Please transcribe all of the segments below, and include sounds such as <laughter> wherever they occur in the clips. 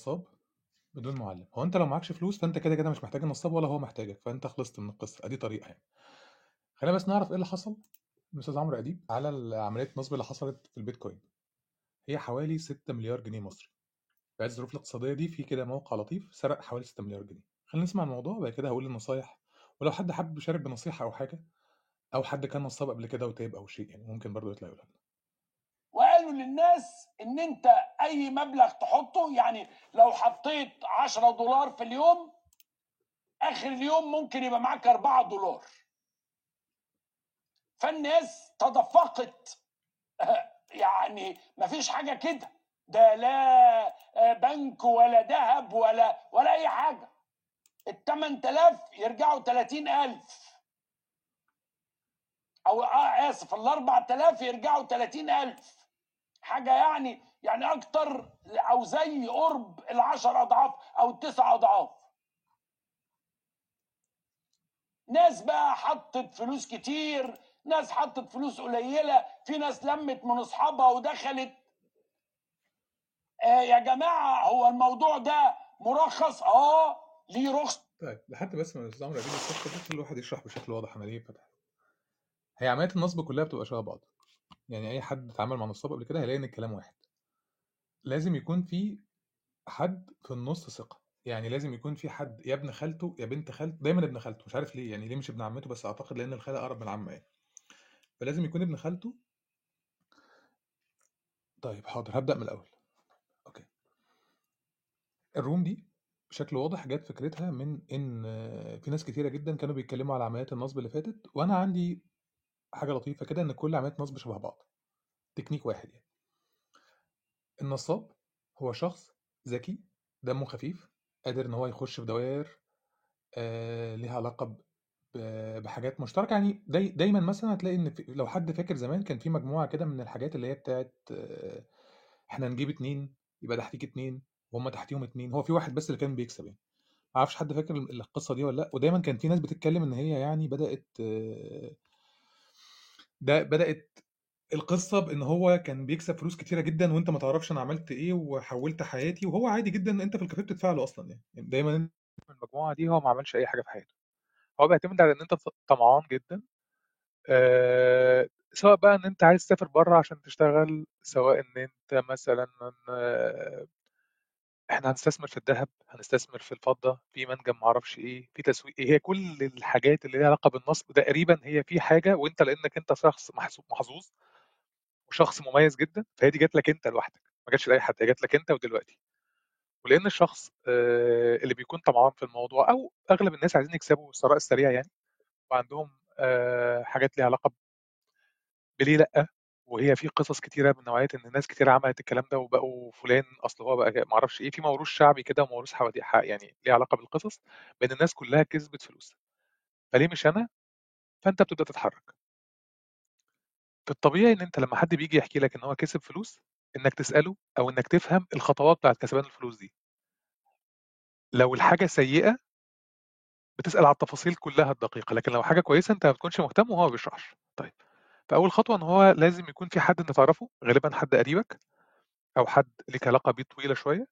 النصاب بدون معلم. هو أنت لو معكش فلوس فأنت كده كده مش محتاج النصاب ولا هو محتاجك فأنت خلصت من القصة. أدي طريقة يعني. خلينا بس نعرف إيه اللي حصل. من أستاذ عمرو أديب على عملية النصب اللي حصلت في البيتكوين. هي حوالي 6 مليار جنيه مصري. في عز الظروف الاقتصادية دي في كده موقع لطيف سرق حوالي 6 مليار جنيه. خلينا نسمع الموضوع وبعد كده هقول النصايح. ولو حد حابب يشارك بنصيحة أو حاجة أو حد كان نصاب قبل كده وتايب أو شيء يعني ممكن برضه يطلع يقولها وقالوا للناس إن أنت أي مبلغ تحطه يعني لو حطيت 10 دولار في اليوم آخر اليوم ممكن يبقى معاك 4 دولار. فالناس تدفقت. <laughs> يعني مفيش حاجة كده. ده لا بنك ولا ذهب ولا ولا أي حاجة. ال 8000 يرجعوا 30000 أو آه آسف ال 4000 يرجعوا 30000 حاجة يعني يعني أكتر أو زي قرب العشر أضعاف أو التسع أضعاف. ناس بقى حطت فلوس كتير ناس حطت فلوس قليلة في ناس لمت من أصحابها ودخلت. آه يا جماعة هو الموضوع ده مرخص؟ آه ليه رخص؟ طيب لحد بس ما الاستاذ عمرو اديب الصفحه دي خلي الواحد يشرح بشكل واضح عملية فتح. هي عمليات النصب كلها بتبقى شبه بعض. يعني أي حد اتعامل مع نصاب قبل كده هيلاقي إن الكلام واحد. لازم يكون في حد في النص ثقة. يعني لازم يكون في حد يا ابن خالته يا بنت خالته دايما ابن خالته مش عارف ليه يعني ليه مش ابن عمته بس أعتقد لأن الخالة أقرب من العمه يعني فلازم يكون ابن خالته طيب حاضر هبدأ من الأول. أوكي. الروم دي بشكل واضح جت فكرتها من إن في ناس كتيرة جدا كانوا بيتكلموا على عمليات النصب اللي فاتت وأنا عندي حاجة لطيفة كده إن كل عمليات نصب شبه بعض تكنيك واحد يعني. النصاب هو شخص ذكي دمه خفيف قادر إن هو يخش في دوائر آه ليها علاقة ب- بحاجات مشتركة. يعني داي دايما مثلا هتلاقي في لو حد فاكر زمان كان في مجموعة كده من الحاجات اللي هي بتاعت آه إحنا نجيب اتنين يبقى تحتيك اتنين وهم تحتيهم اتنين. هو في واحد بس اللي كان بيكسب يعني. ما أعرفش حد فاكر القصة دي ولا لأ. ودايما كان في ناس بتتكلم إن هي يعني بدأت آه، ده بدأت القصة بإن هو كان بيكسب فلوس كتيرة جدا وأنت ما تعرفش أنا عملت إيه وحولت حياتي وهو عادي جدا أنت في الكافيه بتدفع له أصلا يعني. يعني دايما من المجموعة دي هو ما عملش أي حاجة في حياته. هو بيعتمد على إن أنت طمعان جدا آه، سواء بقى إن أنت عايز تسافر بره عشان تشتغل سواء إن أنت مثلا إحنا هنستثمر في الذهب هنستثمر في الفضة في منجم معرفش إيه في تسويق إيه هي كل الحاجات اللي ليها علاقة بالنصب تقريبا هي في حاجة وأنت لأنك أنت شخص محظوظ وشخص مميز جدا فهي دي جات لك أنت لوحدك ما جاتش لأي حد هي جات لك أنت ودلوقتي. ولأن الشخص آه، اللي بيكون طمعان في الموضوع أو أغلب الناس عايزين يكسبوا الثراء السريع يعني وعندهم آه، حاجات ليها علاقة بليه لأ؟ وهي في قصص كتيرة من نوعية إن ناس كتير عملت الكلام ده وبقوا فلان أصل هو بقى ما أعرفش إيه في موروث شعبي كده وموروث حوادث يعني ليه علاقة بالقصص بإن الناس كلها كسبت فلوس فليه مش أنا؟ فأنت بتبدأ تتحرك. في الطبيعي إن أنت لما حد بيجي يحكي لك إن هو كسب فلوس إنك تسأله أو إنك تفهم الخطوات بتاعت كسبان الفلوس دي. لو الحاجة سيئة بتسأل على التفاصيل كلها الدقيقة لكن لو حاجة كويسة أنت ما بتكونش مهتم وهو ما بيشرحش. طيب. فأول خطوة إن هو لازم يكون في حد أنت تعرفه غالبا حد قريبك أو حد ليك علاقة بيه طويلة شوية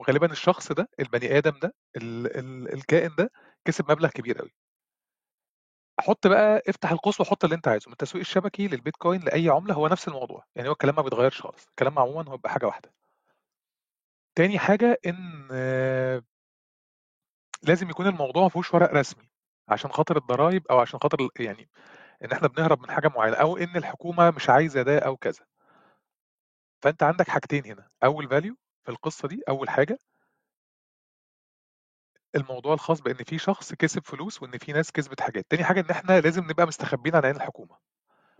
وغالبا الشخص ده البني آدم ده ال ال الكائن ده كسب مبلغ كبير قوي حط بقى افتح القوس وحط اللي أنت عايزه من التسويق الشبكي للبيتكوين لأي عملة هو نفس الموضوع يعني هو الكلام ما بيتغيرش خالص الكلام عموما هو بيبقى حاجة واحدة. تاني حاجة إن لازم يكون الموضوع ما فيهوش ورق رسمي عشان خاطر الضرايب أو عشان خاطر يعني إن إحنا بنهرب من حاجة معينة أو إن الحكومة مش عايزة ده أو كذا. فأنت عندك حاجتين هنا أول فاليو في القصة دي أول حاجة الموضوع الخاص بإن في شخص كسب فلوس وإن في ناس كسبت حاجات. تاني حاجة إن إحنا لازم نبقى مستخبين عن عين الحكومة.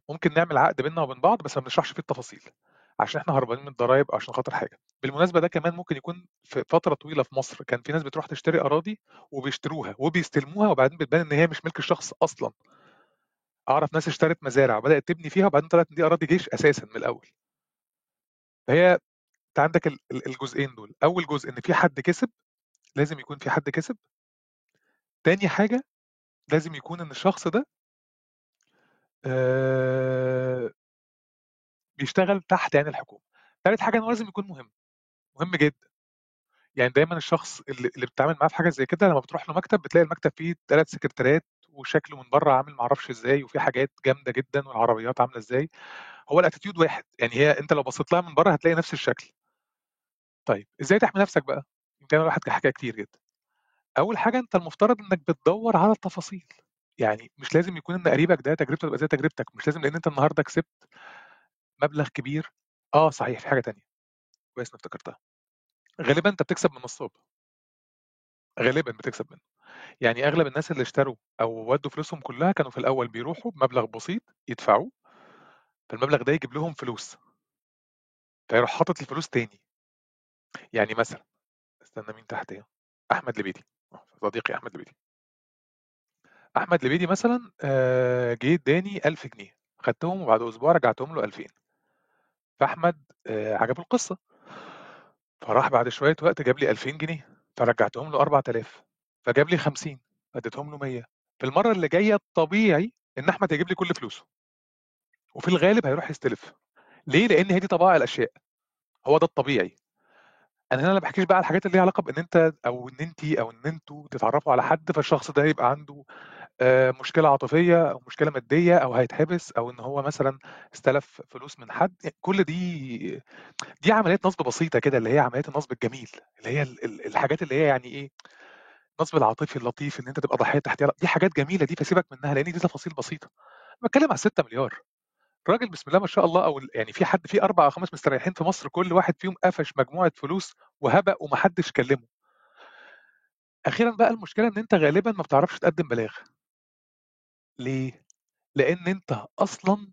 ممكن نعمل عقد بيننا وبين بعض بس ما بنشرحش فيه التفاصيل عشان إحنا هربانين من الضرايب أو عشان خاطر حاجة. بالمناسبة ده كمان ممكن يكون في فترة طويلة في مصر كان في ناس بتروح تشتري أراضي وبيشتروها وبيستلموها وبعدين بتبان إن هي مش ملك الشخص أصلا. أعرف ناس اشترت مزارع وبدأت تبني فيها وبعدين طلعت إن دي أراضي جيش أساسا من الأول. فهي أنت عندك ال- ال- الجزئين دول. أول جزء إن في حد كسب لازم يكون في حد كسب. تاني حاجة لازم يكون إن الشخص ده بيشتغل تحت عين الحكومة. تالت حاجة إنه لازم يكون مهم. مهم جدا. يعني دايما الشخص اللي بتتعامل معاه في حاجة زي كده لما بتروح له مكتب بتلاقي المكتب فيه ثلاث سكرتيرات وشكله من بره عامل معرفش إزاي وفي حاجات جامدة جدا والعربيات عاملة إزاي. هو الأتيتيود واحد يعني هي أنت لو بصيت لها من بره هتلاقي نفس الشكل. طيب إزاي تحمي نفسك بقى؟ يمكن الواحد حكى كتير جدا. أول حاجة أنت المفترض إنك بتدور على التفاصيل. يعني مش لازم يكون إن قريبك ده تجربته تبقى زي تجربتك مش لازم لأن أنت النهارده كسبت مبلغ كبير. آه صحيح في حاجة تانية. كويس افتكرتها. غالبا أنت بتكسب من نصاب غالبا بتكسب منه. يعني أغلب الناس اللي اشتروا أو ودوا فلوسهم كلها كانوا في الأول بيروحوا بمبلغ بسيط يدفعوه فالمبلغ ده يجيب لهم فلوس. فيروح حاطط الفلوس تاني. يعني مثلا استنى مين تحت إيه أحمد لبيدي صديقي أحمد لبيدي. أحمد لبيدي مثلا آه، جه اداني 1000 جنيه خدتهم وبعد أسبوع رجعتهم له 2000 فأحمد آه، عجبه القصة. فراح بعد شوية وقت جاب لي 2000 جنيه فرجعتهم له 4000 فجاب لي 50 اديتهم له 100 في المرة اللي جاية الطبيعي إن أحمد هيجيب لي كل فلوسه. وفي الغالب هيروح يستلف. ليه؟ لأن هي دي طبائع الأشياء. هو ده الطبيعي. أنا هنا ما بحكيش بقى على الحاجات اللي ليها علاقة بإن أنت أو إن أنت أو إن أنتوا تتعرفوا على حد فالشخص ده يبقى عنده آه، مشكلة عاطفية أو مشكلة مادية أو هيتحبس أو إن هو مثلا استلف فلوس من حد. كل دي دي عمليات نصب بسيطة كده اللي هي عمليات النصب الجميل اللي هي ال- ال- الحاجات اللي هي يعني إيه النصب العاطفي اللطيف إن أنت تبقى ضحية تحتيه دي حاجات جميلة دي فسيبك منها لأن دي تفاصيل بسيطه بتكلم على 6 مليار. راجل بسم الله ما شاء الله أو يعني في حد في أربع أو خمس مستريحين في مصر كل واحد فيهم قفش مجموعة فلوس وهبق ومحدش كلمه. أخيرا بقى المشكلة إن أنت غالبا ما بتعرفش تقدم بلاغ. ليه؟ لأن أنت أصلا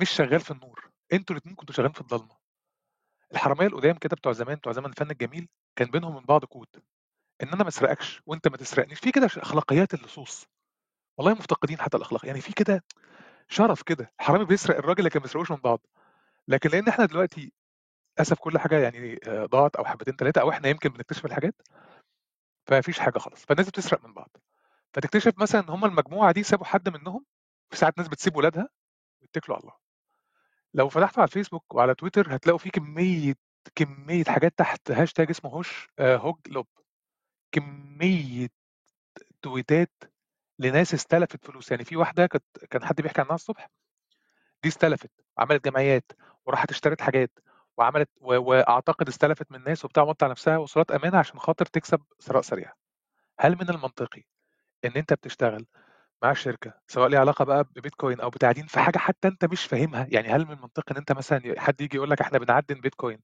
مش شغال في النور. أنتوا الاثنين كنتوا شغالين في الضلمة. الحرامية القدام كده بتوع زمان بتوع زمن الفن الجميل كان بينهم من بعض كود إن أنا ما أسرقكش وأنت ما تسرقنيش. في كده أخلاقيات اللصوص. والله مفتقدين حتى الأخلاق. يعني في كده شرف كده. الحرامي بيسرق الراجل لكن ما بيسرقوش من بعض. لكن لأن إحنا دلوقتي للأسف كل حاجة يعني ضاعت أو حبتين ثلاثة أو إحنا يمكن بنكتشف الحاجات فمفيش حاجة خلاص. فالناس بتسرق من بعض. فتكتشف مثلا إن هم المجموعة دي سابوا حد منهم في ساعات ناس بتسيب ولادها ويتكلوا على الله. لو فتحتوا على الفيسبوك وعلى تويتر هتلاقوا في كمية كمية حاجات تحت هاشتاج اسمه هوج آه، هوج بول. كمية تويتات لناس استلفت فلوس. يعني في واحدة كانت كان حد بيحكي عنها الصبح دي استلفت عملت جمعيات وراحت اشترت حاجات وعملت و... وأعتقد استلفت من ناس وبتاع على نفسها وصولات أمانة عشان خاطر تكسب ثراء سريع. هل من المنطقي إن أنت بتشتغل مع شركة سواء ليها علاقة بقى ببيتكوين أو بتعدين في حاجة حتى أنت مش فاهمها؟ يعني هل من المنطقي إن أنت مثلا حد يجي يقول لك إحنا بنعدن بيتكوين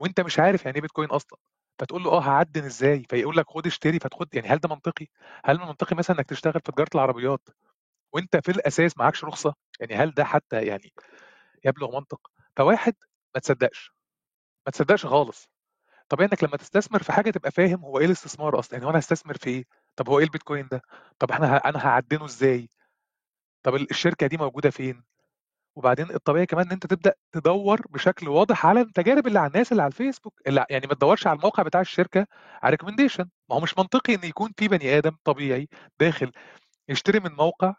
وأنت مش عارف يعني إيه بيتكوين أصلا؟ فتقول له آه هعدن إزاي؟ فيقول لك خد اشتري فتاخد يعني هل ده منطقي؟ هل من المنطقي مثلا إنك تشتغل في تجارة العربيات وأنت في الأساس معكش رخصة؟ يعني هل ده حتى يعني يبلغ منطق؟ فواحد ما تصدقش ما تصدقش خالص. طبيعي إنك لما تستثمر في حاجة تبقى فاهم هو إيه الاستثمار أصلا يعني هو أنا هستثمر في إيه؟ طب هو إيه البيتكوين ده؟ طب إحنا. أنا هعدنه إزاي؟ طب ال- الشركة دي موجودة فين؟ وبعدين الطبيعي كمان إن أنت تبدأ تدور بشكل واضح على التجارب اللي على الناس اللي على الفيسبوك اللي يعني ما تدورش على الموقع بتاع الشركة على ريكومنديشن ما هو مش منطقي إن يكون في بني آدم طبيعي داخل يشتري من موقع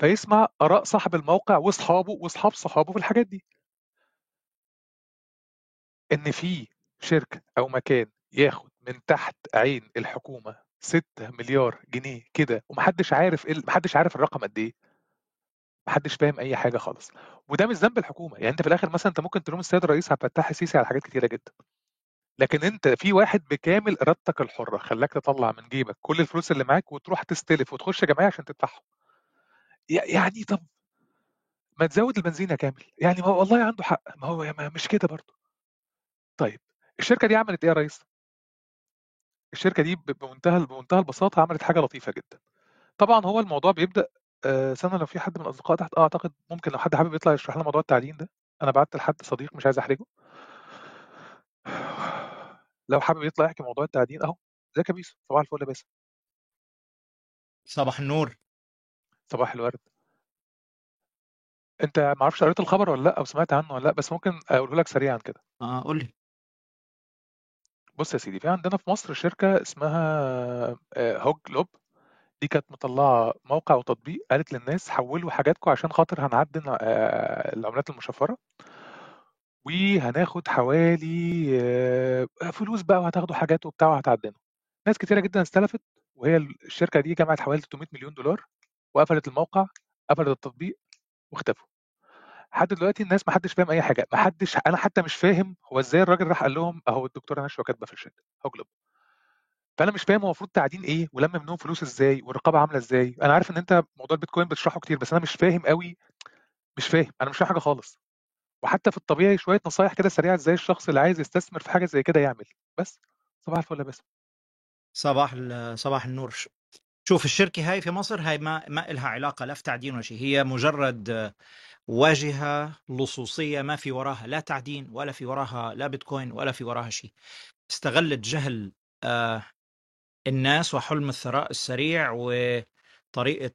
فيسمع آراء صاحب الموقع وأصحابه وأصحاب صحابه في الحاجات دي. إن في شركة أو مكان ياخد من تحت عين الحكومة 6 مليار جنيه كده ومحدش عارف إيه محدش عارف الرقم قد إيه. محدش فاهم أي حاجة خالص. وده مش ذنب الحكومة. يعني أنت في الآخر مثلا أنت ممكن تلوم السيد الرئيس عبد الفتاح السيسي على حاجات كتيرة جدا. لكن أنت في واحد بكامل إرادتك الحرة خلاك تطلع من جيبك كل الفلوس اللي معاك وتروح تستلف وتخش جمعية عشان تدفعهم. يعني طب ما تزود البنزين يا كامل. يعني ما هو والله عنده حق. ما هو ما مش كده برضه. طيب الشركة دي عملت إيه يا ريس؟ الشركة دي بمنتهى بمنتهى البساطة عملت حاجة لطيفة جدا. طبعا هو الموضوع بيبدأ آه، سنه لو في حد من الأصدقاء تحت أعتقد ممكن لو حد حابب يطلع يشرح لنا موضوع التعدين ده. أنا بعت لحد صديق مش عايز أحرجه. لو حابب يطلع يحكي موضوع التعدين أهو. ازيك يا بيسو؟ صباح الفل يا باسم. صباح النور. صباح الورد. أنت ما أعرفش قريت الخبر ولا لأ أو سمعت عنه ولا لأ بس ممكن أقوله لك سريعا كده. آه قول لي بص يا سيدي في عندنا في مصر شركة اسمها آه، هوج لوب دي كانت مطلعة موقع وتطبيق قالت للناس حولوا حاجاتكم عشان خاطر هنعدل آه، العملات المشفرة. وهناخد حوالي آه، فلوس بقى وهتاخدوا حاجات وبتاع وهتعدلوا. ناس كتيرة جدا استلفت وهي الشركة دي جمعت حوالي 300 مليون دولار وقفلت الموقع قفلت التطبيق واختفوا. لحد دلوقتي الناس ما حدش فاهم أي حاجة ما حدش أنا حتى مش فاهم هو إزاي الراجل راح قال لهم أهو الدكتوره نشوى كاتبة في الشات هوجلب فأنا مش فاهم هو المفروض تعدين إيه ولم منهم فلوس إزاي والرقابة عاملة إزاي؟ أنا عارف إن أنت موضوع البيتكوين بتشرحه كتير بس أنا مش فاهم قوي مش فاهم أنا مش فاهم حاجة خالص. وحتى في الطبيعي شوية نصايح كده سريعة إزاي الشخص اللي عايز يستثمر في حاجة زي كده يعمل. بس صباح الفل باسم. صباح صباح النور. شوف الشركة هاي في مصر هاي ما ما إلها علاقة لا في تعدين ولا شيء هي مجرد واجهة لصوصية ما في وراها لا تعدين ولا في وراها لا بيتكوين ولا في وراها شيء. استغلت جهل آه، الناس وحلم الثراء السريع وطريقة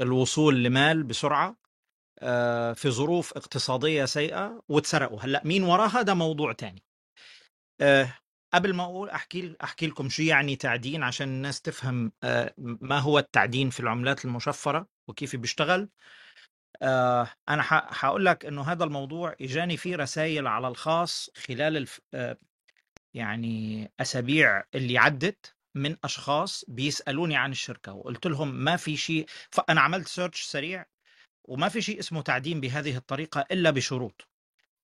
الوصول لمال بسرعة آه، في ظروف اقتصادية سيئة وتسرقوا هلأ مين وراها؟ ده موضوع تاني. آه، قبل ما أقول أحكي أحكي لكم شو يعني تعدين عشان الناس تفهم آه، ما هو التعدين في العملات المشفرة وكيف بيشتغل. أنا هقول لك إنه هذا الموضوع إجاني فيه رسائل على الخاص خلال يعني أسابيع اللي عدت من أشخاص بيسألوني عن الشركة وقلت لهم ما في شيء فأنا عملت سيرش سريع وما في شيء اسمه تعدين بهذه الطريقة إلا بشروط.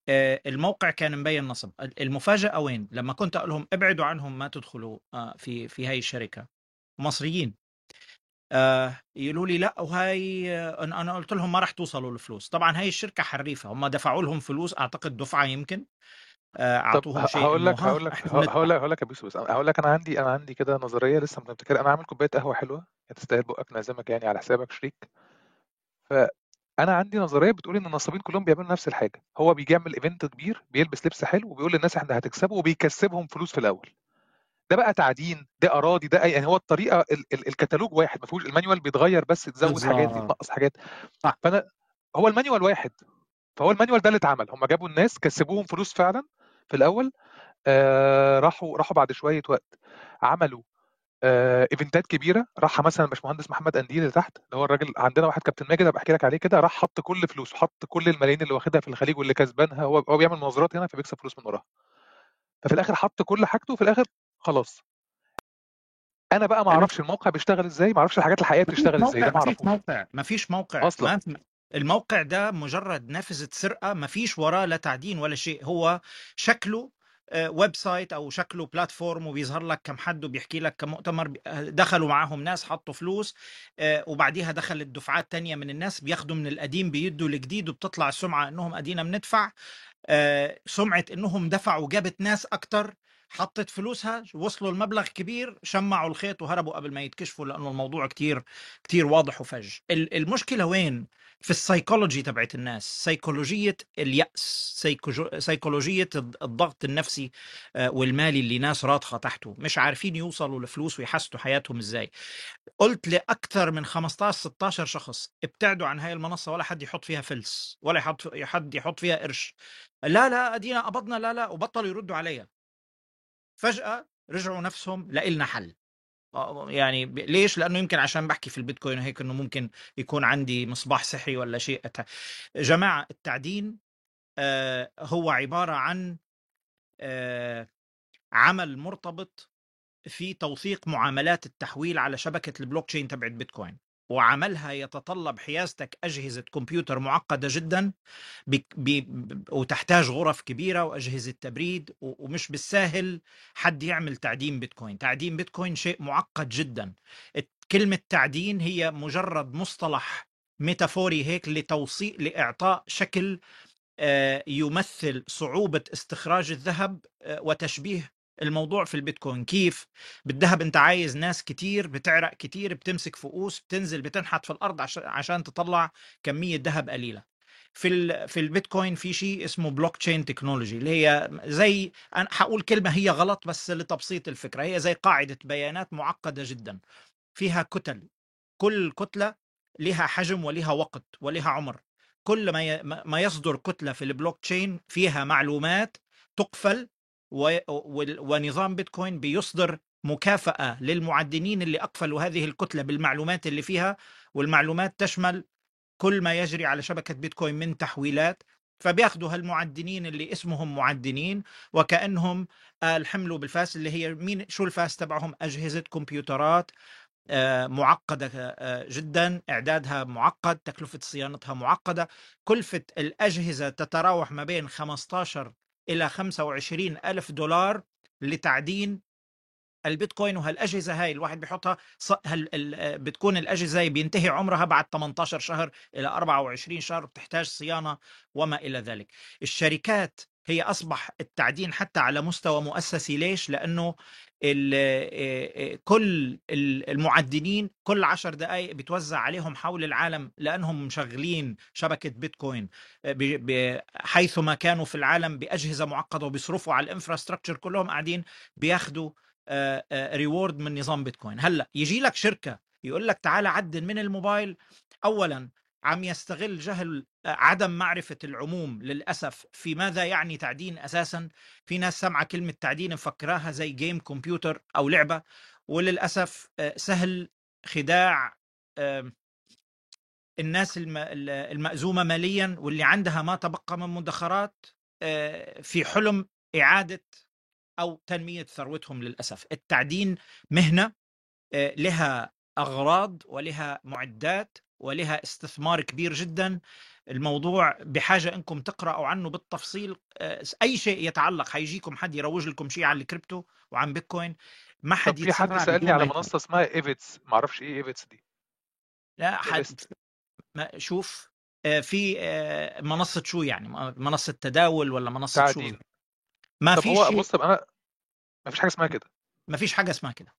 آه، الموقع كان مبين نصب. المفاجأة وين؟ لما كنت أقول لهم ابعدوا عنهم ما تدخلوا آه، في في هاي الشركة. مصريين. آه، يقولوا لي لا وهاي أنا أنا قلت لهم ما راح توصلوا الفلوس. طبعا هاي الشركة حريفة هم دفعوا لهم فلوس أعتقد دفعة يمكن. آه، ه- شيء هقول لك ها هقول لك هقول لك هقول لك يا بيسو بس هقول لك أنا عندي أنا عندي كده نظرية لسه مبتكره أنا عامل كوباية قهوة حلوة تستاهل بقى نعزمك يعني على حسابك شريك. فأنا عندي نظرية بتقول إن النصابين كلهم بيعملوا نفس الحاجة. هو بيجي يعمل event كبير بيلبس لبس حلو وبيقول للناس إحنا هتكسبوا وبيكسبهم فلوس في الأول. ده بقى تعدين ده أراضي ده يعني هو الطريقة ال ال الكتالوج واحد ما فيهوش ال manual بيتغير بس تزود حاجات يتنقص حاجات. فأنا هو ال manual واحد. فهو ال manual ده اللي اتعمل. هم جابوا الناس كسبوهم فلوس فعلا في الأول آه راحوا راحوا بعد شوية وقت عملوا آه إيفنتات كبيرة. راح مثلا باشمهندس محمد قنديل اللي تحت اللي هو الراجل عندنا واحد كابتن ماجد هبقى أحكي لك عليه كده راح حط كل فلوسه حط كل الملايين اللي واخدها في الخليج واللي كسبانها هو هو بيعمل مناظرات هنا فبيكسب فلوس من وراها. ففي الآخر حط كل حاجته وفي الآخر خلاص. أنا بقى ما أعرفش الموقع بيشتغل إزاي ما أعرفش الحاجات الحقيقية بتشتغل إزاي ده ما أعرفوش. موقع ما فيش موقع. أصلا. الموقع ده مجرد نافذة سرقة ما فيش وراه لا تعدين ولا شيء هو شكله آه، website أو شكله platform وبيظهر لك كم حد وبيحكي لك كم مؤتمر آه، دخلوا معاهم ناس حطوا فلوس آه، وبعديها دخلت دفعات تانية من الناس بياخدوا من القديم بيدوا الجديد وبتطلع السمعة إنهم ادينا بندفع سمعة إنهم دفعوا جابت ناس أكتر. حطت فلوسها وصلوا المبلغ كبير شمعوا الخيط وهربوا قبل ما يتكشفوا لأنه الموضوع كتير كتير واضح وفج ال- المشكلة وين؟ في السيكولوجي تبعت الناس سيكوجو- سيكولوجية الض- الضغط النفسي آه، والمالي اللي ناس راضخة تحته مش عارفين يوصلوا لفلوس ويحسنوا حياتهم إزاي. قلت لأكثر من 15 16 شخص ابتعدوا عن هاي المنصة ولا حد يحط فيها فلس ولا حد يحط فيها قرش. لا لا أدينا قبضنا لا لا وبطلوا يردوا عليا. فجأة رجعوا نفسهم لإلنا حل. آه، يعني ب- ليش؟ لأنه يمكن عشان بحكي في البيتكوين هيك إنه ممكن يكون عندي مصباح سحري ولا شيء. جماعة التعدين آه، هو عبارة عن آه، عمل مرتبط في توثيق معاملات التحويل على شبكة البلوك تشين تبعت بيتكوين. وعملها يتطلب حيازتك أجهزة كمبيوتر معقدة جدا بي ب- وتحتاج غرف كبيرة وأجهزة تبريد ومش بالساهل حد يعمل تعدين بيتكوين. تعدين بيتكوين شيء معقد جدا. كلمة تعدين هي مجرد مصطلح metaphor هيك لتوصيل لإعطاء شكل آه، يمثل صعوبة استخراج الذهب آه، وتشبيه الموضوع في البيتكوين كيف بالذهب أنت عايز ناس كتير بتعرق كتير بتمسك فؤوس بتنزل بتنحت في الأرض عشان تطلع كمية ذهب قليلة. في في البيتكوين في شيء اسمه blockchain technology اللي هي زي أنا حقول كلمة هي غلط بس لتبسيط الفكرة هي زي قاعدة بيانات معقدة جدا. فيها كتل كل كتلة لها حجم ولها وقت ولها عمر. كل ما ما يصدر كتلة في البلوك تشين فيها معلومات تقفل ونظام بيتكوين بيصدر مكافأة للمعدنين اللي أقفلوا هذه الكتلة بالمعلومات اللي فيها والمعلومات تشمل كل ما يجري على شبكة بيتكوين من تحويلات فبياخدوا هالمعدنين اللي اسمهم معدنين وكأنهم آه، الحملوا بالفاس اللي هي مين شو الفاس تبعهم؟ أجهزة كمبيوترات آه، معقدة آه، جدا إعدادها معقد تكلفة صيانتها معقدة كلفة الأجهزة تتراوح ما بين 15 إلى 25 ألف دولار لتعدين البيتكوين وهالأجهزة هاي الواحد بيحطها. هل... بتكون الأجهزة هاي بينتهي عمرها بعد 18 شهر إلى 24 شهر بتحتاج صيانة وما إلى ذلك الشركات هي أصبح التعدين حتى على مستوى مؤسسي. ليش؟ لأنه كل ال- المعدنين كل عشر دقائق بتوزع عليهم حول العالم لأنهم مشغلين شبكة بيتكوين. ب... حيثما كانوا في العالم بأجهزة معقدة وبيصرفوا على ال infrastructure كلهم قاعدين بياخذوا reward من نظام بيتكوين. هلأ يجي لك شركة يقول لك تعال عدل من الموبايل. اولا عم يستغل جهل آه، عدم معرفة العموم للأسف في ماذا يعني تعدين أساسا؟ في ناس سمعة كلمة تعدين مفكراها زي جيم كمبيوتر أو لعبة وللأسف آه، سهل خداع الناس الم- ال- المأزومة ماليا واللي عندها ما تبقى من مدخرات آه، في حلم إعادة أو تنمية ثروتهم للأسف. التعدين مهنة آه، لها أغراض ولها معدات ولها استثمار كبير جدا. الموضوع بحاجة إنكم تقرأوا عنه بالتفصيل. آه، أي شيء يتعلق حيجيكم حد يروج لكم شيء عن الكريبتو وعن بيتكوين؟ ما حد في حد سألني ما على منصة اسمها إيفيتس معرفش إيه إيفيتس دي. لا حد ايفيست ما شوف آه، في آه، منصة شو يعني؟ منصة تداول ولا منصة شو تعدين. ما طب في هو بص طب أنا مفيش حاجة اسمها كده. ما فيش حاجة اسمها كده.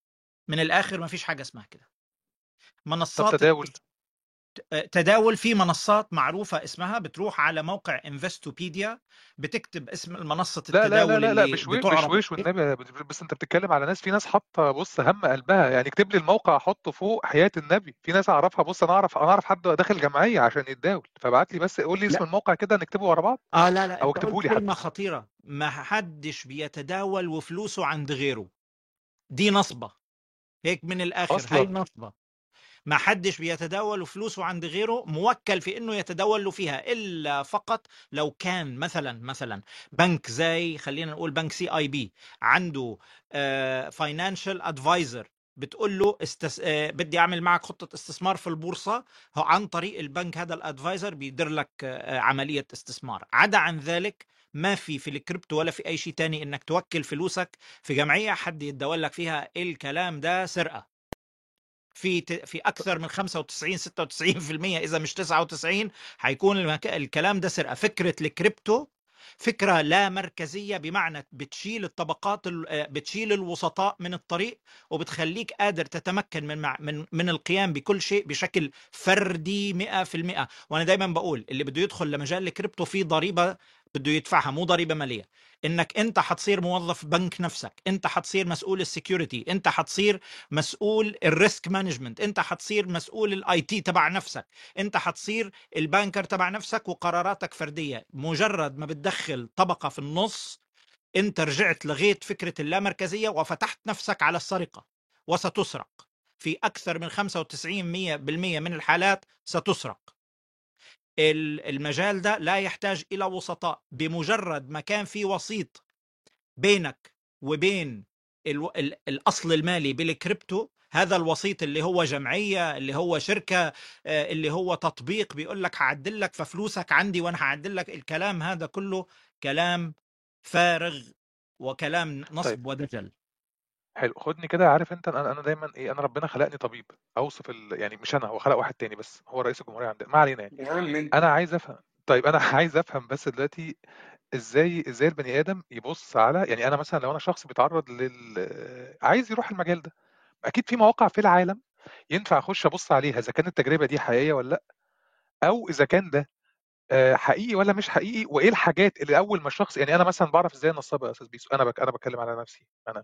من الآخر ما فيش حاجة اسمها كده. منصات تداول. تداول في منصات معروفة اسمها بتروح على موقع انفستوبيديا بتكتب اسم منصة لا لا لا التداول لا لا اللي بشويش بتعرض بشويش والنبي بس انت بتتكلم على ناس في ناس حاطة بص هم قلبها يعني اكتب لي الموقع احطه فوق حياة النبي في ناس أعرفها بص أنا أعرف أنا أعرف حد داخل جمعية عشان يتداول فبعت لي بس قول لي اسم لا الموقع كده نكتبه ورا بعض آه لا لا أو اكتبه لي كلمة خطيرة ما حدش بيتداول وفلوسه عند غيره دي نصبة هيك من الآخر هاي أصلا. نصبة ما حدش بيتداول وفلوسه عند غيره موكل في إنه يتداول له فيها إلا فقط لو كان مثلا مثلا بنك زي خلينا نقول بنك CIB عنده financial advisor بتقول له استس... آه، بدي أعمل معك خطة استثمار في البورصة عن طريق البنك هذا ال advisor بيدير لك آه، عملية استثمار. عدا عن ذلك ما في في الكريبتو ولا في أي شيء تاني إنك توكل فلوسك في جمعية حد يتداول لك فيها الكلام ده سرقة. في في أكثر من 95 96% إذا مش 99 حيكون. الكلام ده سرقة فكرة الكريبتو فكرة لا مركزية بمعنى بتشيل الطبقات ال- آه، بتشيل الوسطاء من الطريق وبتخليك قادر تتمكن من من من القيام بكل شيء بشكل فردي 100% وأنا دايما بقول اللي بده يدخل لمجال الكريبتو في ضريبة بده يدفعها مو ضريبة مالية. إنك أنت حتصير موظف بنك نفسك أنت حتصير مسؤول ال security أنت حتصير مسؤول ال risk management أنت حتصير مسؤول ال IT تبع نفسك أنت حتصير ال banker تبع نفسك وقراراتك فردية. مجرد ما بتدخل طبقة في النص أنت رجعت لغيت فكرة اللامركزية وفتحت نفسك على السرقة وستسرق. في أكثر من 95% من الحالات ستسرق. المجال ده لا يحتاج إلى وسطاء بمجرد ما كان في وسيط بينك وبين ال ال الأصل المالي بالكريبتو هذا الوسيط اللي هو جمعية اللي هو شركة آه، اللي هو تطبيق بيقول لك هعدل لك ففلوسك عندي وأنا هعدل لك الكلام هذا كله كلام فارغ وكلام طيب. نصب ودجل. حلو. خدني كده عارف أنت أنا أنا دايما إيه أنا ربنا خلقني طبيب. أوصف ال... يعني مش أنا هو خلق واحد تاني بس هو رئيس الجمهورية عندنا. ما علينا يعني. أنا عايز أفهم طيب أنا <laughs> عايز أفهم بس دلوقتي إزاي إزاي البني آدم يبص على يعني أنا مثلا لو أنا شخص بيتعرض لل عايز يروح المجال ده أكيد في مواقع في العالم ينفع أخش أبص عليها إذا كانت التجربة دي حقيقية ولا لأ؟ أو إذا كان ده حقيقي ولا مش حقيقي؟ وإيه الحاجات اللي أول ما الشخص يعني أنا مثلا بعرف إزاي نصاب يا أستاذ بيسو أنا بك أنا بتكلم على نفسي. أنا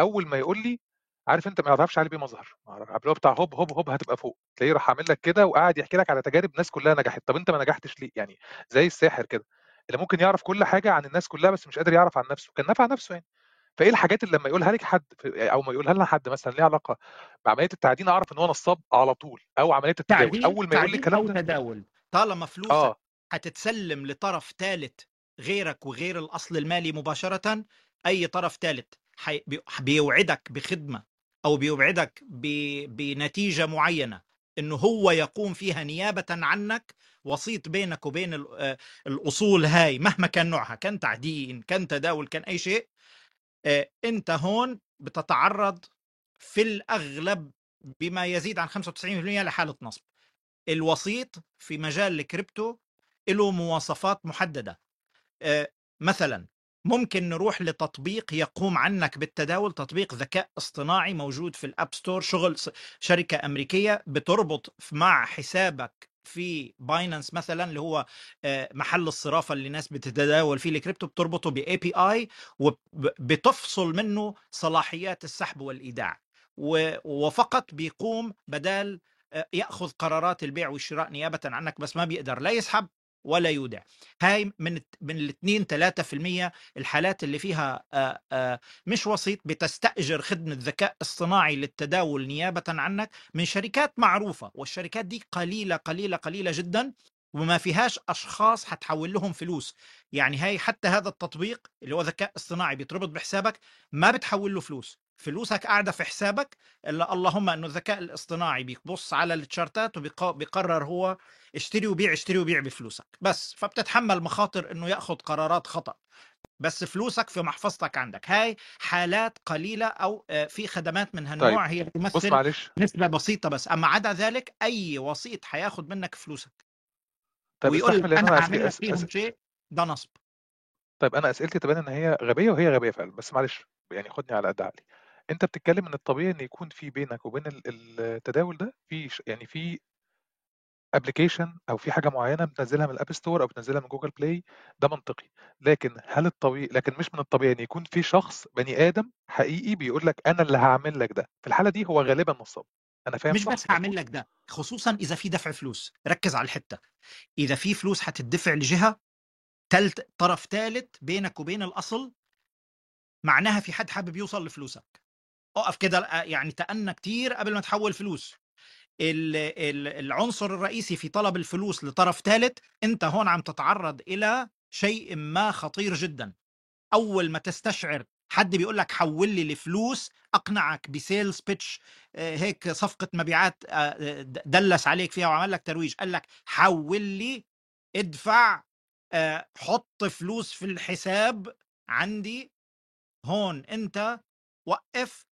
أول ما يقول لي عارف أنت ما تعرفش علي بيه مظهر اللي هو بتاع هوب هوب هوب هتبقى فوق. تلاقيه راح عامل لك كده وقاعد يحكي لك على تجارب ناس كلها نجحت. طب أنت ما نجحتش ليه؟ يعني زي الساحر كده اللي ممكن يعرف كل حاجة عن الناس كلها بس مش قادر يعرف عن نفسه. كان نافع نفسه يعني. فإيه الحاجات اللي لما يقولها لك حد أو ما يقولها لنا حد مثلا ليها علاقة بعملية التعدين أعرف إن هو نصاب على طول أو عملية التداول. أول ما يقول لي الكلام ده تداول. طالما فلوسك آه هتتسلم لطرف ثالث غيرك وغير الأصل المالي مباشرة؟ أي طرف ثالث بيوعدك بخدمة أو بيوعدك ب... بنتيجة معينة انه هو يقوم فيها نيابة عنك وسيط بينك وبين آه، الأصول هاي مهما كان نوعها كان تعدين كان تداول كان أي شيء آه، أنت هون بتتعرض في الأغلب بما يزيد عن 95% لحالة نصب. الوسيط في مجال الكريبتو له مواصفات محددة. آه، مثلا ممكن نروح لتطبيق يقوم عنك بالتداول تطبيق ذكاء اصطناعي موجود في ال App Store شغل شركة أمريكية بتربط مع حسابك في باينانس مثلا اللي هو آه، محل الصرافة اللي الناس بتتداول فيه الكريبتو بتربطه ب API وبتفصل منه صلاحيات السحب والإيداع. وفقط بيقوم بدال آه، يأخذ قرارات البيع والشراء نيابة عنك بس ما بيقدر لا يسحب ولا يودع. هاي من من الاثنين 3% الحالات اللي فيها مش وسيط بتستأجر خدمة ذكاء اصطناعي للتداول نيابة عنك من شركات معروفة. والشركات دي قليلة قليلة قليلة جدا وما فيهاش أشخاص حتحول لهم فلوس. يعني هاي حتى هذا التطبيق اللي هو ذكاء اصطناعي بيتربط بحسابك ما بتحول له فلوس. فلوسك قاعدة في حسابك إلا اللهم أنه الذكاء الاصطناعي بيبص على التشارتات وبيقرر هو اشتري وبيع اشتري وبيع بفلوسك بس فبتتحمل مخاطر إنه يأخذ قرارات خطأ. بس فلوسك في محفظتك عندك. هاي حالات قليلة أو آه، في خدمات من طيب هالنوع هي بص بتمثل معلش. نسبة بسيطة بس أما عدا ذلك أي وسيط حياخد منك فلوسك. طيب ويقول لك أس... فيهم أس... شيء ده نصب. طيب أنا أسئلتي تبان إن هي غبية وهي غبية فعلا بس معلش يعني خدني على قد عقلي. أنت بتتكلم إن الطبيعي إن يكون في بينك وبين ال- التداول ده في ش- يعني في application أو في حاجة معينة بتنزلها من ال App Store أو بتنزلها من Google Play ده منطقي. لكن هل الطبيعي لكن مش من الطبيعي إن يكون في شخص بني آدم حقيقي بيقول لك أنا اللي هعمل لك ده. في الحالة دي هو غالبا نصاب. أنا فاهم مش صح؟ بس هعمل لك ده خصوصا إذا في دفع فلوس. ركز على الحتة. إذا في فلوس حتدفع لجهة تلت طرف ثالث بينك وبين الأصل معناها في حد حابب يوصل لفلوسك. أقف كده آه، يعني تأنى كتير قبل ما تحول فلوس. ال- ال- العنصر الرئيسي في طلب الفلوس لطرف ثالث أنت هون عم تتعرض إلى شيء ما خطير جدا. أول ما تستشعر حد بيقول لك حول لي الفلوس أقنعك ب sales pitch هيك صفقة مبيعات آه، دلس عليك فيها وعمل لك ترويج قال لك حول لي ادفع آه، حط فلوس في الحساب عندي هون أنت وقف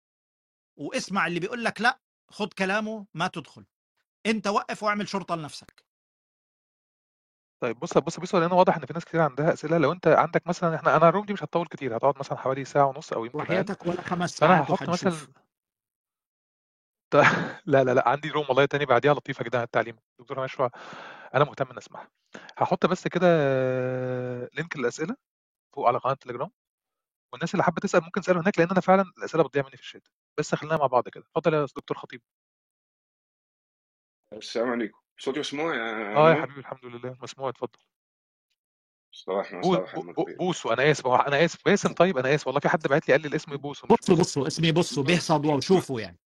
واسمع اللي بيقول لك لا خد كلامه ما تدخل. انت وقف واعمل شرطة لنفسك. طيب بص بص بص لأن واضح إن في ناس كتير عندها أسئلة. لو أنت عندك مثلا إحنا أنا الروم دي مش هتطول كتير هتقعد مثلا حوالي ساعة ونص أو يمكن وحياتك ولا خمس ساعات هحط مثلا <laughs> لا لا لا عندي روم والله تاني بعديها لطيفة جدا عن التعليم. دكتور مشروع أنا مهتم إن أسمعها. هحط بس كده link الاسئله فوق على قناة التليجرام والناس اللي حابة تسأل ممكن تسأله هناك لأن أنا فعلا الأسئلة بتضيع مني في الشات. بس خلينا مع بعض كده. اتفضل يا دكتور خطيب. السلام عليكم. صوتي مسموع يا آه يا نور حبيبي الحمد لله. مسموع اتفضل. صباح بو صباح بو بو المخير بوسو أنا آسف هو أنا آسف باسم طيب أنا آسف. والله في حد بعت لي قال لي الاسم بوسو بصوا بصوا اسمي بصوا بيحصد وشوفوا يعني.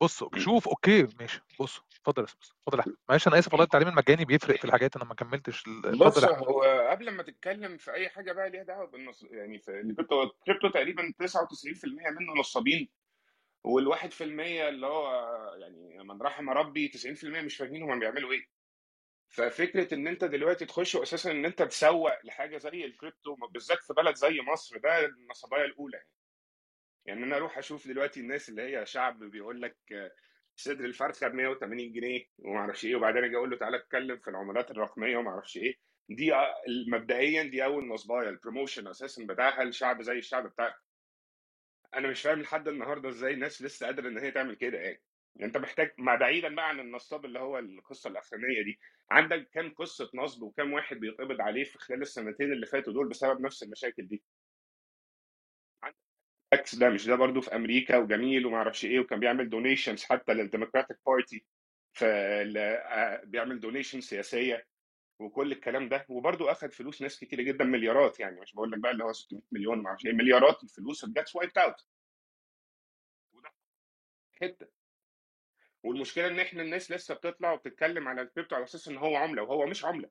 بصوا شوف أوكي ماشي. بصوا اتفضل يا أستاذ اتفضل يا أحمد. معلش أنا آسف والله التعليم المجاني بيفرق في الحاجات أنا ما كملتش ال- اتفضل بص يا أحمد. هو قبل ما تتكلم في أي حاجة بقى ليها دعوة بالنص يعني في الكريبتو الكريبتو تقريبا 99% منه نصابين. والواحد في المية اللي هو يعني من رحم ربي 90% مش فاهمين هما بيعملوا إيه. ففكرة إن أنت دلوقتي تخش أساسا إن أنت تسوق لحاجة زي الكريبتو بالذات في بلد زي مصر ده النصبايه الأولى يعني. يعني أنا أروح أشوف دلوقتي الناس اللي هي شعب بيقول لك صدر الفرخة ب 180 جنيه وما أعرفش إيه وبعدين أجي أقول له تعالى اتكلم في العملات الرقمية وما أعرفش إيه. دي مبدئيا دي أول نصبايه ال promotion أساسا بتاعها الشعب زي الشعب بتاعك أنا مش فاهم لحد النهارده إزاي الناس لسه قادرة إن هي تعمل كده يعني. يعني أنت محتاج ما بعيدا بقى عن النصاب اللي هو القصة الأخرانية دي عندك كام قصة نصب وكام واحد بيتقبض عليه في خلال السنتين اللي فاتوا دول بسبب نفس المشاكل دي؟ FTX ده مش ده برضو في أمريكا وجميل وما أعرفش إيه وكان بيعمل donations حتى لل Democratic Party فبيعمل donation سياسية. وكل الكلام ده وبرضه اخذ فلوس ناس كتير جدا مليارات يعني مش بقول لك بقى اللي هو 600 مليون ما أعرفش إيه مليارات الفلوس just wiped out وده حتة. والمشكلة إن إحنا الناس لسه بتطلع وبتتكلم على الكريبتو على أساس إن هو عملة وهو مش عملة.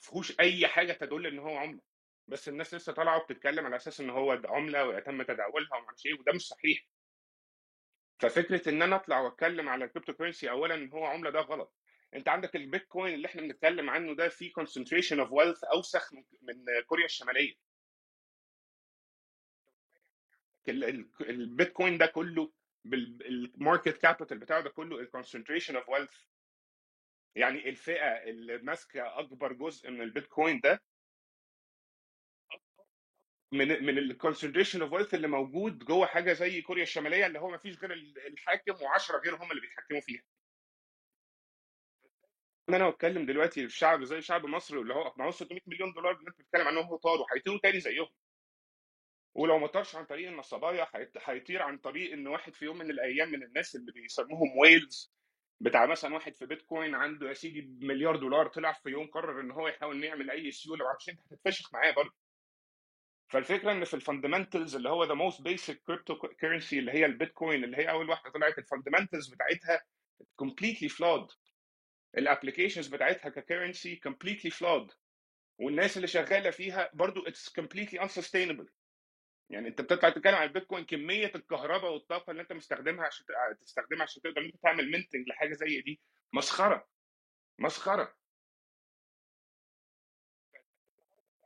فيهوش أي حاجة تدل إن هو عملة. بس الناس لسه طالعة وبتتكلم على أساس إن هو عملة ويتم تداولها وما أعرفش إيه وده مش صحيح. ففكرة إن أنا أطلع وأتكلم على ال cryptocurrency اولا إن هو عملة ده غلط. انت عندك البيتكوين اللي إحنا بنتكلم عنه ده فيه concentration of wealth أوسخ من كوريا الشمالية. ال- ال- البيتكوين ده كله بال market capital بتاعه ده كله ال concentration of wealth يعني الفئة اللي ماسكة أكبر جزء من البيتكوين ده من من ال concentration of wealth اللي موجود جوه حاجة زي كوريا الشمالية اللي هو ما فيش غير ال- الحاكم و10 غير هم اللي بيتحكموا فيها. ان أنا بتكلم دلوقتي في شعب زي شعب مصر اللي هو معاه 600 مليون دولار اللي انت بتتكلم عنهم هو طار وهيطيروا تاني زيهم. ولو ما طارش عن طريق النصبايا هيطير عن طريق إن واحد في يوم من الأيام من الناس اللي بيسموهم whales بتاع مثلا واحد في بيتكوين عنده يا سيدي مليار دولار طلع في يوم قرر إن هو يحاول يعمل أي سيوله معرفش انت هتتفشخ معاه برضه. فالفكرة إن في ال fundamentals اللي هو the most basic cryptocurrency اللي هي البيتكوين اللي هي أول واحدة طلعت ال fundamentals بتاعتها completely flawed. ال applications بتاعتها ك currency completely flawed. والناس اللي شغالة فيها برضو it's completely unsustainable. يعني انت بتطلع تتكلم عن البيتكوين كمية الكهرباء والطاقة اللي انت مستخدمها عشان تستخدمها عشان تقدر انت تعمل mining لحاجة زي دي مسخرة. مسخرة.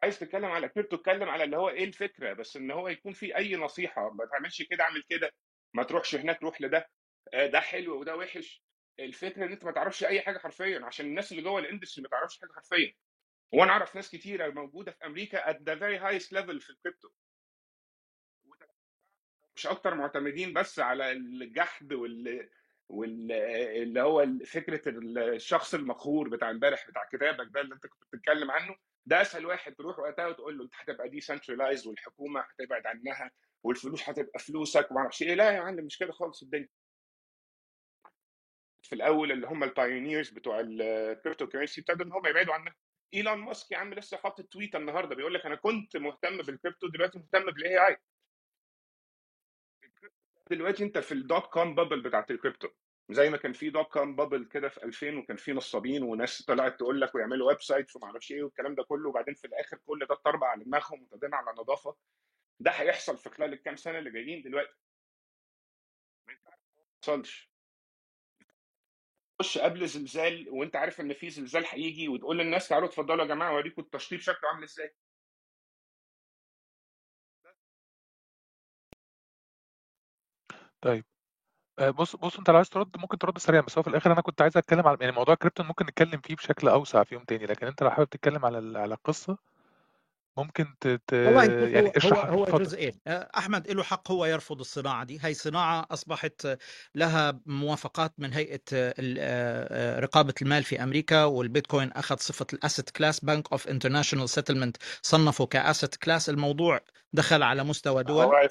عايز تتكلم على كريبتو اتكلم على اللي هو إيه الفكرة بس ان هو يكون في أي نصيحة ما تعملش كده اعمل كده ما تروحش هناك روح لده آه، ده حلو وده وحش. الفكرة إن أنت ما تعرفش أي حاجة حرفيا عشان الناس اللي جوه ال industry ما تعرفش حاجة حرفيا. وأنا أعرف ناس كتيرة موجودة في أمريكا at the very highest level في الكريبتو. مش أكتر معتمدين بس على الجحد وال واللي هو فكرة الشخص المقهور بتاع امبارح بتاع كتابك ده اللي أنت كنت بتتكلم عنه. ده أسهل واحد تروح وقتها وتقول له أنت هتبقى decentralized والحكومة هتبعد عنها والفلوس هتبقى فلوسك وما أعرفش إيه. لا يا معلم مش كده خالص الدنيا. في الأول اللي هم ال pioneers بتوع ال cryptocurrency ابتدوا إن هم يبعدوا عنها. إيلون ماسك يا عم لسه حاطط tweet النهارده بيقول لك أنا كنت مهتم بالكريبتو دلوقتي مهتم بال AI دلوقتي أنت في ال dot com bubble بتاعت الكريبتو زي ما كان في dot com bubble كده في 2000 وكان في نصابين وناس طلعت تقول لك ويعملوا website وما أعرفش إيه والكلام ده كله وبعدين في الآخر كل ده اتطربع على دماغهم وابتدينا على نظافة. ده هيحصل في خلال الكام سنة اللي جايين دلوقتي. ما يحصلش تخش قبل زلزال وأنت عارف إن في زلزال هيجي وتقول للناس تعالوا اتفضلوا يا جماعة أوريكم التشطيب شكله عامل إزاي. طيب. آه، بص بص أنت لو عايز ترد ممكن ترد سريعا بس هو في الآخر أنا كنت عايز أتكلم على يعني موضوع كريبتو ممكن نتكلم فيه بشكل أوسع في يوم تاني لكن أنت لو حابب تتكلم على على القصة ممكن ت... ت... والله شوف يعني هو هو هو جزئين آه، أحمد له حق هو يرفض الصناعة دي. هي صناعة أصبحت لها موافقات من هيئة آه، ال- آه، رقابة المال في أمريكا والبيتكوين أخذ صفة ال asset class Bank of International Settlement صنفه ك asset class. الموضوع دخل على مستوى دول. هو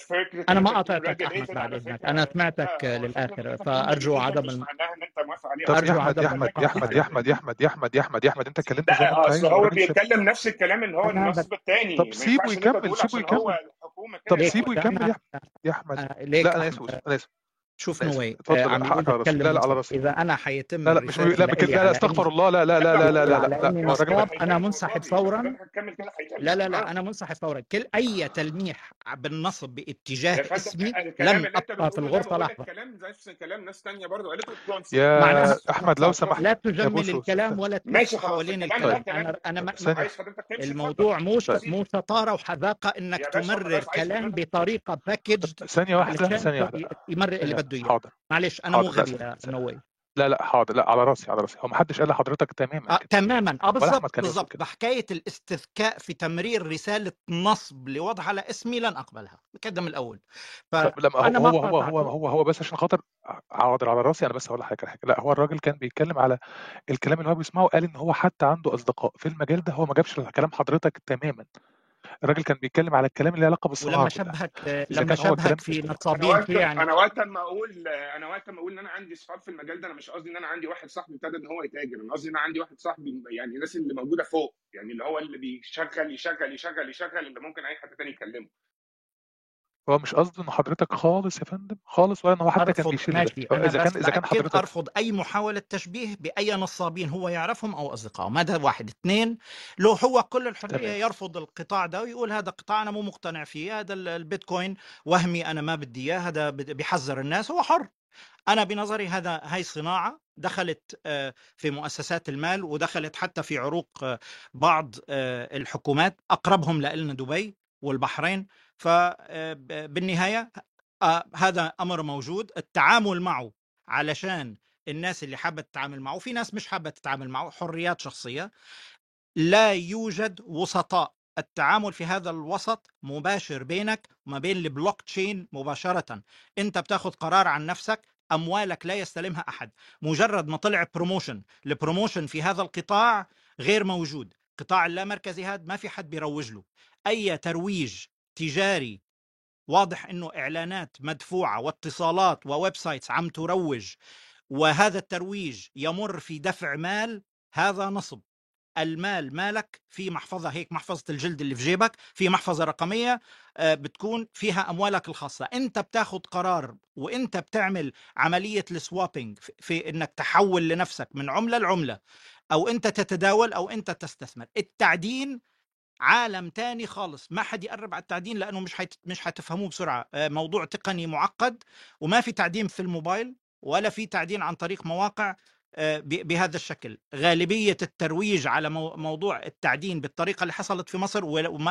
أنا ان ما قاطعتك أحمد بعد إذنك. أنا سمعتك هو للآخر فأرجو عدم الم... انت موافق عليها طب ارجو يا أحمد يا أحمد يا أحمد يا أحمد يا أحمد يا أحمد يا أحمد يا أحمد أنت اتكلمت زي ما لا انت هو بيتكلم نفس الكلام اللي هو. النصب طب الثاني ما سيبه يكمل سيبه يكمل طب سيبه يكمل يا أحمد. يا أحمد آه، لا أنا أسف أنا آسف. شوف نوي آه، اتفضل عم حقك يريد على راسي اتكلم لا لا على راسي اذا أنا حيتم لا لا مش لا بك... لا لا استغفر الله لا لا لا لا لا لا لا أنا منسحب فورا لا لا لا آه أنا منسحب فورا كل اي تلميح بالنصب باتجاه اسمي انت ابقى في الغرفه لحظه كلام نفس كلام ناس تانية برضه معناها يا احمد لو سمحت لا تجمل الكلام ولا خلاص حوالين الكلام طيب أنا أنا تمشي الموضوع مو طيب مو شطاره وحذاقه انك تمرر كلام بطريقه باكجد ثانية واحدة علشان ثانية ت- واحدة ي- يمرر اللي بده إياه. حاضر. معلش أنا مو غبي يا نوي لا. لا حاضر لا على راسي على راسي. هو ما حدش قال لحضرتك تماما آه كده. تماما. آه بالضبط كده. بحكاية الاستذكاء في تمرير رسالة نصب لوضع على اسمي لن أقبلها. كده من الأول طب لما هو هو هو هو هو هو بس عشان خاطر حاضر على راسي أنا بس هقول لحضرتك حاجة. لا هو الراجل كان بيتكلم على الكلام اللي هو بيسمعه قال إن هو حتى عنده أصدقاء في المجال ده هو ما جابش كلام حضرتك تماما. الراجل كان بيتكلم على الكلام اللي له علاقة بالصناعة ولما شبهك لما شبهك في نصابين في يعني أنا وقت ما أقول أنا وقت ما أقول إن أنا عندي اصحاب في المجال ده أنا مش قصدي إن أنا عندي واحد صاحبي ابتدى إن هو يتاجر أنا قصدي إن أنا عندي واحد صاحبي يعني الناس اللي موجودة فوق يعني اللي هو اللي بيشغل يشغل يشغل يشغل اللي ممكن أي حد تاني يكلمه. هو مش قصده إن حضرتك خالص يا فندم خالص ولا إن هو حتى كان أنا إذا كان إذا كان حضرتك أرفض أي محاولة تشبيه بأي نصابين هو يعرفهم أو اصدقائهم هذا واحد. اثنين لو هو كل الحرية تمام. يرفض القطاع ده ويقول هذا قطاع أنا مو مقتنع فيه هذا ال- البيتكوين وهمي أنا ما بدي إياه هذا بيحذر الناس هو حر. أنا بنظري هذا هاي صناعة دخلت آه، في مؤسسات المال ودخلت حتى في عروق آه، بعض آه، الحكومات أقربهم لنا دبي والبحرين. فبالنهايه هذا أمر موجود التعامل معه علشان الناس اللي حابة تتعامل معه في ناس مش حابة تتعامل معه حريات شخصية لا يوجد وسطاء. التعامل في هذا الوسط مباشر بينك وما بين البلوك تشين مباشرة. أنت بتاخذ قرار عن نفسك أموالك لا يستلمها أحد. مجرد ما طلع promotion ال promotion في هذا القطاع غير موجود. قطاع اللامركزي هذا ما في حد بيروج له. أي ترويج تجاري. واضح إنه إعلانات مدفوعة واتصالات و websites عم تروج وهذا الترويج يمر في دفع مال هذا نصب. المال مالك في محفظة هيك محفظة الجلد اللي في جيبك في محفظة رقمية آه، بتكون فيها أموالك الخاصة. أنت بتاخذ قرار وأنت بتعمل عملية ال swapping في- في إنك تحول لنفسك من عملة لعملة أو أنت تتداول أو أنت تستثمر. التعدين عالم تاني خالص ما حد يقرب على التعدين لأنه مش حيت... مش حتفهموه بسرعة. آه، موضوع تقني معقد وما في تعدين في الموبايل ولا في تعدين عن طريق مواقع. بهذا الشكل. غالبية الترويج على مو- موضوع التعدين بالطريقة اللي حصلت في مصر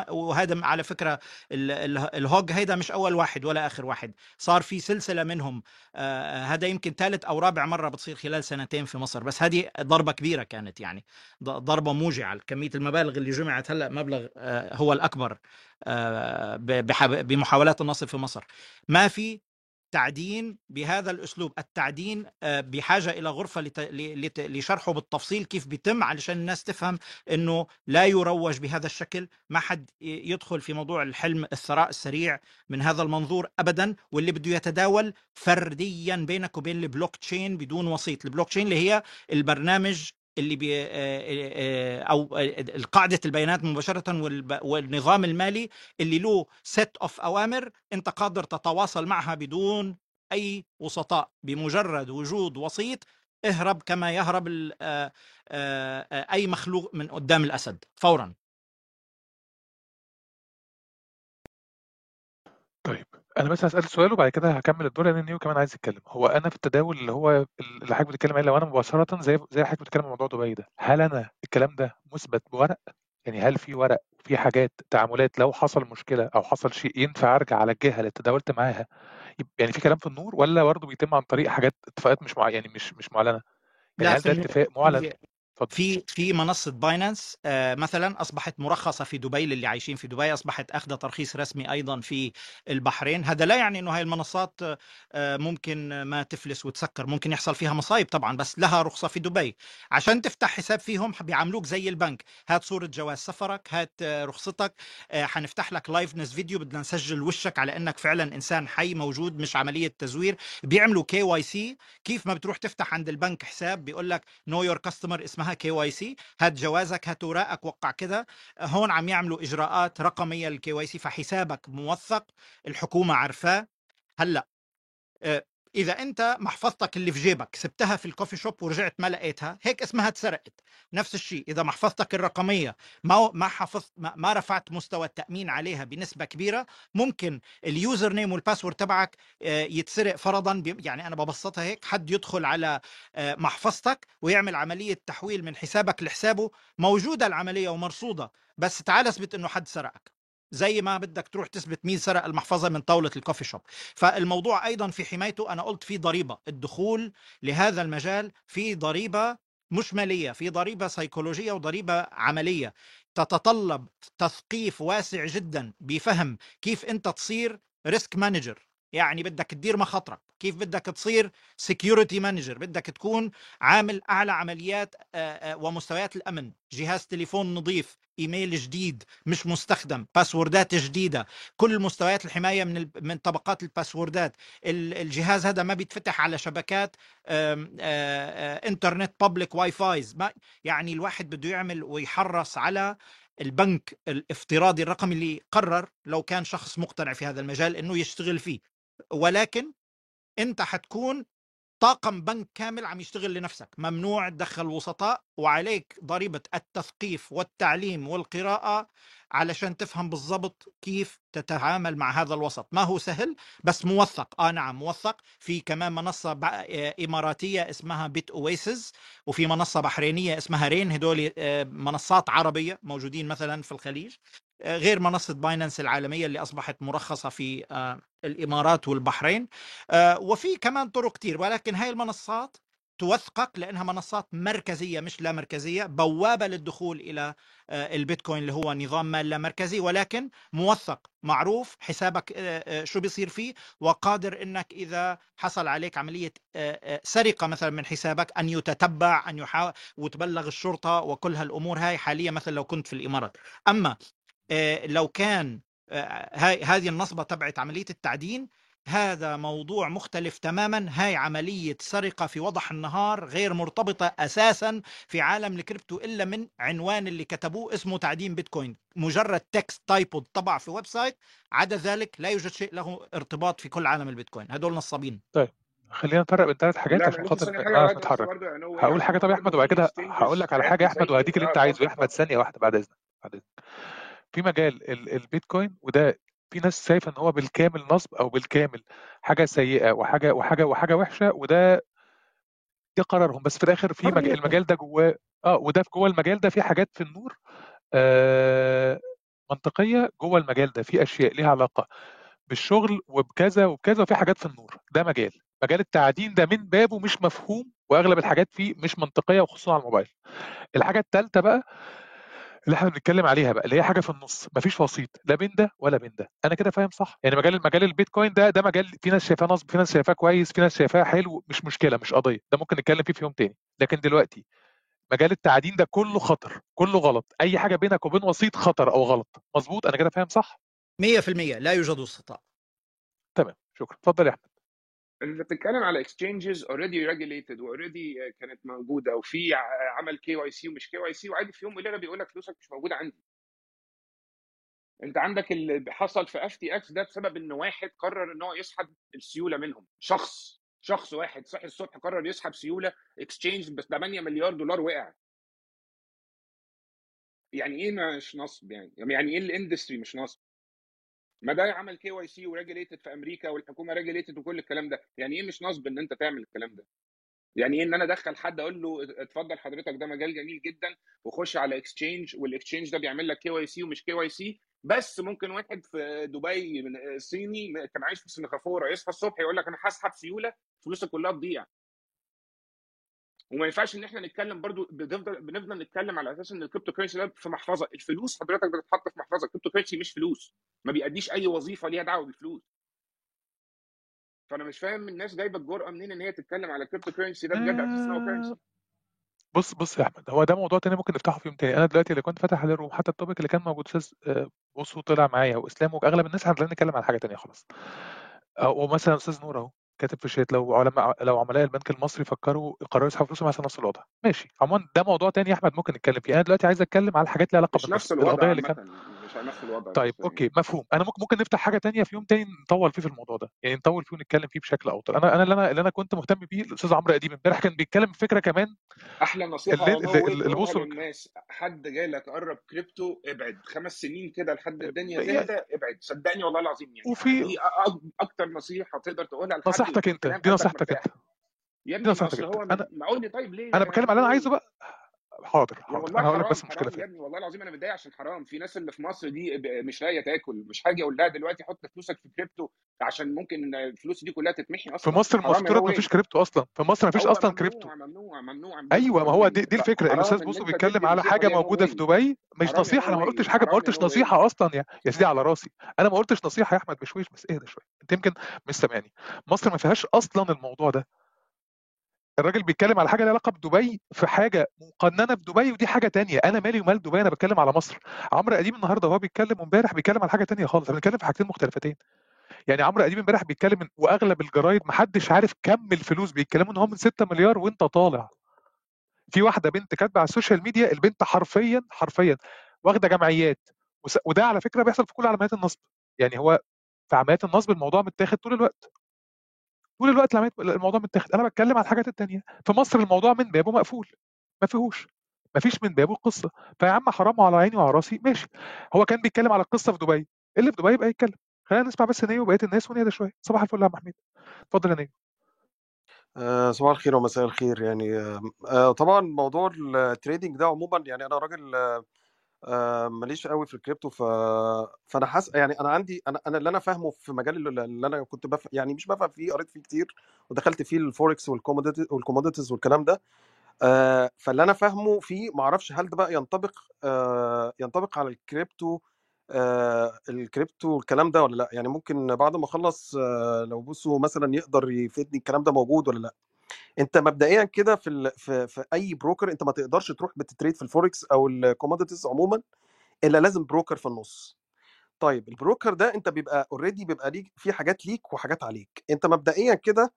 وهذا على فكرة ال- ال- الهوج هيدا مش أول واحد ولا آخر واحد. صار في سلسلة منهم آه، هذا يمكن ثالث أو رابع مرة بتصير خلال سنتين في مصر. بس هذه ضربة كبيرة كانت يعني. ضربة موجعة. كمية المبالغ اللي جمعت هلأ مبلغ آه، هو الأكبر آه، بمحاولات النصب في مصر. ما في تعدين بهذا الأسلوب التعدين آه، بحاجة إلى غرفة لشرحه بالتفصيل كيف بيتم علشان الناس تفهم إنه لا يروج بهذا الشكل ما حد يدخل في موضوع الحلم الثراء السريع من هذا المنظور ابدا واللي بده يتداول فرديا بينك وبين البلوك تشين بدون وسيط البلوك تشين اللي هي البرنامج اللي بي آه، آه، أو قاعدة البيانات مباشرة والنظام المالي اللي له set of أوامر أنت قادر تتواصل معها بدون أي وسطاء بمجرد وجود وسيط اهرب كما يهرب آه، آه، آه، أي مخلوق من قدام الأسد فورا. طيب. أنا بس هسأل سؤال وبعد كده هكمل الدور لأن نيو كمان عايز يتكلم. هو أنا في التداول اللي هو اللي حضرتك بتتكلم عليه لو أنا مباشرة زي زي حضرتك بتتكلم عن موضوع دبي ده هل أنا الكلام ده مثبت بورق؟ يعني هل في ورق في حاجات تعاملات لو حصل مشكلة أو حصل شيء ينفع أرجع على الجهة اللي تداولت معاها يب- يعني في كلام في النور ولا برضه بيتم عن طريق حاجات اتفاقات مش مع يعني مش مش معلنة؟ يعني لا هل في ده اتفاق معلن؟ في في منصة باينانس آه، مثلا أصبحت مرخصة في دبي للي عايشين في دبي أصبحت أخذ ترخيص رسمي أيضا في البحرين. هذا لا يعني أنه هاي المنصات آه، ممكن ما تفلس وتسكر ممكن يحصل فيها مصايب طبعا بس لها رخصة في دبي. عشان تفتح حساب فيهم بيعاملوك زي البنك. هات صورة جواز سفرك هات آه، رخصتك آه، حنفتح لك liveness video بدنا نسجل وشك على أنك فعلا إنسان حي موجود مش عملية تزوير. بيعملوا KYC كيف ما بتروح تفتح عند البنك حساب بيقول لك know your customer اسمها KYC هات جوازك هات اوراقك وقع كذا هون عم يعملوا إجراءات رقمية لل KYC فحسابك موثق الحكومة عارفاه. هلأ آه، إذا أنت محفظتك اللي في جيبك سبتها في ال coffee shop ورجعت ما لقيتها هيك اسمها اتسرقت. نفس الشيء إذا محفظتك الرقمية ما ما حفظت ما, ما رفعت مستوى التأمين عليها بنسبة كبيرة ممكن ال username وال password تبعك آه، يتسرق فرضا يعني أنا ببسطها هيك حد يدخل على آه، محفظتك ويعمل عملية تحويل من حسابك لحسابه موجودة العملية ومرصودة بس تعال اثبت إنه حد سرقك. زي ما بدك تروح تثبت مين سرق المحفظة من طاولة ال coffee shop فالموضوع أيضا في حمايته أنا قلت في ضريبة. الدخول لهذا المجال في ضريبة مش مالية في ضريبة سيكولوجيه وضريبة عملية. تتطلب تثقيف واسع جدا بفهم كيف أنت تصير risk manager يعني بدك تدير مخاطرك. كيف بدك تصير security manager بدك تكون عامل أعلى عمليات ومستويات الأمن. جهاز تليفون نظيف إيميل جديد مش مستخدم password ات جديدة. كل مستويات الحماية من من طبقات ال password ات ال- الجهاز هذا ما بيتفتح على شبكات انترنت public WiFis ما يعني الواحد بده يعمل ويحرص على البنك الافتراضي الرقمي اللي قرر لو كان شخص مقتنع في هذا المجال إنه يشتغل فيه. ولكن أنت حتكون طاقم بنك كامل عم يشتغل لنفسك. ممنوع تدخل وسطاء وعليك ضريبة التثقيف والتعليم والقراءة علشان تفهم بالضبط كيف تتعامل مع هذا الوسط. ما هو سهل بس موثق. آه نعم موثق. في كمان منصة إماراتية اسمها بيت أويسز وفي منصة بحرينية اسمها رين. هدول آه، منصات عربية موجودين مثلا في الخليج. غير منصة باينانس العالمية اللي أصبحت مرخصة في آه، الإمارات والبحرين. آه، وفي كمان طرق كتير ولكن هاي المنصات توثقك لأنها منصات مركزية مش لا مركزية بوابة للدخول إلى آه، البيتكوين اللي هو نظام مال لا مركزي ولكن موثق معروف حسابك شو بيصير فيه وقادر إنك إذا حصل عليك عملية سرقة مثلا من حسابك أن يتتبع أن يحاول وتبلغ الشرطة وكل هالأمور هاي حاليا مثلا لو كنت في الإمارات. أما لو كان آه، هاي هذه النصبة تبعت عملية التعدين هذا موضوع مختلف تماما. هاي عملية سرقة في وضح النهار غير مرتبطة أساسا في عالم الكريبتو إلا من عنوان اللي كتبوه اسمه تعدين بيتكوين. مجرد text typo طبع في website عدا ذلك لا يوجد شيء له ارتباط في كل عالم البيتكوين. هدول نصابين. خلينا نفرق بين ثلاث حاجات عشان خاطر نعرف نتحرك يعني هقول حاجة طب يا أحمد وبعد كده هقول لك على حاجة يا أحمد وهديك اللي أنت عايزه. يا أحمد ثانية واحدة بعد إذنك بعد إذنك. في مجال ال- البيتكوين وده في ناس شايفة إن هو بالكامل نصب أو بالكامل حاجة سيئة وحاجة وحاجة وحاجة وحشة وده دي قرارهم. بس في الآخر في مجال المجال ده جواه آه وده في جوه المجال ده في حاجات في النور آه منطقية جوه المجال ده في أشياء ليها علاقة بالشغل وبكذا وبكذا وفي حاجات في النور. ده مجال. مجال التعدين ده من بابه مش مفهوم وأغلب الحاجات فيه مش منطقية وخصوصا على الموبايل. الحاجة الثالثه بقى اللي إحنا بنتكلم عليها بقى اللي هي حاجة في النص مفيش وسيط لا بين ده ولا بين ده. أنا كده فاهم صح؟ يعني مجال مجال البيتكوين ده ده مجال في ناس شايفاه نصب في ناس شايفاه كويس في ناس شايفاه حلو مش مشكلة مش قضية. ده ممكن نتكلم فيه في يوم تاني. لكن دلوقتي مجال التعدين ده كله خطر كله غلط. أي حاجة بينك وبين وسيط خطر أو غلط. مظبوط؟ أنا كده فاهم صح؟ 100% لا يوجد وسطاء تمام. شكرا. اتفضل يا أحمد. انت بتتكلم على exchanges already regulated و already كانت موجودة وفي ع- عمل كي واي سي ومش كي واي سي وعادي في يوم وليلة بيقول لك فلوسك مش موجودة عندي. انت عندك اللي حصل في FTX ده بسبب إن واحد قرر إن هو يسحب السيولة منهم. شخص شخص واحد صحي الصبح قرر يسحب سيولة exchange ب 8 مليار دولار وقع. يعني إيه مش نصب يعني؟ يعني إيه ال industry مش نصب؟ ما ده عمل KYC و regulated في أمريكا والحكومة regulated وكل الكلام ده. يعني إيه مش نصب إن أنت تعمل الكلام ده؟ يعني إيه إن أنا أدخل حد أقول له اتفضل حضرتك ده مجال جميل جدا وخش على exchange وال exchange ده بيعمل لك كي واي سي ومش كي واي سي بس ممكن واحد في دبي من صيني كان عايش في سنغافورة يصحى الصبح يقول لك أنا هسحب سيولة فلوسك كلها تضيع. وما ينفعش ان إحنا نتكلم برضو بنفضل بنفضل نتكلم على أساس إن ال cryptocurrency ده في محفظة الفلوس حضرتك بتتحط في محفظة ال cryptocurrency مش فلوس. ما بيأديش أي وظيفة ليها دعوة بالفلوس. فأنا مش فاهم الناس جايبة الجرأة منين إن هي تتكلم على ال cryptocurrency ده بجد على أساس هو آه. بص بص يا أحمد هو ده موضوع تاني ممكن نفتحه في يوم تاني. أنا دلوقتي اللي كنت فاتح عليه ال room حتى ال topic اللي كان موجود أستاذ آه، بص طلع معايا وإسلام وأغلب الناس هنلاقي نتكلم عن حاجة تانية خلاص. أو مثلا أستاذ نور أهو. كاتب في الشات لو علماء لو عملاء البنك المصري فكروا قرروا يسحبوا فلوسهم هيحصل نفس الوضع. ماشي. عموما ده موضوع تاني يا أحمد ممكن نتكلم فيه. أنا دلوقتي عايز أتكلم على حاجات ليها علاقة مش بالنص نفس الوضع القضية اللي كان عامة. مش نفس الوضع طيب بس يعني. okay مفهوم. أنا ممكن ممكن نفتح حاجة تانية في يوم تاني نطول فيه في الموضوع ده. يعني نطول فيه ونتكلم فيه بشكل أوسع أنا أنا اللي أنا اللي أنا كنت مهتم بيه الأستاذ عمرو اديب امبارح كان بيتكلم في فكرة كمان أحلى نصيحة اللي بصوا للناس حد جاي لك قرب كريبتو ابعد. خمس سنين كده لحد الدنيا يعني تهدى ابعد. صدقني والله العظيم يعني. وفي أكتر نصيحة تقدر تقولها لحد نصيحتك أنت. دي نصيحتك أنت. يا ابني هو أنا ما قول لي طيب ليه أنا يا بتكلم على اللي أنا عايزه بقى. حاضر حاضر. والله أنا هقول لك بس المشكلة فين يا ابني والله العظيم أنا متضايق عشان حرام. في ناس اللي في مصر دي مش لاقية تاكل مش هاجي أقول لها دلوقتي حط فلوسك في كريبتو عشان ممكن الفلوس دي كلها تتمحي في أصلا. مصر حرام يا المفترض هو ما فيش إيه كريبتو أصلا. في مصر ما فيش هو أصلا كريبتو. ممنوع ممنوع ممنوع من أيوه ما هو دي, دي الفكرة. الأستاذ بوسو بيتكلم على حاجة موجودة في دبي مش نصيحة. أنا ما قلتش حاجة ما قلتش نصيحة أصلا يا يا سيدي على راسي. أنا ما قلتش نصيحة يا أحمد بشويش بس إهدى شوية. أنت يمكن مش سامعني مصر ما فيهاش أصلا الموضوع ده. الراجل بيتكلم على حاجة لها علاقة بدبي في حاجة مقننة بدبي ودي حاجة تانية. أنا مالي ومال دبي أنا بتكلم على مصر. عمرو أديب النهارده وهو بيتكلم امبارح بيتكلم على حاجة تانية خالص. بنتكلم في حاجتين مختلفتين. يعني عمرو أديب امبارح بيتكلم وأغلب الجرايد محدش عارف كم الفلوس. بيتكلموا إن هو من 6 مليار وإنت طالع. في واحدة بنت كاتبة على ال social media البنت حرفيا حرفيا واخدة جمعيات. وده على فكرة بيحصل في كل عمليات النصب. يعني هو في عمليات النصب الموضوع متاخد طول الوقت. طول الوقت الموضوع متاخد. أنا بتكلم على الحاجات التانية. في مصر الموضوع من بابه مقفول. ما فيهوش. ما فيش من بابه القصة فيا عم حرام على عيني وعلى راسي ماشي. هو كان بيتكلم على القصة في دبي. اللي في دبي يبقى يتكلم. خلينا نسمع بس نيو وبقيه الناس ونهدى شوية. صباح الفل يا عم حميد. اتفضل يا نيو. آه، صباح الخير ومساء الخير يعني آه، آه، طبعا موضوع ال trading ده عموما يعني أنا راجل ماليش قوي في الكريبتو ف... فأنا حاسس يعني أنا عندي أنا أنا اللي أنا فاهمه في مجال اللي أنا كنت بف... يعني مش بفهم فيه قريت فيه كتير ودخلت فيه ال forex وال commodity وال commodities والكلام ده آه، فاللي أنا فاهمه فيه ما أعرفش هل ده بقى ينطبق آه، ينطبق على الكريبتو آه، الكريبتو والكلام ده ولا لأ؟ يعني ممكن بعد ما أخلص آه، لو بصوا مثلا يقدر يفيدني الكلام ده موجود ولا لأ؟ أنت مبدئيا كده في ال... في في أي broker أنت ما تقدرش تروح بت trade في الفوركس أو ال commodities عموما إلا لازم broker في النص. طيب ال broker ده أنت بيبقى already بيبقى ليك في حاجات ليك وحاجات عليك. أنت مبدئيا كده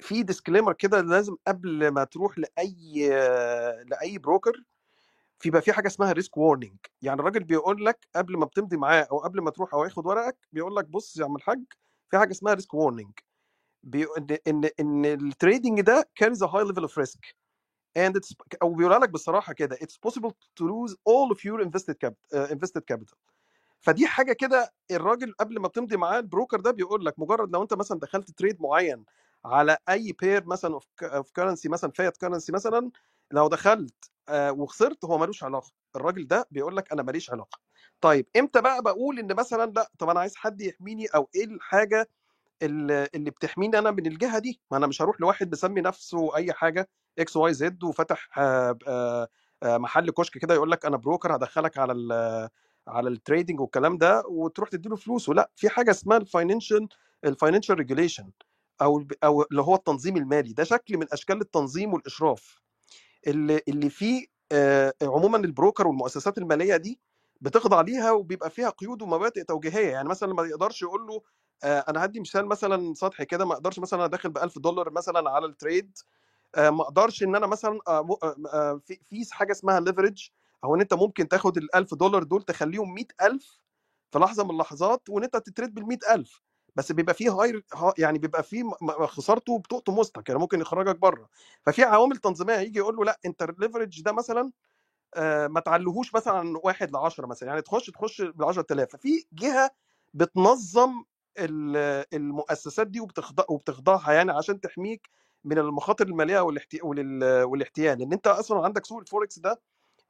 في disclaimer كده لازم قبل ما تروح لأي لأي broker في بقى في حاجة اسمها risk warning يعني الراجل بيقول لك قبل ما بتمضي معاه أو قبل ما تروح أو ياخد ورقك بيقول لك بص يا عم الحاج في حاجة اسمها risk warning إن إن إن ال trading ده a high level of risk. And it's أو بيقول لك بصراحة كده possible to lose all of your invested capital uh, invested capital. فدي حاجة كده الراجل قبل ما بتمضي معاه ال broker ده بيقول لك مجرد لو أنت مثلا دخلت trade معين على أي pair مثلا of currency مثلا fiat currency مثلا لو دخلت آه، وخسرت هو ملوش علاقة. الراجل ده بيقول لك أنا ماليش علاقة. طيب إمتى بقى بقول إن مثلا لأ طب أنا عايز حد يحميني أو إيه الحاجة اللي بتحميني أنا من الجهة دي. ما أنا مش هروح لواحد مسمي نفسه أي حاجة XYZ وفتح آه، آه، آه، محل كشك كده يقول لك أنا broker هدخلك على ال على ال trading والكلام ده وتروح تديله فلوس ولا في حاجة اسمها ال financial ال financial regulation أو أو اللي هو التنظيم المالي. ده شكل من أشكال التنظيم والإشراف. اللي اللي فيه عموما ال broker والمؤسسات المالية دي بتخضع ليها وبيبقى فيها قيود ومبادئ توجيهية. يعني مثلا ما يقدرش يقول له آه، أنا هدي مثال مثلا سطحي كده ما أقدرش مثلا داخل ب 1000 دولار مثلا على ال trade آه، ما أقدرش إن أنا مثلا آه، آه، آه، في في حاجة اسمها leverage أو إن أنت ممكن تاخد ال 1000 دولار دول تخليهم 100000 في لحظة من اللحظات وإن أنت ت trade بال 100000 بس بيبقى فيه high ها- يعني بيبقى فيه خسارته بتقط مستك يعني ممكن يخرجك بره. ففي عوامل تنظيمية يجي يقول له لأ أنت ال leverage ده مثلا ما تعلهوش مثلا واحد ل 10 مثلا يعني تخش تخش ب 10000 ففي جهة بتنظم ال- المؤسسات دي وبتخضع وبتخضعها يعني عشان تحميك من المخاطر المالية والاحتي... والاحتيال لأن أنت أصلا عندك سوق الفوركس ده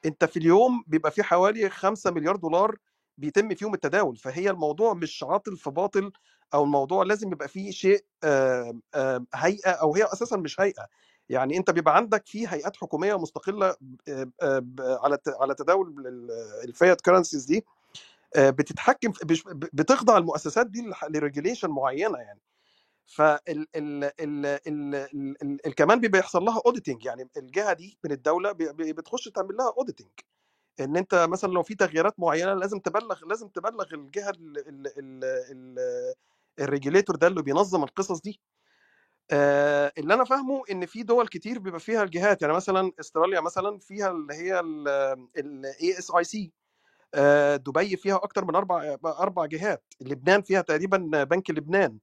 أنت في اليوم بيبقى فيه حوالي 5 مليار دولار بيتم فيهم التداول. فهي الموضوع مش عاطل في باطل أو الموضوع لازم يبقى فيه شيء آم، آم، هيئة أو هي أساسا مش هيئة. يعني أنت بيبقى عندك في هيئات حكومية مستقلة ب- ب- على على تداول ال- ال fiat currencies دي آه، بتتحكم بتخضع المؤسسات دي ل regulation معينة يعني. فال ال ال ال ال ال ال كمان بيبقى يحصل لها auditing يعني الجهة دي من الدولة بتخش تعمل لها auditing إن أنت مثلا لو في تغييرات معينة لازم تبلغ لازم تبلغ الجهة ال ال ال ال ال regulator ده اللي بينظم القصص دي. آه، اللي أنا فاهمه إن في دول كتير بيبقى فيها الجهات يعني مثلا أستراليا مثلا فيها اللي هي ال ASIC دبي فيها أكتر من أربع أربع جهات لبنان فيها تقريبا بنك لبنان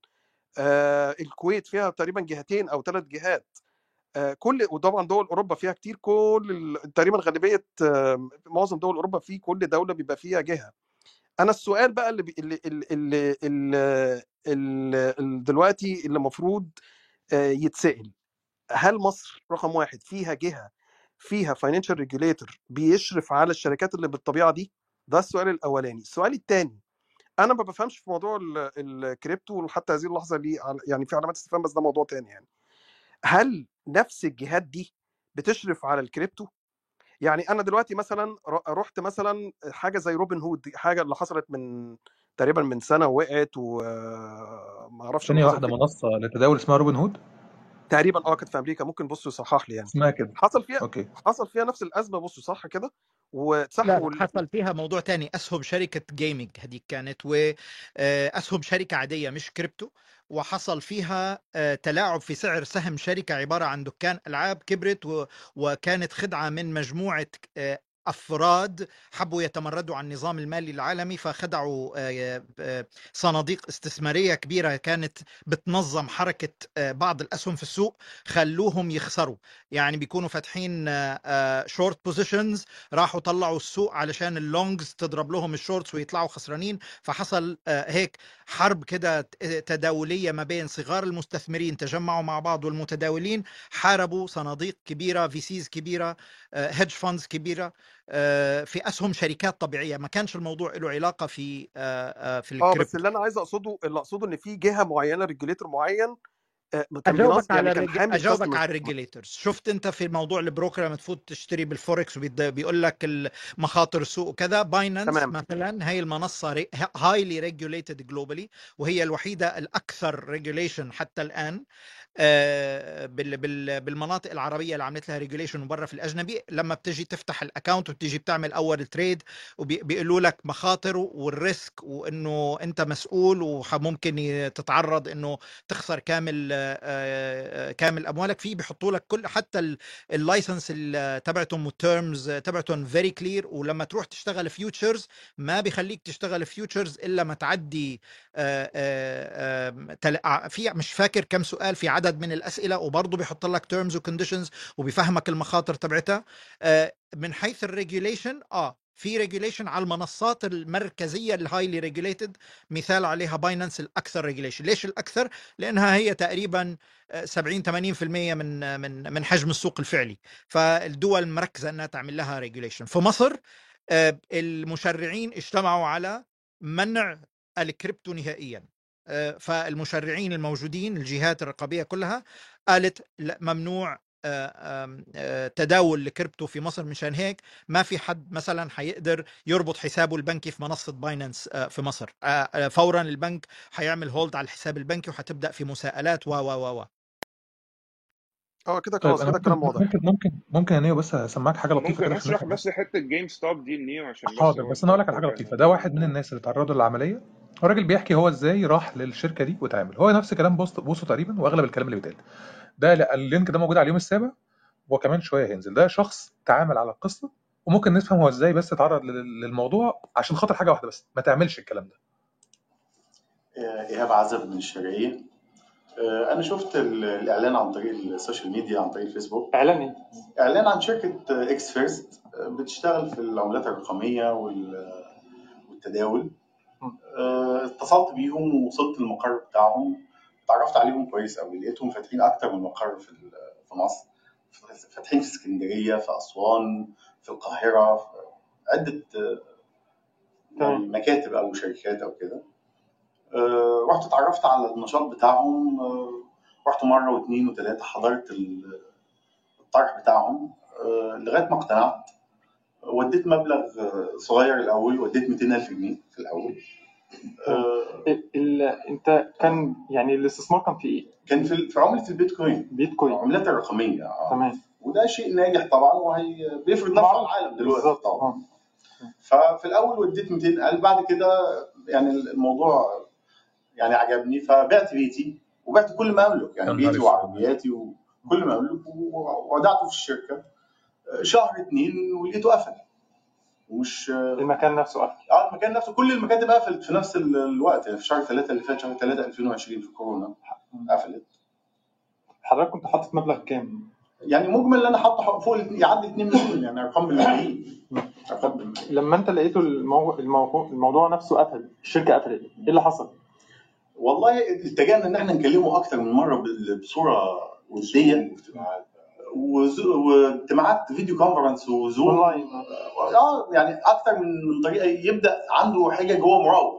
آه، الكويت فيها تقريبا جهتين أو ثلاث جهات آه، كل وطبعا دول أوروبا فيها كتير كل تقريبا غالبية آه، معظم دول أوروبا في كل دولة بيبقى فيها جهة. أنا السؤال بقى اللي اللي اللي اللي, اللي, اللي, دلوقتي اللي المفروض آه، يتسأل. هل مصر رقم واحد فيها جهة فيها financial regulator بيشرف على الشركات اللي بالطبيعة دي؟ ده السؤال الأولاني. السؤال الثاني أنا ما بفهمش في موضوع ال- الكريبتو وحتى هذه اللحظة عل- يعني في علامات استفهام بس ده موضوع تاني يعني. هل نفس الجهات دي بتشرف على الكريبتو يعني أنا دلوقتي مثلا رحت مثلا حاجة زي Robin Hood حاجة اللي حصلت من تقريبا من سنة وقعت وما أعرفش اللي ثانية حصل واحدة فيها منصة للتداول اسمها Robin Hood؟ تقريبا آه كانت في أمريكا. ممكن بصوا يصحح لي يعني. اسمها كده. حصل فيها okay. حصل فيها نفس الأزمة بصوا صح كده لا واتسحبوا لا حصل فيها موضوع تاني. أسهم شركة gaming هذيك كانت واسهم شركة عادية مش كريبتو وحصل فيها آه، تلاعب في سعر سهم شركة عبارة عن دكان ألعاب كبرت وكانت خدعة من مجموعة آه، أفراد حبوا يتمردوا على النظام المالي العالمي فخدعوا آه، آه، صناديق استثمارية كبيرة كانت بتنظم حركة آه، بعض الأسهم في السوق خلوهم يخسروا. يعني بيكونوا فاتحين short positions راحوا طلعوا السوق علشان ال longs تضرب لهم ال shorts ويطلعوا خسرانين فحصل هيك حرب كده تداولية ما بين صغار المستثمرين تجمعوا مع بعض والمتداولين حاربوا صناديق كبيرة VCs كبيرة hedge funds كبيرة آه، في أسهم شركات طبيعية. ما كانش الموضوع له علاقة في آه، آه، في آه بس الكريبتو. اللي أنا عايز أقصده اللي أقصده إن في جهة معينة regulator معين آه، أجاوبك بينظم على يعني أجاوبك على ال regulators شفت أنت في موضوع ال broker لما تفوت تشتري بالفوركس وبيقول لك مخاطر السوق وكذا؟ Binance تمام. مثلا هي المنصة highly regulated globally وهي الوحيدة الأكثر regulation حتى الآن. بالمناطق العربية اللي عملت لها regulation وبرا في الأجنبي لما بتجي تفتح ال account وبتيجي بتعمل أول trade وبيقولوا لك مخاطر وال risk وإنه أنت مسؤول وممكن تتعرض إنه تخسر كامل آه، آه، كامل أموالك. فيه بيحطوا لك كل حتى ال- ال license ال- تبعتهم وال terms تبعتهم very clear ولما تروح تشتغل futures ما بيخليك تشتغل futures إلا ما تعدي آه، آه، في مش فاكر كم سؤال في عدد من الأسئلة وبرضه بيحط لك terms و conditions وبيفهمك المخاطر تبعتها. آه، من حيث ال regulation آه في regulation على المنصات المركزية ال highly regulated مثال عليها Binance الأكثر regulation ليش الأكثر؟ لأنها هي تقريبا آه، 70 80% من من من حجم السوق الفعلي. فالدول مركزة إنها تعمل لها regulation في مصر المشرعين اجتمعوا على منع الكريبتو نهائيا. آه، فالمشرعين الموجودين الجهات الرقابية كلها قالت لا ممنوع آه، آه، تداول الكريبتو في مصر مشان هيك ما في حد مثلا حيقدر يربط حسابه البنكي في منصة Binance آه، في مصر. فورا البنك حيعمل hold على الحساب البنكي وحتبدا في مساءلات و و و و. آه كده طيب خلاص كده ممكن الكلام واضح. ممكن ممكن ممكن يا نيو بس أسمعك حاجة لطيفة ممكن اشرح بس حتة GameStop دي النيو عشان حاضر بس أنا أقول لك على حاجة لطيفة. ده واحد من الناس اللي تعرضوا للعملية هو راجل بيحكي هو إزاي راح للشركة دي وتعامل. هو نفس كلام بوست بوسو تقريبا وأغلب الكلام اللي بيتقال. ده ال link ده موجود على اليوم السابع وكمان شوية هينزل. ده شخص تعامل على القصة وممكن نفهم هو إزاي بس اتعرض لل- للموضوع عشان خاطر حاجة واحدة بس ما تعملش الكلام ده. إيهاب عزب من الشرقية آه، أنا شفت ال- الإعلان عن طريق ال social media عن طريق الفيسبوك. إعلان إيه؟ إعلان عن شركة X First. بتشتغل في العملات الرقمية وال- والتداول. اتصلت بيهم ووصلت المقر بتاعهم. اتعرفت عليهم كويس قوي. لقيتهم فاتحين أكتر من مقر في في مصر. فاتحين في اسكندرية في أسوان في القاهرة في عدة آه، يعني مكاتب أو شركات أو كده. آه، رحت اتعرفت على النشاط بتاعهم. آه، رحت مرة واثنين وثلاثة حضرت ال- الطرح بتاعهم. آه، لغاية ما اقتنعت. وديت مبلغ آه، صغير الأول وديت 200 ألف جنيه في الأول. آه، ال... ال... انت كان يعني الاستثمار كان في إيه؟ كان في في عملة البيتكوين. بيتكوين. العملات الرقمية آه. تمام. وده شيء ناجح طبعا وهي بيفرض نفسه على العالم دلوقتي بالظبط. طبعا. آه. ففي الأول وديت 200 ألف بعد كده يعني الموضوع يعني عجبني فبعت بيتي وبعت كل ما املك يعني بيتي وعربياتي وكل ما املك وودعته في الشركة. شهر اتنين ولقيته قفل. ومش المكان نفسه قفل آه المكان نفسه. كل المكاتب قفلت في نفس ال- الوقت يعني في شهر ثلاثة اللي فات شهر ثلاثة 2020 في كورونا قفلت. حضرتك كنت حاطط مبلغ كام؟ يعني مجمل اللي أنا حاطه فوق يعدي 2 مليون يعني أرقام بالملايين أرقام لما أنت لقيته الموضوع الموضوع, الموضوع نفسه قفل الشركة قفلت إيه اللي حصل؟ والله التجأنا إن إحنا نكلمه أكتر من مرة بصورة ودية. واجتماعات video conference وزوم اونلاين آه يعني أكتر من طريقة يبدأ عنده حاجة جوه مراوغ.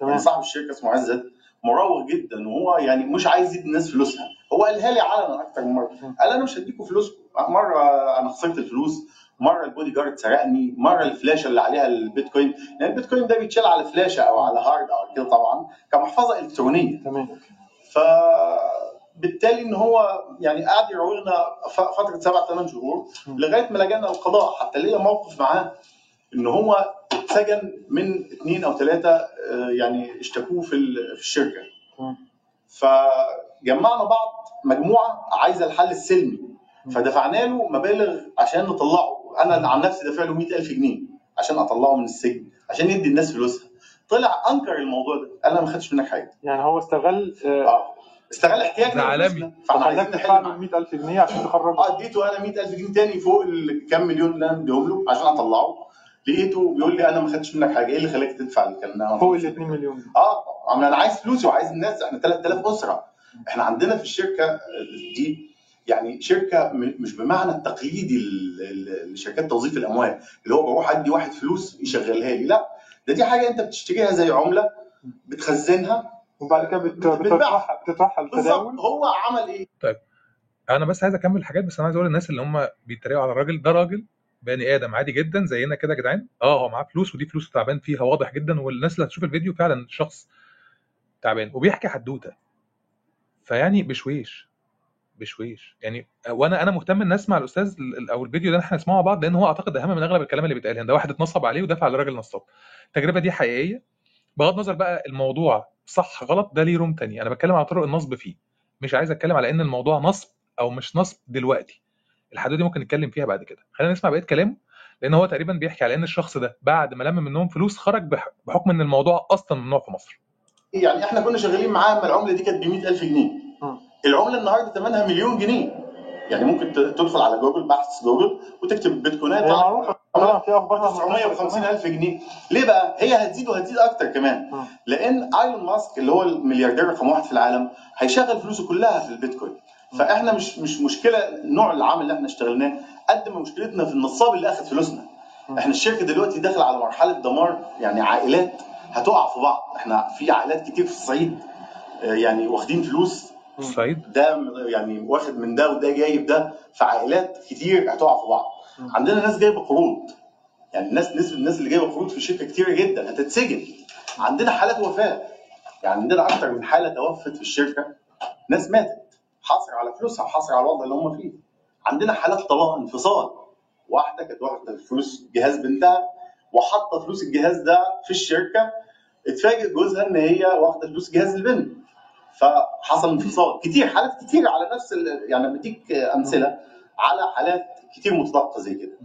يعني صاحب الشركة اسمه عزت مراوغ جدا. وهو يعني مش عايز يدي الناس فلوسها. هو قالها لي علنا أكتر من مرة. قال أنا مش هديكم فلوسكم. مرة أنا خسرت الفلوس. مرة البودي جارد سرقني. مرة الفلاشة اللي عليها البيتكوين. لأن البيتكوين ده بيتشال على فلاشه أو على hard أو كده طبعا كمحفظة إلكترونية. تمام. فبالتالي إن هو يعني قعد يراوغنا ف- فترة سبع ثمان شهور لغاية ما لجأنا القضاء. حتى ليا موقف معاه إن هو اتسجن من اثنين أو ثلاثة يعني اشتكوه في ال- في الشركة. فجمعنا بعض مجموعة عايزة الحل السلمي. فدفعنا له مبالغ عشان نطلعه. أنا عن نفسي دافع له 100000 جنيه عشان أطلعه من السجن عشان يدي الناس فلوسها. طلع أنكر الموضوع ده. قال أنا ما خدتش منك حاجة. يعني هو استغل آه، آه. استغل احتياجنا ده عالمي. فخلاك تدفع له معاه 100000 جنيه عشان تخرجه آه اديته أنا 100000 جنيه تاني فوق الكام مليون اللي أنا مديهم له عشان اطلعه. لقيته بيقول لي أنا ما خدتش منك حاجة. إيه اللي خلاك تدفع الكلام ده؟ فوق ال 2 مليون. آه أنا عايز فلوسي وعايز الناس. إحنا 3000 أسرة. إحنا عندنا في الشركة دي يعني شركة مش بمعنى التقليدي لشركات توظيف الأموال. اللي هو بروح أدي واحد فلوس يشغلها لي. لا ده دي حاجة انت بتشتريها زي عملة بتخزنها. وبعد كده بت-. بتطرحها بتطرحها للتداول هو عمل إيه؟ أنا بس عايز أكمل حاجات بس أنا عايز أقول للناس اللي هم بيتريقوا على الراجل ده راجل بني آدم عادي جدا زينا كده يا جدعان. آه هو معاه فلوس ودي فلوس تعبان فيها واضح جدا والناس اللي هتشوف الفيديو فعلا شخص تعبان وبيحكي حدوتة. فيعني بشويش بشويش. يعني وأنا أنا مهتم إن أسمع الأستاذ ال- أو الفيديو ده إحنا نسمعه مع بعض لأن هو أعتقد أهم من أغلب الكلام اللي بيتقال يعني ده واحد اتنصب عليه ودفع لراجل نصاب. التجربه دي حقيقية. بغض النظر بقى الموضوع صح غلط ده ليه روم تاني. أنا بتكلم على طرق النصب فيه. مش عايز أتكلم على إن الموضوع نصب أو مش نصب دلوقتي. الحدود دي ممكن نتكلم فيها بعد كده. خلينا نسمع بقية كلامه لأن هو تقريبا بيحكي على إن الشخص ده بعد ما لم منهم فلوس خرج بح- بحكم إن الموضوع أصلا ممنوع في مصر. يعني إحنا كنا شغالين معاه اما العملة دي كانت ب 100000 جنيه. العملة النهارده ثمنها مليون جنيه. يعني ممكن تدخل على جوجل بحث جوجل وتكتب بيتكوينات هي معروفه طبعا. في اخبارها 950 ألف جنيه. ليه بقى؟ هي هتزيد وهتزيد أكتر كمان. لأن إيلون ماسك اللي هو الملياردير رقم واحد في العالم هيشغل فلوسه كلها في البيتكوين. فإحنا مش مش مشكلة نوع العمل اللي إحنا اشتغلناه قد ما مشكلتنا في النصاب اللي أخذ فلوسنا. إحنا الشركة دلوقتي داخلة على مرحلة دمار يعني عائلات هتقع في بعض. إحنا في عائلات كتير في الصعيد آه، يعني واخدين فلوس الصعيد ده يعني واخد من ده وده جايب ده فعائلات كتير هتقع في بعض. مم. عندنا ناس جايبة قروض. يعني الناس نسبة الناس اللي جايبة قروض في الشركة كتيرة جدا هتتسجن. عندنا حالات وفاة. يعني عندنا أكتر من حالة توفت في الشركة. ناس ماتت. حصر على فلوسها وحصر على الوضع اللي هم فيه. عندنا حالات طلاق انفصال. واحدة كانت واخدة فلوس جهاز بنتها وحاطة فلوس الجهاز ده في الشركة. اتفاجئ جوزها إن هي واخدة فلوس جهاز البنت. فحصل انفصال كتير حالات كتير على نفس ال- يعني بديك أمثلة على حالات كتير متطابقه زي كده.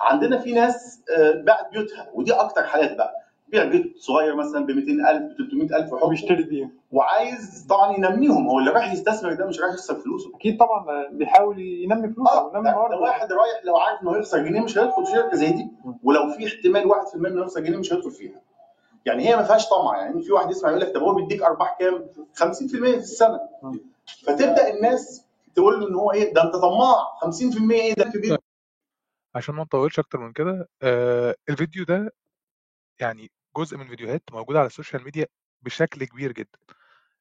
عندنا في ناس آه، باعت بيوتها ودي أكتر حالات بقى. بيع بيت صغير مثلا ب 200000 ب 300000 وحطه وبيشتري بيه وعايز طبعا ينميهم. هو اللي رايح يستثمر ده مش رايح يخسر فلوسه. أكيد طبعا بيحاول ينمي فلوسه أو ينمي ده, ده موارده واحد رايح لو عارف إنه هيخسر جنيه مش هيدخل في شركة زي دي ولو في احتمال 1% إنه يخسر جنيه مش هيدخل فيها. يعني هي ما فيهاش طمع يعني في واحد يسمع يقول لك طب هو بيديك أرباح كام؟ 50% في السنة. فتبدأ الناس تقول له إن هو إيه؟ ده أنت طماع. 50% إيه؟ ده كبير عشان ما نطولش أكتر من كده آه الفيديو ده يعني جزء من فيديوهات موجودة على ال social media بشكل كبير جدا.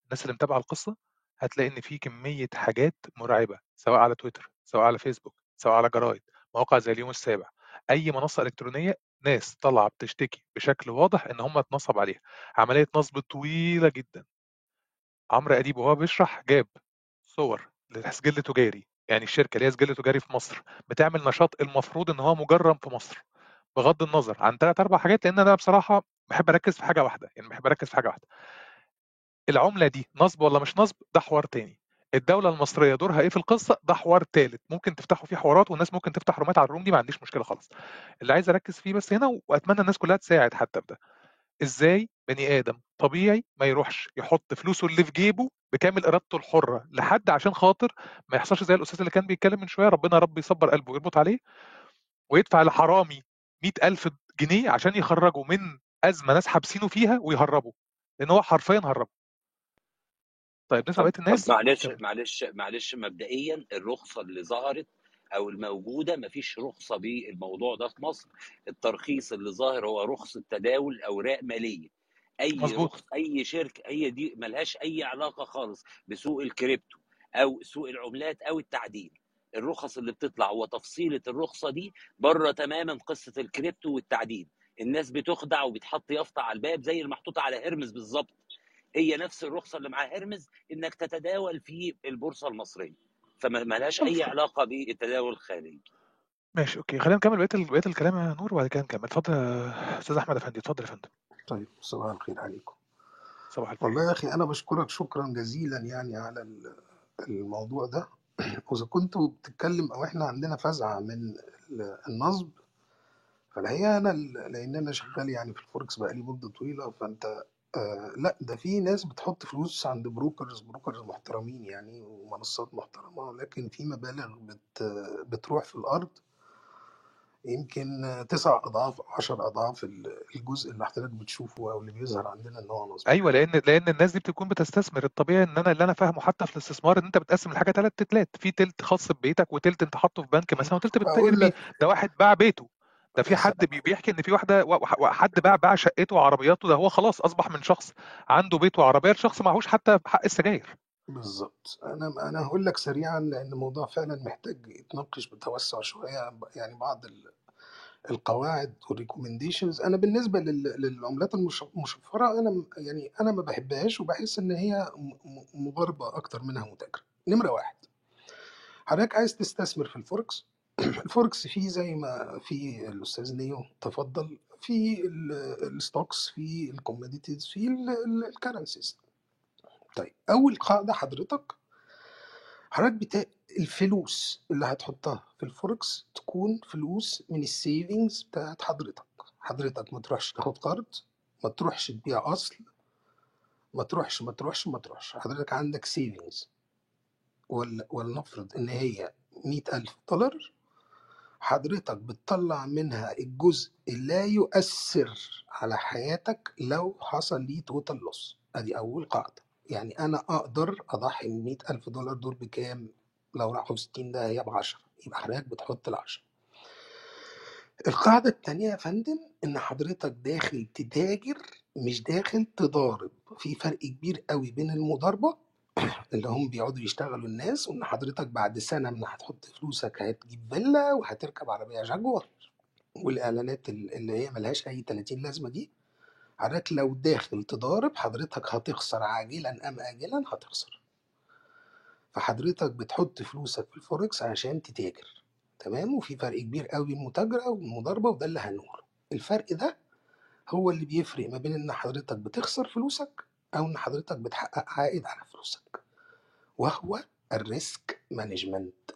الناس اللي متابعة القصة هتلاقي إن في كمية حاجات مرعبة سواء على تويتر سواء على فيسبوك سواء على جرايد مواقع زي اليوم السابع. أي منصة إلكترونية ناس طالعة بتشتكي بشكل واضح إن هم اتنصب عليها. عملية نصب طويلة جدا. عمرو أديب وهو بيشرح جاب صور لسجل تجاري يعني الشركة اللي هي سجل تجاري في مصر بتعمل نشاط المفروض إن هو مجرم في مصر بغض النظر عن ثلاث أربع حاجات لأن أنا بصراحة بحب أركز في حاجة واحدة يعني بحب أركز في حاجة واحدة. العملة دي نصب ولا مش نصب؟ ده حوار تاني. الدولة المصرية دورها إيه في القصة؟ ده حوار تالت. ممكن تفتحوا فيه حوارات والناس ممكن تفتح رومات على الروم دي ما عنديش مشكلة خالص. اللي عايز أركز فيه بس هنا وأتمنى الناس كلها تساعد حتى في ده. إزاي بني آدم طبيعي ما يروحش يحط فلوسه اللي في جيبه بكامل إرادته الحرة لحد عشان خاطر ما يحصلش زي الأستاذ اللي كان بيتكلم من شوية ربنا رب يصبر قلبه ويربط عليه ويدفع لحرامي 100000 جنيه عشان يخرجوا من أزمة ناس حابسينه فيها ويهربوا لأن هو حرفيا هربه. طيب نسمع بقية الناس. معلش. معلش معلش مبدئيا الرخصة اللي ظهرت أو الموجودة مفيش رخصة بالموضوع ده في مصر. الترخيص اللي ظاهر هو رخصه تداول أوراق مالية. أي رخص أي شركة هي دي ملهاش أي علاقة خالص بسوق الكريبتو أو سوق العملات أو التعدين الرخص اللي بتطلع وتفصيله الرخصة دي بره تماما قصة الكريبتو والتعدين الناس بتخدع وبتحط يافطة على الباب زي المحطوطة على هرمز بالظبط. هي نفس الرخصة اللي مع هرمز إنك تتداول في البورصة المصرية. فما ما لهاش اي علاقة بالتداول الخارجي. ماشي okay. خلينا نكمل بقية بقية الكلام يا نور وبعد كده نكمل. اتفضل يا أستاذ أحمد افندي اتفضل يا فندم. طيب صباح الخير عليكم. صباح الفل. والله يا أخي أنا بشكرك شكرا جزيلا يعني على ال- الموضوع ده. وإذا كنت بتتكلم أو إحنا عندنا فزعة من ال- النصب فالحقيقة أنا لأن أنا شغال يعني في الفوركس بقالي مدة طويلة فأنت آه لأ ده في ناس بتحط فلوس عند brokers brokers محترمين يعني ومنصات محترمة لكن في مبالغ بت بتروح في الأرض. يمكن تسع أضعاف أو عشر أضعاف ال- الجزء اللي حضرتك بتشوفه أو اللي بيظهر عندنا إن هو نصب أيوه لأن لأن الناس دي بتكون بتستثمر. الطبيعي إن أنا اللي أنا فاهمه حتى في الاستثمار إن أنت بتقسم الحاجة ثلاث تلات في تلت خاص ببيتك وتلت أنت حاطه في بنك مثلا وتلت بتتاجر أقول بيه. لك ده واحد باع بيته. ده في حد بيحكي إن في واحدة وا- وا- حد باع باع شقته وعربياته ده هو خلاص أصبح من شخص عنده بيت وعربية لشخص معهوش حتى حق السجاير. بالظبط. أنا أنا هقول لك سريعا لأن الموضوع فعلا محتاج يتناقش بتوسع شوية يعني بعض ال- القواعد وال recommendations أنا بالنسبة لل- للعملات المش- المشفرة أنا يعني أنا ما بحبهاش وبحس إن هي مضاربه أكتر منها متاجرة. نمرة واحد. حضرتك عايز تستثمر في ال forex؟ <clears throat> ال forex فيه زي ما في الأستاذ نيو تفضل في ال- ال stocks في ال commodities في ال currencies طيب أول قاعدة حضرتك حضرتك بتا... الفلوس اللي هتحطها في الفوركس تكون فلوس من ال savings بتاعت حضرتك. حضرتك ما تروحش تاخد قرض ما تروحش تبيع أصل ما تروحش ما تروحش ما تروحش. حضرتك عندك savings ولنفرض إن هي مئة ألف دولار حضرتك بتطلع منها الجزء لا يؤثر على حياتك لو حصل ليه total loss أدي أول قاعدة. يعني أنا أقدر أضحي من 100 ألف دولار دول بكام؟ لو راحوا 60 ده هي ب 10 يبقى حضرتك بتحط ال 10 القاعدة الثانية يا فندم إن حضرتك داخل تتاجر مش داخل تضارب. في فرق كبير قوي بين المضاربة اللي هم بيقعدوا يشتغلوا الناس وإن حضرتك بعد سنة من هتحط فلوسك هتجيب فيلا وهتركب عربية جاكور والإعلانات ال- اللي هي ملهاش أي 30 لازمة دي حضرتك لو داخل تضارب حضرتك هتخسر عاجلا أم اجلا هتخسر. فحضرتك بتحط فلوسك في الفوركس عشان تتاجر تمام؟ وفي فرق كبير قوي المتاجرة والمضاربة وده اللي هنقوله. الفرق ده هو اللي بيفرق ما بين إن حضرتك بتخسر فلوسك أو إن حضرتك بتحقق عائد على فلوسك. وهو ال risk management.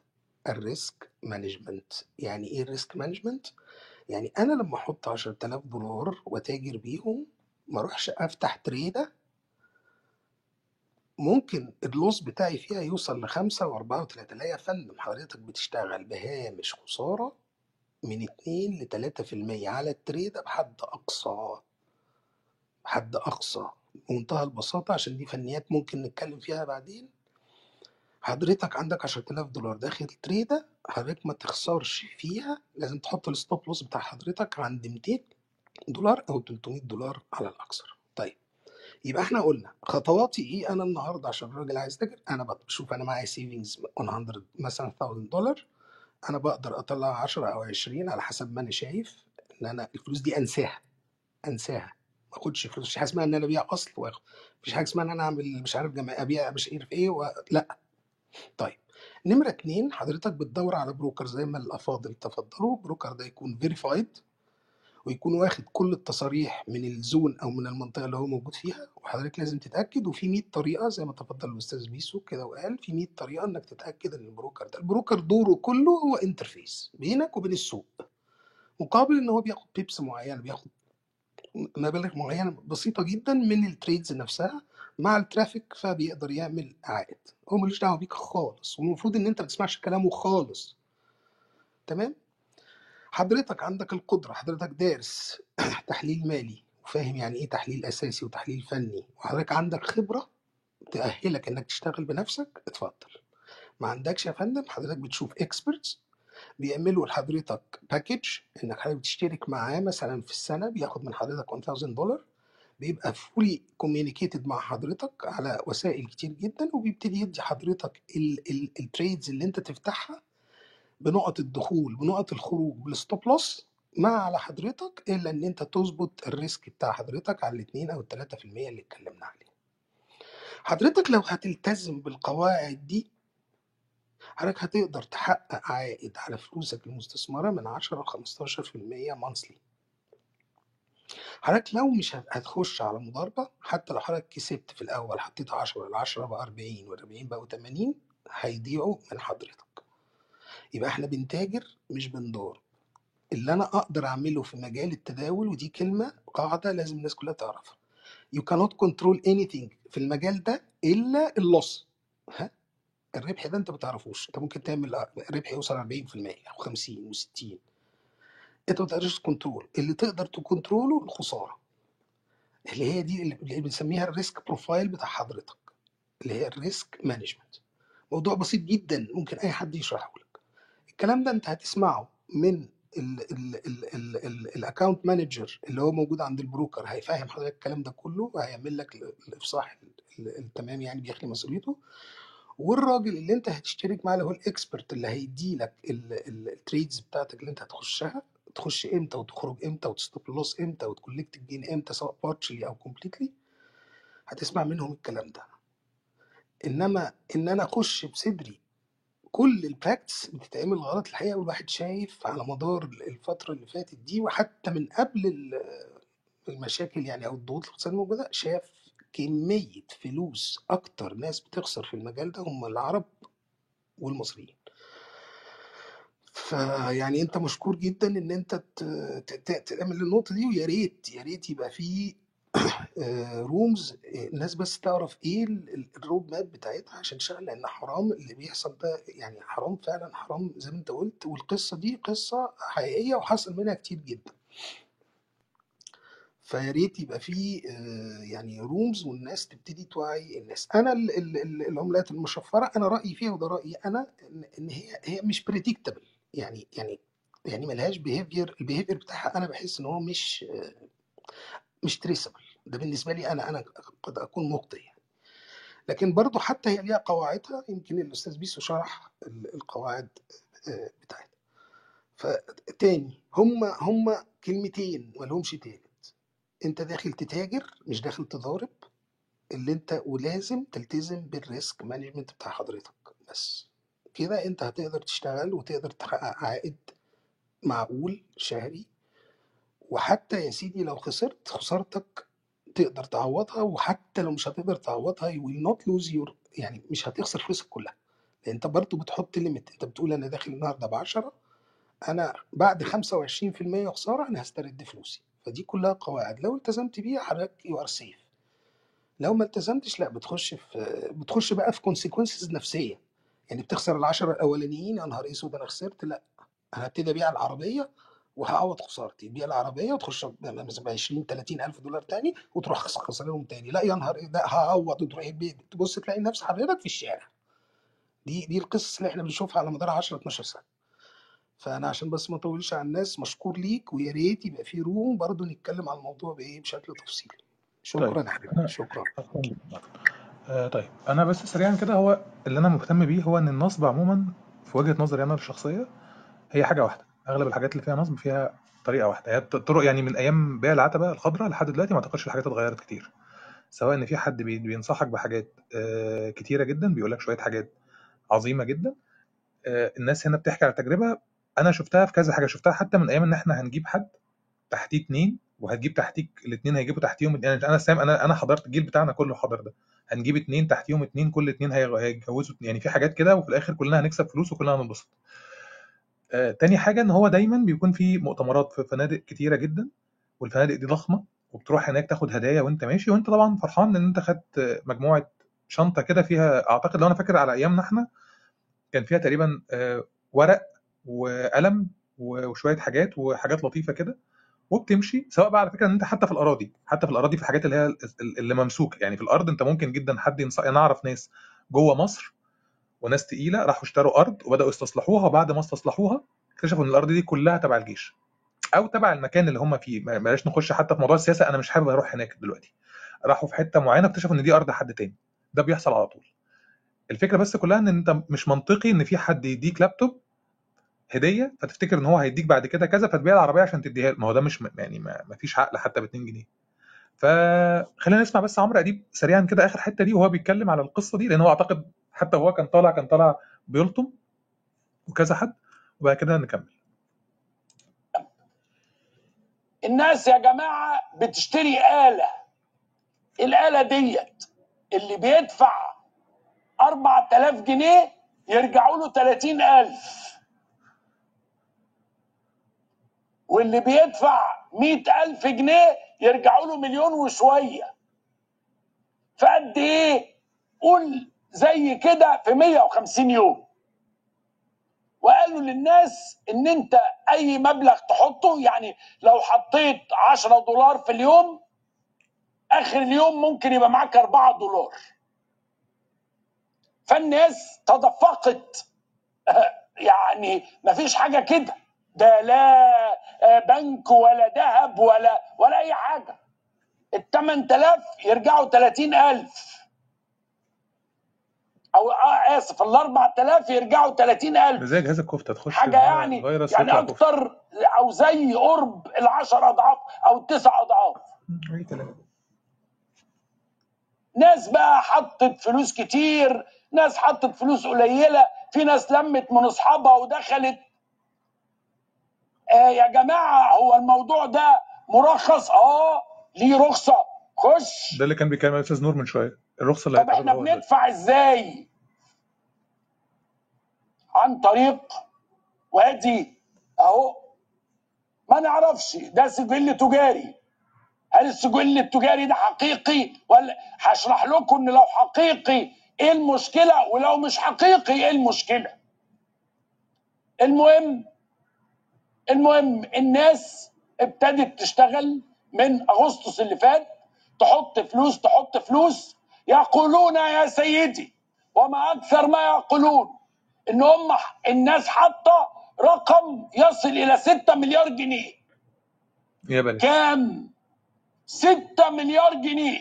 ال risk management. يعني إيه ال risk management؟ يعني أنا لما أحط 10000 دولار واتاجر بيهم ما أروحش أفتح تريدة. ممكن اللوس بتاعي فيها يوصل لخمسة وأربعة وتلاتة. لا يا فندم حضرتك بتشتغل بهامش خسارة من اتنين لتلاتة في المية على التريدة بحد أقصى. بحد أقصى. بمنتهى البساطة عشان دي فنيات ممكن نتكلم فيها بعدين. حضرتك عندك 10000 دولار داخل تريدة حضرتك ما تخسرش فيها لازم تحط الستوب لوس بتاع حضرتك عند 200 دولار أو 300 دولار على الأكثر طيب يبقى إحنا قلنا خطواتي إيه أنا النهارده عشان الراجل عايز تاجر أنا بشوف أنا معايا savings 100 مثلا 1000 دولار أنا بقدر أطلع 10 أو 20 على حسب ما أنا شايف إن أنا الفلوس دي أنساها أنساها. ما أخدش فلوس مش حاجة اسمها إن أنا أبيع أصل وآخد مفيش حاجة اسمها إن أنا أعمل مش عارف جمع أبيع مش عارف إيه و... لأ. طيب نمرة اتنين حضرتك بتدور على broker زي ما الأفاضل تفضلوا broker ده يكون verified ويكون واخد كل التصاريح من ال zone أو من المنطقة اللي هو موجود فيها وحضرتك لازم تتأكد وفي 100 طريقة زي ما تفضل الأستاذ بيسو كده وقال في 100 طريقة إنك تتأكد إن ال broker ده ال broker دوره كله هو interface بينك وبين السوق مقابل إن هو بياخد pips معينة بياخد مبالغ معينة بسيطة جدا من ال trades نفسها مع ال traffic فبيقدر يعمل عائد. هو ملوش دعوة بيك خالص والمفروض إن أنت ما تسمعش كلامه خالص. تمام؟ حضرتك عندك القدرة حضرتك دارس <clears throat> تحليل مالي وفاهم يعني إيه تحليل أساسي وتحليل فني وحضرتك عندك خبرة تأهلك إنك تشتغل بنفسك؟ اتفضل. ما عندكش يا فندم؟ حضرتك بتشوف experts بيعملوا لحضرتك package إنك حضرتك بتشترك معاه مثلا في السنة بياخد من حضرتك 1000 دولار بيبقى fully communicated مع حضرتك على وسائل كتير جدا وبيبتدي يدي حضرتك ال trades اللي أنت تفتحها بنقط الدخول بنقط الخروج بال stop loss ما على حضرتك إلا إن أنت تظبط ال risk بتاع حضرتك على الاثنين أو الثلاثة في المية اللي اتكلمنا عليه حضرتك لو هتلتزم بالقواعد دي حضرتك هتقدر تحقق عائد على فلوسك المستثمرة من 10 ل 15% monthly حضرتك لو مش هت- هتخش على مضاربة حتى لو حضرتك كسبت في الأول حطيت 10 ال 10 بقى 40 وال 40 بقوا 80 هيضيعوا من حضرتك. يبقى إحنا بنتاجر مش بندار. اللي أنا أقدر أعمله في مجال التداول ودي كلمة قاعدة لازم الناس كلها تعرفها. You cannot control anything في المجال ده إلا ال loss ها؟ الربح ده انت ما بتعرفوش انت ممكن تعمل ربح يوصل 40% أو 50 و60 انت ما تقدرش control اللي تقدر ت control ه الخسارة. اللي هي دي اللي بنسميها ال risk profile بتاع حضرتك. اللي هي ال risk management. موضوع بسيط جدا ممكن أي حد يشرحه لك. الكلام ده انت هتسمعه من ال account manager اللي هو موجود عند ال broker. هيفهم حضرتك الكلام ده كله وهيعمل لك ال- الإفصاح ال- ال- التمام يعني بيخلي مسؤوليته. والراجل اللي انت هتشترك معاه اللي هو ال expert اللي هيدي لك ال trades بتاعتك اللي انت هتخشها تخش إمتى وتخرج إمتى وت stop loss إمتى وت collect ال gain إمتى سواء partially أو completely هتسمع منهم الكلام ده. إنما إن أنا أخش بصدري كل البراكتس بتتعمل غلط الحقيقة والواحد شايف على مدار الفترة اللي فاتت دي وحتى من قبل ال- المشاكل يعني أو الضغوط الاقتصاديه الموجوده شاف كمية فلوس أكتر ناس بتخسر في المجال ده هم العرب والمصريين. فيعني أنت مشكور جدا إن أنت تعمل النقطة دي ويا ريت يا ريت يبقى في <coughs> rooms الناس بس تعرف إيه ال- ال- ال road map بتاعتها عشان تشتغل لأن حرام اللي بيحصل ده يعني حرام فعلا حرام زي ما أنت قلت. والقصة دي قصة حقيقية وحصل منها كتير جدا. فيا ريت يبقى في آه، يعني rooms والناس تبتدي توعي الناس. أنا ال- ال- ال- العملات المشفرة أنا رأيي فيها وده رأيي أنا إن هي هي مش predictable يعني يعني يعني ملهاش behavior ال behavior بتاعها أنا بحس إن هو مش آه، مش traceable ده بالنسبة لي أنا أنا قد أكون مخطئ يعني. لكن برضو حتى هي ليها قواعدها يمكن الأستاذ بيسو شرح ال- القواعد آه، بتاعتها. فتاني هم هم كلمتين ما لهمش تالت انت داخل تتاجر مش داخل تضارب اللي انت ولازم تلتزم بال risk management بتاع حضرتك بس. كده انت هتقدر تشتغل وتقدر تحقق عائد معقول شهري. وحتى يا سيدي لو خسرت خسارتك تقدر تعوضها وحتى لو مش هتقدر تعوضها you will not lose your يعني مش هتخسر فلوسك كلها. لأن انت برضو بتحط limit انت بتقول أنا داخل النهارده ب 10 أنا بعد 25% خسارة أنا هسترد فلوسي. فدي كلها قواعد. لو التزمت بيها حضرتك you are safe لو ما التزمتش لا بتخش في بتخش بقى في consequences نفسية. يعني بتخسر العشرة الأولانيين يا نهار أسود أنا خسرت لا. أنا هبتدي أبيع العربية وهعوض خسارتي. تبيع العربية وتخش ب 20 30 ألف دولار تاني وتروح خس- خسرانهم تاني. لا يا نهار إيه ده هعوض وتروح البيت. تبص تلاقي نفس حضرتك في الشارع. دي دي القصص اللي إحنا بنشوفها على مدار 10 12 سنة. فأنا عشان بس ما أطولش على الناس مشكور ليك ويا ريت يبقى في room برضه نتكلم عن الموضوع بإيه بشكل تفصيلي. شكرا طيب. يا حبيبي. شكرا. آه طيب. أنا بس سريعا كده هو اللي أنا مهتم بيه هو إن النصب عموما في وجهة نظري أنا الشخصية هي حاجة واحدة. أغلب الحاجات اللي فيها نصب فيها طريقة واحدة. هي الطرق يعني من أيام بيع العتبة الخضراء لحد دلوقتي ما أعتقدش الحاجات اتغيرت كتير. سواء إن في حد بي- بينصحك بحاجات آه، كتيرة جدا بيقول لك شوية حاجات عظيمة جدا. آه، الناس هنا بتحكي على تجربه أنا شفتها في كذا حاجة. شفتها حتى من أيام إن إحنا هنجيب حد تحتيه اتنين وهتجيب تحتيك الاثنين هيجيبوا تحتيهم يعني أنا سام أنا أنا حضرت الجيل بتاعنا كله حضر ده. هنجيب اتنين تحتيهم اتنين كل اتنين هيتجوزوا. يعني في حاجات كده وفي الآخر كلنا هنكسب فلوس وكلنا هننبسط. آه، تاني حاجة إن هو دايما بيكون في مؤتمرات في فنادق كتيرة جدا والفنادق دي ضخمة وبتروح هناك تاخد هدايا وأنت ماشي. وأنت طبعا فرحان إن أنت خدت مجموعة شنطة كده فيها أعتقد لو أنا فاكر على أيامنا إحنا كان فيها تقريبا آه، ورق وقلم وشوية حاجات وحاجات لطيفة كده وبتمشي سواء بقى على فكرة إن أنت حتى في الأراضي حتى في الأراضي في الحاجات اللي هي ال- اللي ممسوكة يعني في الأرض أنت ممكن جدا حد ينصح أنا أعرف ناس جوه مصر وناس تقيلة راحوا اشتروا أرض وبدأوا يستصلحوها وبعد ما استصلحوها اكتشفوا إن الأرض دي كلها تبع الجيش أو تبع المكان اللي هم فيه بلاش نخش حتى في موضوع السياسة أنا مش حابب أروح هناك دلوقتي. راحوا في حتة معينة اكتشفوا إن دي أرض حد تاني ده بيحصل على طول. الفكرة بس كلها إن أنت مش منطقي إن في حد يديك لابتوب هدية فتفتكر إن هو هيديك بعد كده كذا فتبيع العربية عشان تديها. ما هو ده مش يعني ما ما فيش عقل حتى ب 2 جنيه فخلينا نسمع بس عمرو أديب سريعا كده آخر حتة دي وهو بيتكلم على القصة دي لأن هو أعتقد حتى هو كان طالع كان طالع بيلطم وكذا حد وبعد كده نكمل. الناس يا جماعة بتشتري آلة. الآلة ديت اللي بيدفع 4000 جنيه يرجعوا له 30000 واللي بيدفع 100000 جنيه يرجعوا له مليون وشوية. فقد إيه؟ قول زي كده في 150 يوم. وقالوا للناس إن أنت أي مبلغ تحطه يعني لو حطيت 10 دولار في اليوم آخر اليوم ممكن يبقى معاك 4 دولار. فالناس تدفقت. <laughs> يعني مفيش حاجة كده. ده لا آه، بنك ولا ذهب ولا ولا أي حاجة. ال 8000 يرجعوا 30000 أو آه آسف ال 4000 يرجعوا 30000 زي جهاز الكفتة تخش حاجة يعني يعني أكتر أو زي قرب العشر أضعاف أو التسع أضعاف. ناس بقى حطت فلوس كتير ناس حطت فلوس قليلة في ناس لمت من أصحابها ودخلت آه يا جماعة هو الموضوع ده مرخص؟ آه ليه رخصة؟ خش. ده اللي كان بيتكلم عليه نور من شوية. الرخصة اللي طب إحنا بندفع إزاي؟ عن طريق وادي أهو. ما نعرفش ده سجل تجاري. هل السجل التجاري ده حقيقي؟ ولا هشرح لكم إن لو حقيقي إيه المشكلة؟ ولو مش حقيقي إيه المشكلة؟ المهم المهم الناس ابتدت تشتغل من أغسطس اللي فات تحط فلوس تحط فلوس يقولون يا سيدي. وما أكثر ما يقولون إن هم الناس حاطة رقم يصل إلى 6 مليار جنيه. يا بلاش كام؟ 6 مليار جنيه.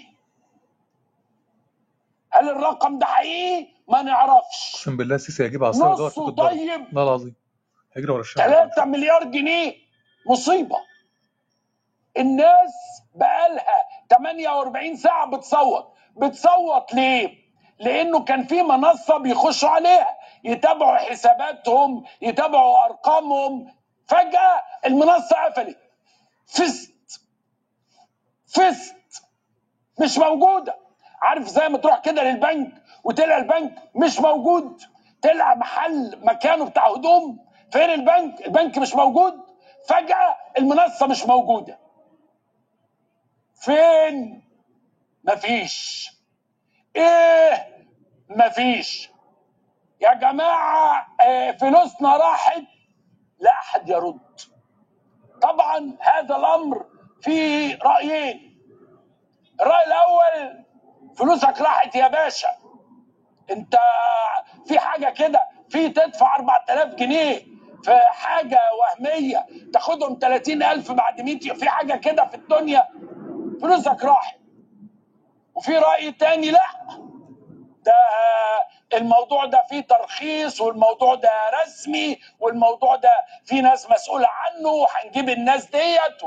هل الرقم ده حقيقي؟ ما نعرفش. أقسم بالله السيسي هيجيب يدور فيك نصه طيب. والله العظيم. هيجري ورا الشعب 3 مليار جنيه مصيبة. الناس بقالها 48 ساعة بتصوت. بتصوت ليه؟ لأنه كان في منصة بيخشوا عليها. يتابعوا حساباتهم يتابعوا أرقامهم. فجأة المنصة قفلت. فست فست مش موجودة. عارف زي ما تروح كده للبنك وتلقى البنك مش موجود. تلقى محل مكانه بتاع هدوم. فين البنك البنك مش موجود فجأة المنصة مش موجودة. فين؟ مفيش. إيه؟ مفيش. يا جماعة آه، فلوسنا راحت لا أحد يرد. طبعا هذا الأمر فيه رأيين. الرأي الأول فلوسك راحت يا باشا. أنت في حاجة كده في تدفع 4000 جنيه. في حاجة وهمية. تاخدهم 30000 بعد 100 يوم. في حاجة كده في الدنيا. فلوسك راحت. وفي رأي تاني لا. ده الموضوع ده فيه ترخيص والموضوع ده رسمي والموضوع ده في ناس مسؤولة عنه وهنجيب الناس ديت.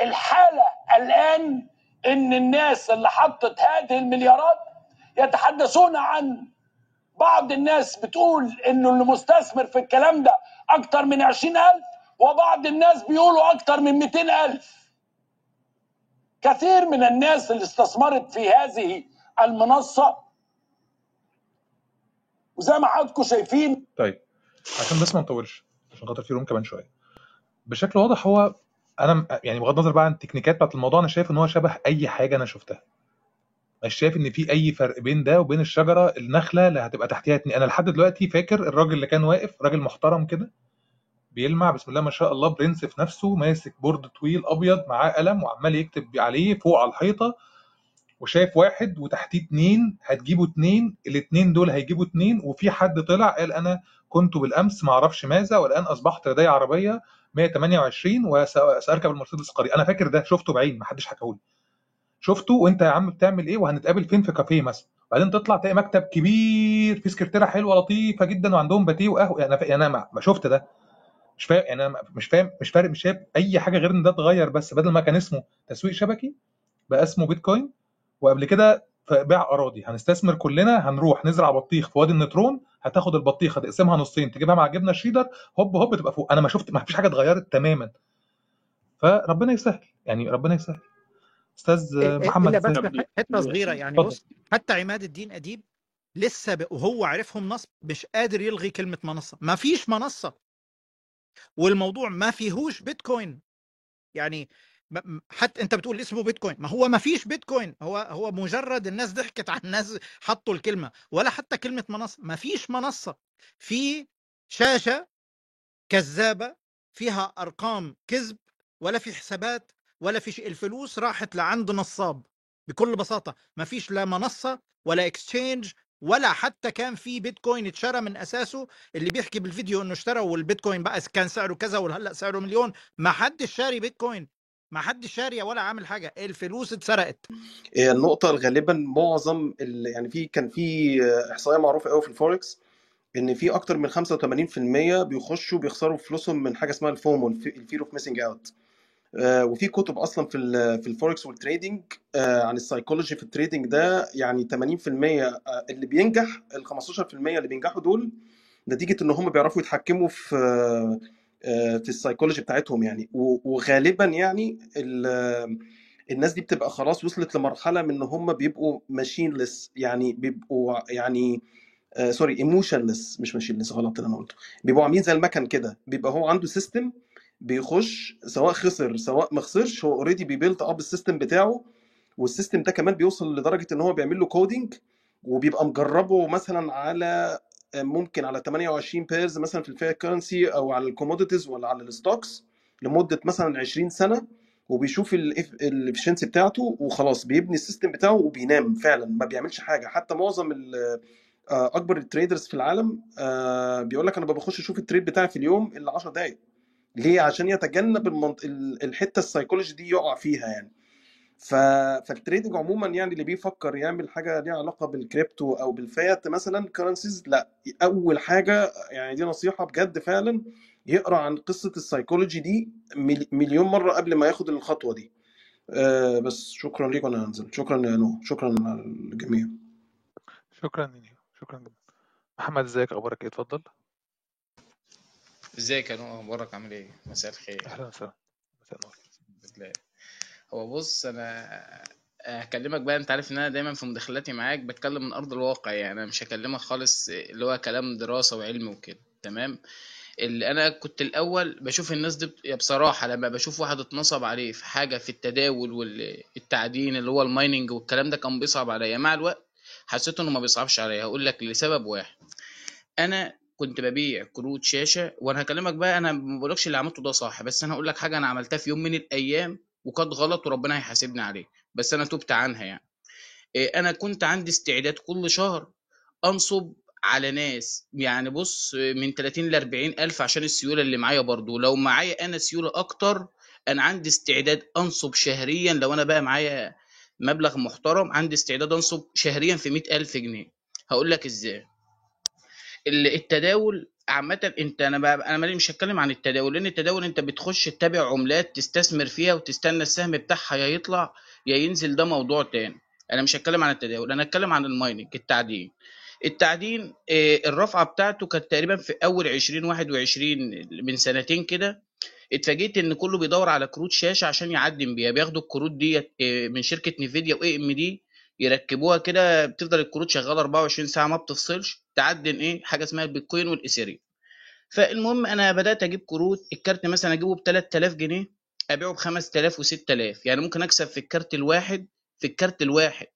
الحالة الآن إن الناس اللي حطت هذه المليارات يتحدثون عن بعض الناس بتقول إنه اللي مستثمر في الكلام ده أكتر من عشرين ألف وبعض الناس بيقولوا أكتر من مئتين ألف. كثير من الناس اللي استثمرت في هذه المنصة وزي ما حضراتكم شايفين طيب عشان بس ما نطولش عشان خاطر في روم كمان شوية. بشكل واضح هو أنا يعني بغض النظر بقى عن التكنيكات بتاعت الموضوع أنا شايف إن هو شبه أي حاجة أنا شفتها. مش شايف إن في أي فرق بين ده وبين الشجرة النخلة اللي هتبقى تحتها اتنين. أنا لحد دلوقتي فاكر الراجل اللي كان واقف راجل محترم كده بيلمع بسم الله ما شاء الله prince في نفسه ماسك board طويل أبيض معاه قلم وعمال يكتب عليه فوق على الحيطة وشايف واحد وتحتيه اتنين هتجيبوا اتنين الاتنين دول هيجيبوا اتنين. وفي حد طلع قال أنا كنت بالأمس ما أعرفش ماذا والآن أصبحت لدي عربية 128 وساركب المرسيدس القريب. أنا فاكر ده شفته بعين ما حدش حكاهولي. شفته وانت يا عم بتعمل إيه وهنتقابل فين في كافيه مثلا؟ بعدين تطلع تلاقي مكتب كبير في سكرتيرة حلوة لطيفة جدا وعندهم باتيه وقهوة. يعني أنا أنا ما شفت ده. مش فاهم يعني أنا مش فاهم مش فارق مش شايف أي حاجة غير إن ده اتغير بس بدل ما كان اسمه تسويق شبكي بقى اسمه بيتكوين. وقبل كده بيع أراضي. هنستثمر كلنا هنروح نزرع بطيخ في وادي النطرون هتاخد البطيخة تقسمها نصين تجيبها مع جبنة شيدر هوب هوب تبقى فوق. أنا ما شفت ما فيش حاجة اتغيرت تماما. فربنا يسهل يعني ربنا يسهل. أستاذ إيه- إيه- محمد بس حتة صغيرة يعني بص حتى عماد الدين أديب لسه ب... وهو عارفهم نصب مش قادر يلغي كلمة منصة. ما فيش منصة. والموضوع ما فيهوش بيتكوين. يعني حتى أنت بتقول اسمه بيتكوين. ما هو ما فيش بيتكوين. هو هو مجرد الناس ضحكت على الناس حطوا الكلمة. ولا حتى كلمة منصة. ما فيش منصة. في شاشة كذابة فيها أرقام كذب ولا في حسابات ولا في شيء الفلوس راحت لعند نصاب بكل بساطة. ما فيش لا منصة ولا اكسشينج ولا حتى كان في بيتكوين اتشرى من أساسه. اللي بيحكي بالفيديو إنه اشترى والبيتكوين بقى كان سعره كذا وهلا سعره مليون. ما حدش شاري بيتكوين ما حدش شاري ولا عامل حاجة. الفلوس اتسرقت. هي النقطة غالبا معظم. يعني في كان في إحصائية معروفة قوي في الفوركس إن في أكتر من 85% بيخشوا بيخسروا فلوسهم من حاجة اسمها ال FOMO ال fear of missing out وفي كتب أصلا في. في ال forex وال trading آه، عن ال psychology في ال trading ده يعني 80% آه، اللي بينجح ال 15% اللي بينجحوا دول نتيجة إن هم بيعرفوا يتحكموا في آه، في السايكولوجي بتاعتهم يعني وغالبا يعني ال- الناس دي بتبقى خلاص وصلت لمرحلة من إن هم بيبقوا machineless يعني بيبقوا يعني آه sorry emotionless مش machineless غلط اللي أنا قلته بيبقوا عاملين زي المكن كده بيبقى هو عنده system بيخش سواء خسر سواء ما خسرش هو already بي built up ال system بتاعه وال system ده كمان بيوصل لدرجة إن هو بيعمل له coding وبيبقى مجربه مثلا على ممكن على 28 pairs مثلا في ال fiat currency أو على ال commodities ولا على ال stocks لمدة مثلا 20 سنة وبيشوف ال efficiency بتاعته وخلاص بيبني ال system بتاعه وبينام فعلا ما بيعملش حاجة. حتى معظم آه، أكبر ال traders في العالم آه، بيقول لك أنا بخش أشوف ال trade بتاعي في اليوم إلا 10 دقائق ليه؟ عشان يتجنب المنط... ال- الحتة السايكولوجي دي يقع فيها يعني. ف... فال trading عموما يعني اللي بيفكر يعمل حاجة ليها علاقة بالكريبتو أو بالفيات مثلا currencies لأ أول حاجة يعني دي نصيحة بجد فعلا يقرأ عن قصة السايكولوجي دي مل- مليون مرة قبل ما ياخد الخطوة دي. أه بس شكرا ليك وأنا هنزل. شكرا يا نور شكرا للجميع شكرا شكرا محمد إزيك؟ أخبارك إيه؟ اتفضل. ازيك يا نور أخبارك؟ عامل إيه؟ مساء الخير. أهلا وسهلا. مساء النور. بالله هو بص أنا هكلمك بقى. أنت عارف إن أنا دايما في مداخلاتي معاك بتكلم من أرض الواقع يعني. أنا مش هكلمك خالص اللي هو كلام دراسة وعلم وكده. تمام؟ اللي أنا كنت الأول بشوف الناس دي بت- بصراحة لما بشوف واحد اتنصب عليه في حاجة في التداول والتعدين اللي هو ال mining والكلام ده كان بيصعب عليا. مع الوقت حسيت إنه ما بيصعبش عليا. هقول لك لسبب واحد. أنا كنت ببيع كروت شاشة. وأنا هكلمك بقى أنا ما بقولكش اللي عملته ده صح بس أنا هقول لك حاجة أنا عملتها في يوم من الأيام وكانت غلط وربنا هيحاسبني عليه بس أنا تبت عنها يعني. إيه، أنا كنت عندي استعداد كل شهر أنصب على ناس. يعني بص من 30 ل 40 ألف عشان السيولة اللي معايا برضو. لو معايا أنا سيولة أكتر أنا عندي استعداد أنصب شهريا. لو أنا بقى معايا مبلغ محترم عندي استعداد أنصب شهريا في 100 ألف جنيه. هقول لك إزاي. التداول عامة انت أنا أنا مالي مش هتكلم عن التداول لأن التداول أنت بتخش تتابع عملات تستثمر فيها وتستنى السهم بتاعها يا يطلع يا ينزل ده موضوع تاني. أنا مش هتكلم عن التداول أنا هتكلم عن ال mining التعدين. التعدين آه، الرفعة بتاعته كانت تقريبا في أول 2021 من سنتين كده. اتفاجئت إن كله بيدور على كروت شاشة عشان يعدم بيها بياخدوا الكروت ديت آه، من شركة Nvidia و AMD يركبوها كده بتفضل الكروت شغالة 24 ساعة ما بتفصلش تعدن إيه حاجة اسمها البيتكوين والإيثيريوم. فالمهم أنا بدأت أجيب كروت الكارت مثلا أجيبه ب 3000 جنيه أبيعه ب 5000 و6000 يعني ممكن أكسب في الكارت الواحد في الكارت الواحد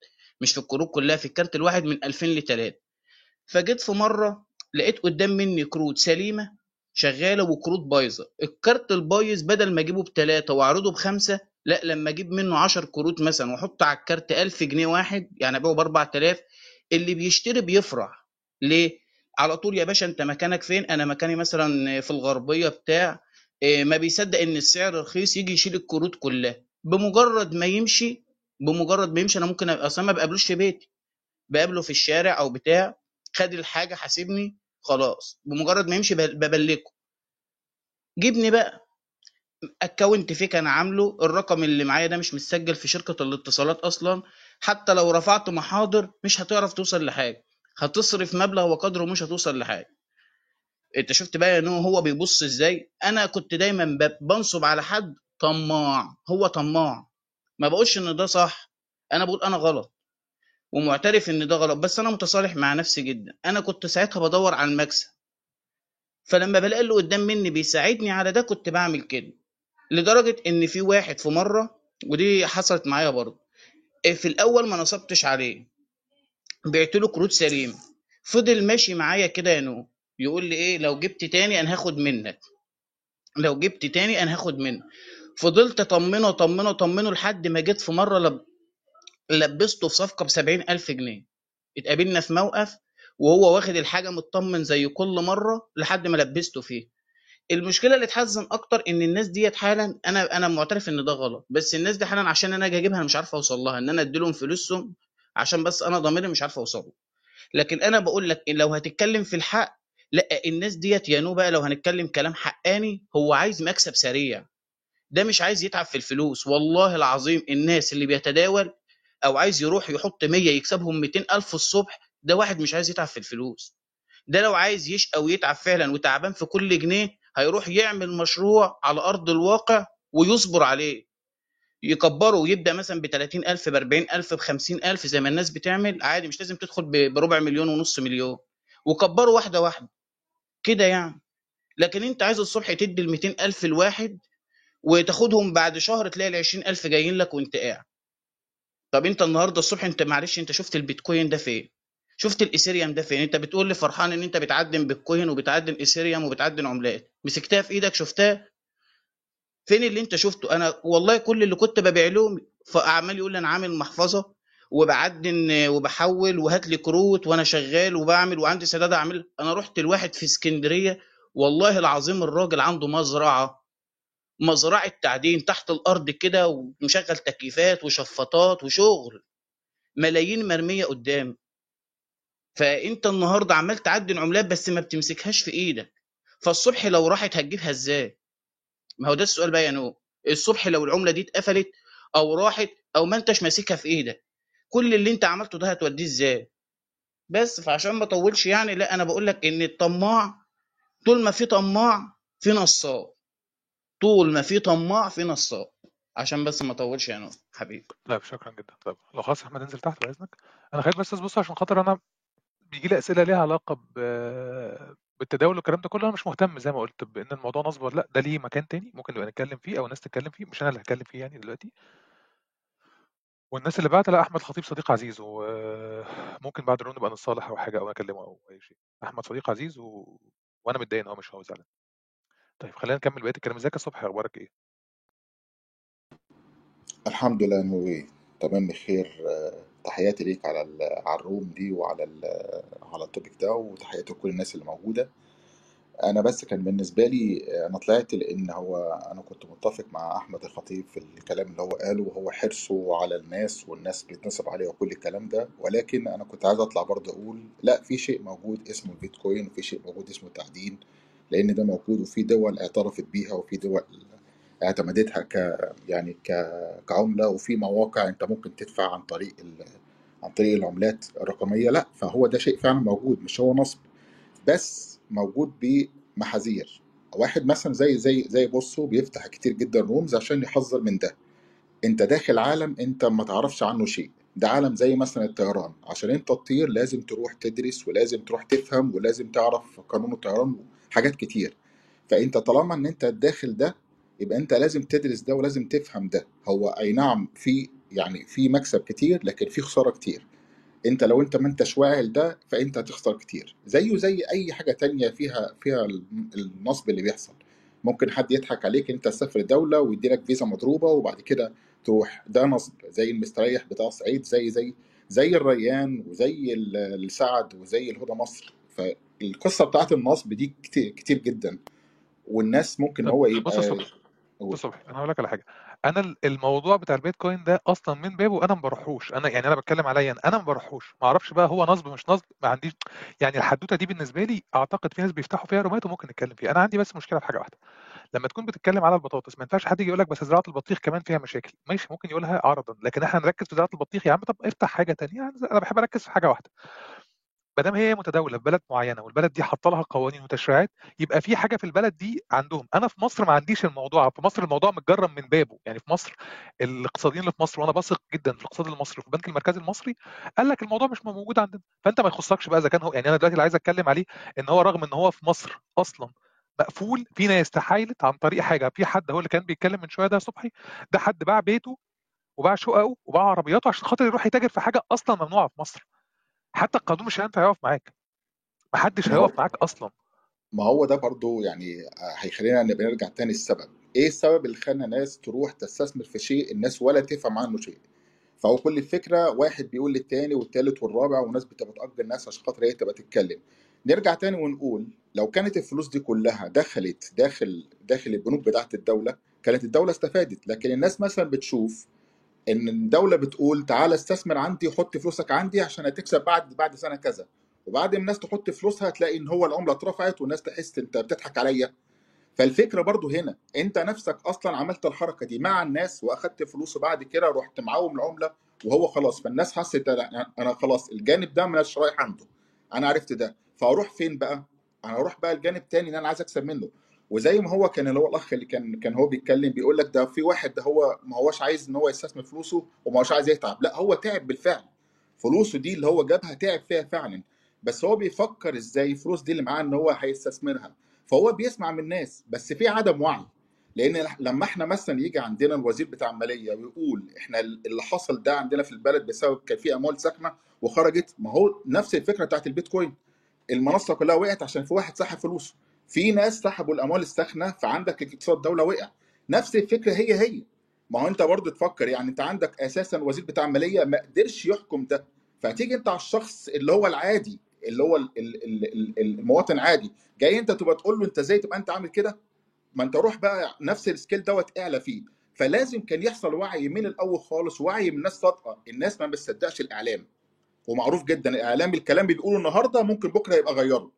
مش في الكروت كلها في الكارت الواحد من 2000 ل 3 فجيت في مرة لقيت قدام مني كروت سليمة شغالة وكروت بايظة. الكارت البايظ بدل ما أجيبه بثلاثه وأعرضه بخمسة لا لما أجيب منه 10 كروت مثلا واحط على الكارت 1000 جنيه واحد يعني ابيعه ب 4000 اللي بيشتري بيفرح. ليه؟ على طول يا باشا انت مكانك فين؟ أنا مكاني مثلا في الغربية بتاع إيه، ما بيصدق ان السعر رخيص يجي يشيل الكروت كلها. بمجرد ما يمشي بمجرد ما يمشي أنا ممكن أصلا ما بقابلوش في بيتي. بقابله في الشارع أو بتاع خد الحاجة حاسبني خلاص. بمجرد ما يمشي بل- ببلكه. جيبني بقى. اكونت فيك أنا عامله الرقم اللي معايا ده مش متسجل في شركة الاتصالات أصلا. حتى لو رفعت محاضر مش هتعرف توصل لحاجة. هتصرف مبلغ وقدره مش هتوصل لحاجة. أنت شفت بقى إن هو بيبص إزاي؟ أنا كنت دايما بنصب على حد طماع. هو طماع. ما بقولش إن ده صح. أنا بقول أنا غلط. ومعترف إن ده غلط. بس أنا متصالح مع نفسي جدا. أنا كنت ساعتها بدور على المكسب. فلما بلاقي اللي قدام مني بيساعدني على ده كنت بعمل كده. لدرجة إن في واحد في مرة ودي حصلت معايا برضه في الأول ما نصبتش عليه. بعت له كروت سليم. فضل ماشي معايا كده يا نو يقول لي إيه لو جبت تاني أنا هاخد منك. لو جبت تاني أنا هاخد منك. فضلت اطمنه اطمنه اطمنه لحد ما جيت في مرة لب... لبسته في صفقة ب ألف جنيه. اتقابلنا في موقف وهو واخد الحاجة مطمن زي كل مرة لحد ما لبسته فيه المشكلة اللي تحزن أكتر إن الناس ديت حالا أنا أنا معترف إن ده غلط بس الناس دي حالا عشان أنا أجي أجيبها مش عارف أوصل لها إن أنا اديلهم فلوسهم عشان بس أنا ضميري مش عارف اوصل له لكن أنا بقول لك إن لو هتتكلم في الحق لأ الناس ديت يا نو بقى لو هنتكلم كلام حقاني هو عايز مكسب سريع. ده مش عايز يتعب في الفلوس. والله العظيم الناس اللي بيتداول أو عايز يروح يحط 100 يكسبهم 200 ألف الصبح ده واحد مش عايز يتعب في الفلوس. ده لو عايز يشقى ويتعب فعلا وتعبان في كل جنيه هيروح يعمل مشروع على أرض الواقع ويصبر عليه. يكبره ويبدأ مثلا ب 30000 ب 40000 ب 50000 زي ما الناس بتعمل عادي مش لازم تدخل بربع مليون ونص مليون. وكبره واحدة واحدة. كده يعني. لكن أنت عايز الصبح تدي ال 200000 الواحد وتاخدهم بعد شهر تلاقي ال 20000 جايين لك وانت قاعد. طب أنت النهارده الصبح أنت معلش أنت شفت البيتكوين ده فين؟ شفت الإيثيريوم ده فين؟ أنت بتقول لي فرحان إن أنت بتعدن بيتكوين وبتعدن إيثيريوم وبتعدن عملات. مسكتها في إيدك؟ شفتها. فين اللي أنت شفته؟ أنا والله كل اللي كنت ببيع لهم فعمال يقول لي أنا عامل محفظة وبعدن وبحول وهات لي كروت وأنا شغال وبعمل وعندي سداد أعمل. أنا رحت لواحد في اسكندرية والله العظيم الراجل عنده مزرعة مزرعة تعدين تحت الأرض كده ومشغل تكييفات وشفاطات وشغل. ملايين مرمية قدام. فأنت النهارده عمال تعدن عملات بس ما بتمسكهاش في إيدك. فالصبح لو راحت هتجيبها إزاي؟ ما هو ده السؤال بقى يا نو. الصبح لو العملة دي اتقفلت أو راحت أو ما أنتش ماسكها في إيدك كل اللي أنت عملته ده هتوديه إزاي؟ بس فعشان ما أطولش يعني لا أنا بقول لك إن الطماع طول ما في طماع في نصاب. طول ما في طماع في نصاب. عشان بس ما أطولش يا نو حبيبي. طيب شكرا جدا. طيب لو خلاص أحمد انزل تحت بإذنك. أنا خايف بس بص عشان خاطر أنا بيجي لي أسئلة ليها علاقة ب بالتداول والكلام ده كله أنا مش مهتم زي ما قلت بإن الموضوع نصب لأ ده ليه مكان تاني ممكن نبقى نتكلم فيه أو الناس تتكلم فيه مش أنا اللي هتكلم فيه يعني دلوقتي. والناس اللي بعت لا أحمد خطيب صديق عزيز وممكن بعد الرون نبقى نتصالح أو حاجة أو اكلمه أو أي شيء. أحمد صديق عزيز و... وأنا متضايق إن هو مش هو زعلان. طيب خلينا نكمل بقية الكلام. إزيك يا صبحي؟ أخبارك إيه؟ الحمد لله نوري. تمام بخير. آه، تحياتي ليك على على الروم دي وعلى على التوبيك ده وتحياتي لكل الناس اللي موجودة. أنا بس كان بالنسبة لي أنا طلعت لأن هو أنا كنت متفق مع أحمد الخطيب في الكلام اللي هو قاله وهو حرصه على الناس والناس بيتنصب عليه وكل الكلام ده. ولكن أنا كنت عايز أطلع برضه أقول لأ في شيء موجود اسمه البيتكوين وفي شيء موجود اسمه التعدين لأن ده موجود وفي دول اعترفت بيها وفي دول اعتمدتها ك يعني ك كعملة وفي مواقع انت ممكن تدفع عن طريق ال... عن طريق العملات الرقمية لا فهو ده شيء فعلا موجود مش هو نصب بس موجود بمحاذير. واحد مثلا زي زي زي بصو بيفتح كتير جدا رومز عشان يحذر من ده. انت داخل عالم انت ما تعرفش عنه شيء. ده عالم زي مثلا الطيران. عشان انت تطير لازم تروح تدرس ولازم تروح تفهم ولازم تعرف قانون الطيران حاجات كتير. فانت طالما ان انت داخل ده يبقى انت لازم تدرس ده ولازم تفهم ده. هو أي نعم في يعني في مكسب كتير لكن في خسارة كتير. انت لو انت ما انتش واعي لده فانت هتخسر كتير. زيه زي أي حاجة تانية فيها فيها النصب اللي بيحصل. ممكن حد يضحك عليك انت تسافر الدولة ويدي لك فيزا مضروبة وبعد كده تروح. ده نصب. زي المستريح بتاع الصعيد زي زي زي الريان وزي ال- السعد وزي الهدى مصر. فالقصة بتاعت النصب دي كتير, كتير جدا. والناس ممكن هو يبقى بص أنا هقول لك على حاجة. أنا ال- الموضوع بتاع البيتكوين ده أصلا من بابه أنا ما بروحوش. أنا يعني أنا بتكلم عليا أنا ما بروحوش. ما أعرفش بقى هو نصب مش نصب ما عنديش يعني الحدوتة دي بالنسبة لي أعتقد في ناس بيفتحوا فيها رومات وممكن نتكلم فيها. أنا عندي بس مشكلة في حاجة واحدة. لما تكون بتتكلم على البطاطس ما ينفعش حد يجي يقول لك بس زراعة البطيخ كمان فيها مشاكل. ماشي ممكن يقولها عرضا لكن إحنا نركز في زراعة البطيخ يا عم. طب افتح حاجة يعني أنا بحب أركز في حاجة واحدة. ما دام هي متداولة في بلد معينة والبلد دي حاطة لها قوانين وتشريعات يبقى في حاجة في البلد دي عندهم. أنا في مصر ما عنديش الموضوع في مصر الموضوع متجرم من بابه. يعني في مصر الاقتصاديين اللي في مصر وأنا بثق جدا في الاقتصاد المصري وفي البنك المركزي المصري قال لك الموضوع مش موجود عندنا. فأنت ما يخصكش بقى إذا كان هو يعني أنا دلوقتي اللي عايز أتكلم عليه إن هو رغم إن هو في مصر أصلا مقفول في ناس تحايلت عن طريق حاجة. في حد هو اللي كان بيتكلم من شوية ده صبحي ده حد باع بيته وباع شققه وباع عربياته عشان خاطر يروح يتاجر في حاجة أصلا ممنوعة في مصر. حتى القانون مش هينفع يقف معاك. محدش هيقف معاك أصلا. ما هو ده برضو يعني آه، هيخلينا نبقى نرجع تاني السبب إيه السبب اللي خلى ناس تروح تستثمر في شيء الناس ولا تفهم عنه شيء؟ فهو كل الفكرة واحد بيقول للتاني والتالت والرابع والناس بتبقى تأجر الناس عشان خاطر هي تبقى تتكلم. نرجع تاني ونقول لو كانت الفلوس دي كلها دخلت داخل داخل البنوك بتاعت الدولة كانت الدولة استفادت. لكن الناس مثلا بتشوف إن الدولة بتقول تعالى استثمر عندي وحط فلوسك عندي عشان هتكسب بعد بعد سنة كذا. وبعد ما الناس تحط فلوسها تلاقي إن هو العملة اترفعت والناس تحس إنت بتضحك عليا. فالفكرة برضو هنا إنت نفسك أصلا عملت الحركة دي مع الناس وأخدت فلوس وبعد كده رحت معاهم العملة وهو خلاص فالناس حست أنا خلاص الجانب ده مش رايح عنده. أنا عرفت ده. فأروح فين بقى؟ أنا أروح بقى الجانب تاني اللي أنا عايز أكسب منه. وزي ما هو كان اللي هو الأخ اللي كان كان هو بيتكلم بيقول لك ده في واحد ده هو ما هوش عايز إن هو يستثمر فلوسه وما هوش عايز يتعب. لا هو تعب بالفعل. فلوسه دي اللي هو جابها تعب فيها فعلا. بس هو بيفكر إزاي الفلوس دي اللي معاه إن هو هيستثمرها. فهو بيسمع من الناس بس في عدم وعي. لأن لما إحنا مثلا يجي عندنا الوزير بتاع المالية ويقول إحنا اللي حصل ده عندنا في البلد بسبب كان في أموال ساكنة وخرجت ما هو نفس الفكرة بتاعت البيتكوين. المنصة كلها وقعت عشان في واحد سحب فلوسه. في ناس سحبوا الأموال الساخنة فعندك اقتصاد الدولة وقع. نفس الفكرة هي هي. ما هو أنت برضه تفكر يعني أنت عندك أساسا وزير بتاع المالية ما قدرش يحكم ده. فتيجي أنت على الشخص اللي هو العادي اللي هو ال- ال- ال- ال- المواطن عادي جاي أنت تبقى تقول له أنت إزاي تبقى أنت عامل كده؟ ما أنت روح بقى نفس السكيل دوت اعلى فيه. فلازم كان يحصل وعي من الأول خالص وعي من الناس صادقة. الناس ما بتصدقش الإعلام. ومعروف جدا الاعلام الكلام اللي بيقوله النهارده ممكن بكرة يبقى غيره.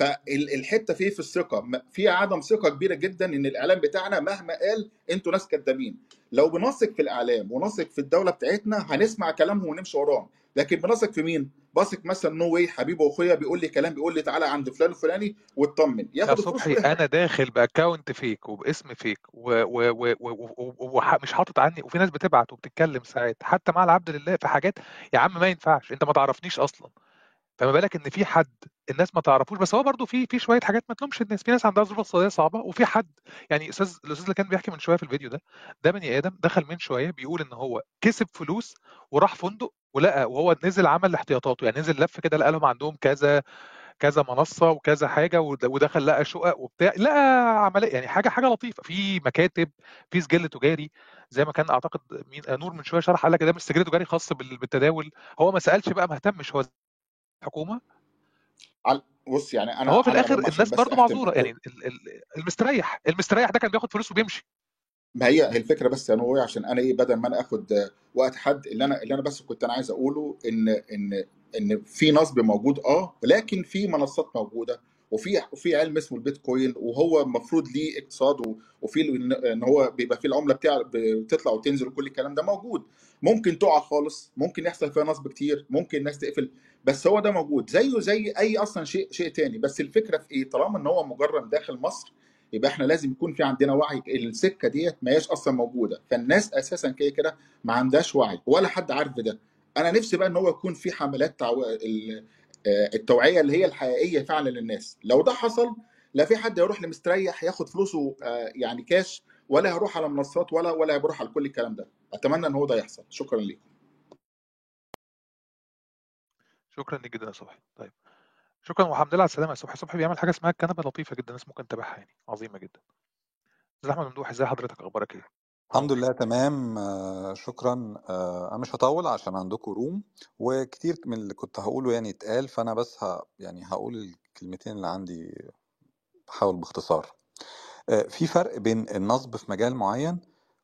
فالحته فيه في الثقة. في عدم ثقة كبيرة جدا إن الإعلام بتاعنا مهما قال أنتوا ناس كدابين. لو بنثق في الإعلام ونثق في الدولة بتاعتنا هنسمع كلامهم ونمشي وراهم. لكن بنثق في مين؟ بثق مثلا نو واي حبيبي وأخويا بيقول لي كلام بيقول لي تعالى عند فلان الفلاني واطمن. يا ياخد صبحي أنا داخل باكونت فيك وباسم فيك ومش حاطط عني وفي ناس بتبعت وبتتكلم ساعات. حتى مع العبد لله في حاجات يا عم ما ينفعش. أنت ما تعرفنيش أصلا. فما بالك إن في حد الناس ما تعرفوش بس هو برضو في في شوية حاجات ما تلومش الناس. في ناس عندها ظروف اقتصادية صعبة وفي حد يعني أستاذ الأستاذ اللي كان بيحكي من شوية في الفيديو ده ده بني آدم دخل من شوية بيقول إن هو كسب فلوس وراح فندق ولقى وهو نزل عمل احتياطاته. يعني نزل لف كده لقى لهم عندهم كذا كذا منصة وكذا حاجة ود- ودخل لقى شقق وبتاع لقى عملية يعني حاجة حاجة لطيفة. في مكاتب في سجل تجاري زي ما كان أعتقد مين نور من شوية شرح قال لك ده مش سجل تجاري خاص بال- بالتداول. هو ما سألش بقى ما اهتمش هو الحكومة على- بص يعني أنا فهو في الآخر برضه الناس اختم معذورة يعني ال- ال- المستريح المستريح ده كان بياخد فلوس وبيمشي. ما هي هي الفكرة بس أنا هو عشان أنا إيه بدل ما أنا آخد وقت حد اللي أنا اللي أنا بس كنت أنا عايز أقوله إن إن إن في نصب موجود آه ولكن في منصات موجودة وفي وفي علم اسمه البيتكوين وهو المفروض ليه اقتصاد وفي إن هو بيبقى فيه العملة بتاع بتطلع وتنزل وكل الكلام ده موجود. ممكن تقع خالص ممكن يحصل فيها نصب كتير ممكن الناس تقفل بس هو ده موجود. زيه زي أي أصلا شيء شيء تاني. بس الفكرة في إيه؟ طالما إن هو مجرد داخل مصر يبقى إحنا لازم يكون في عندنا وعي. السكة ديت ما هياش أصلا موجودة. فالناس أساسا كده كده ما عندهاش وعي ولا حد عارف ده. أنا نفسي بقى إن هو يكون في حملات تعو... آه، التوعية اللي هي الحقيقية فعلا للناس. لو ده حصل لا في حد يروح لمستريح ياخد فلوسه آه، يعني كاش ولا هيروح على منصات ولا ولا هيروح على كل الكلام ده. أتمنى إن هو ده يحصل. شكرا ليكم. شكرا لك جدا يا صبحي. طيب. شكرا والحمد لله على السلامة يا صبحي. صبحي بيعمل حاجة اسمها الكنبة لطيفة جدا. الناس ممكن تتابعها يعني. عظيمة جدا. أستاذ أحمد ممدوح إزاي حضرتك؟ أخبارك إيه؟ الحمد لله تمام. آه، شكرا. آه، أنا مش هطول عشان عندكم روم. وكتير من اللي كنت هقوله يعني اتقال فأنا بس ه... يعني هقول الكلمتين اللي عندي بحاول باختصار. آه، في فرق بين النصب في مجال معين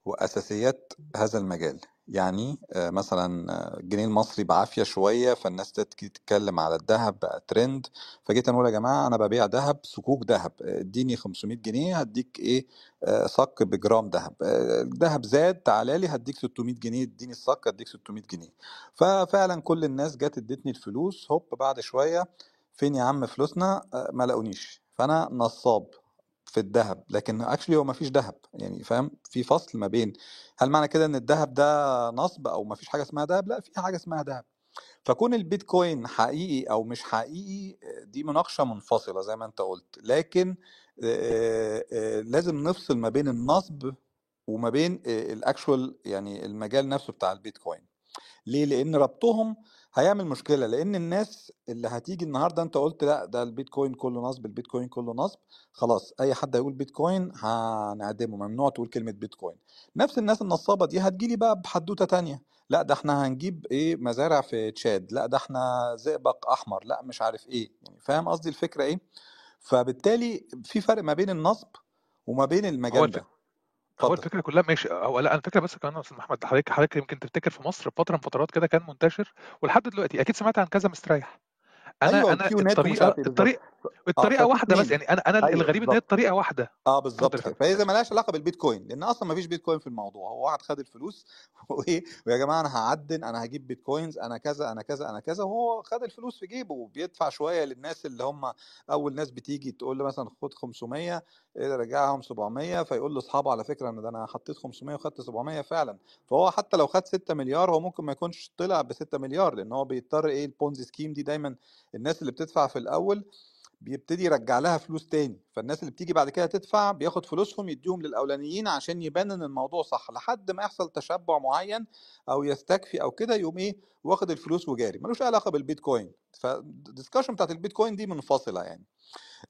وأساسيات هذا المجال. يعني آه، مثلا آه، الجنيه المصري بعافية شوية فالناس تتكلم على الذهب بقى ترند فجيت أنا أقول يا جماعة أنا ببيع ذهب صكوك ذهب. آه، اديني 500 جنيه هديك إيه آه، صك بجرام ذهب. آه، الذهب زاد تعالى لي هديك 600 جنيه اديني الصك هديك 600 جنيه. ففعلا كل الناس جت ادتني الفلوس هوب بعد شوية فين يا عم فلوسنا؟ آه، ما لاقونيش فأنا نصاب. في الذهب لكن actually هو ما فيش ذهب يعني فاهم؟ في فصل ما بين هل معنى كده إن الذهب ده نصب أو ما فيش حاجة اسمها ذهب؟ لأ في حاجة اسمها ذهب. فكون البيتكوين حقيقي أو مش حقيقي دي مناقشة منفصلة زي ما أنت قلت. لكن لازم نفصل ما بين النصب وما بين ال actual يعني المجال نفسه بتاع البيتكوين. ليه؟ لأن ربطهم هيعمل مشكلة لأن الناس اللي هتيجي النهارده أنت قلت لأ ده البيتكوين كله نصب البيتكوين كله نصب خلاص أي حد هيقول بيتكوين هنعدمه ممنوع تقول كلمة بيتكوين. نفس الناس النصابة دي هتجيلي بقى بحدوتة تانية لأ ده إحنا هنجيب إيه مزارع في تشاد لأ ده إحنا زئبق أحمر لأ مش عارف إيه يعني فاهم قصدي الفكرة إيه؟ فبالتالي في فرق ما بين النصب وما بين المجال. ده هو اتفضل. الفكرة كلها ماشي هو لأ أنا الفكرة بس كمان يا أستاذ محمد حضرتك حضرتك يمكن تفتكر في مصر فترة من فترات كده كان منتشر ولحد دلوقتي أكيد سمعت عن كذا مستريح. أنا أيوه أنا ومش الطريقة عارف إيه بالظبط الطريقة آه الطريقة ففي واحدة بس اتنين يعني أنا أنا أيوه الغريب إن هي بالظبط الطريقة واحدة. آه اتفضل بالظبط يا كده. فندم. فهي مالهاش علاقة بالبيتكوين لأن أصلا ما فيش بيتكوين في الموضوع. هو واحد خد الفلوس <laughs> وإيه ويا جماعة أنا هعدن أنا هجيب بيتكوينز أنا كذا أنا كذا أنا كذا وهو خد الفلوس في جيبه. وبيدفع شوية للناس اللي هم أول ناس بتيجي تقول له مثلا خد 500 إيه رجعهم 700 فيقول لأصحابه على فكرة إن ده أنا حطيت 500 وخدت 700 فعلا. فهو حتى لو خد 6 مليار هو ممكن ما يكونش طلع ب 6 مليار لأن هو بيضطر إيه ال Ponzi scheme دي دايما الناس اللي بتدفع في الأول بيبتدي يرجع لها فلوس تاني فالناس اللي بتيجي بعد كده تدفع بياخد فلوسهم يديهم للأولانيين عشان يبان ان الموضوع صح لحد ما يحصل تشبع معين أو يستكفي أو كده يقوم إيه واخد الفلوس وجاري ملوش علاقة بالبيتكوين. فال discussion بتاعت البيتكوين دي منفصلة يعني.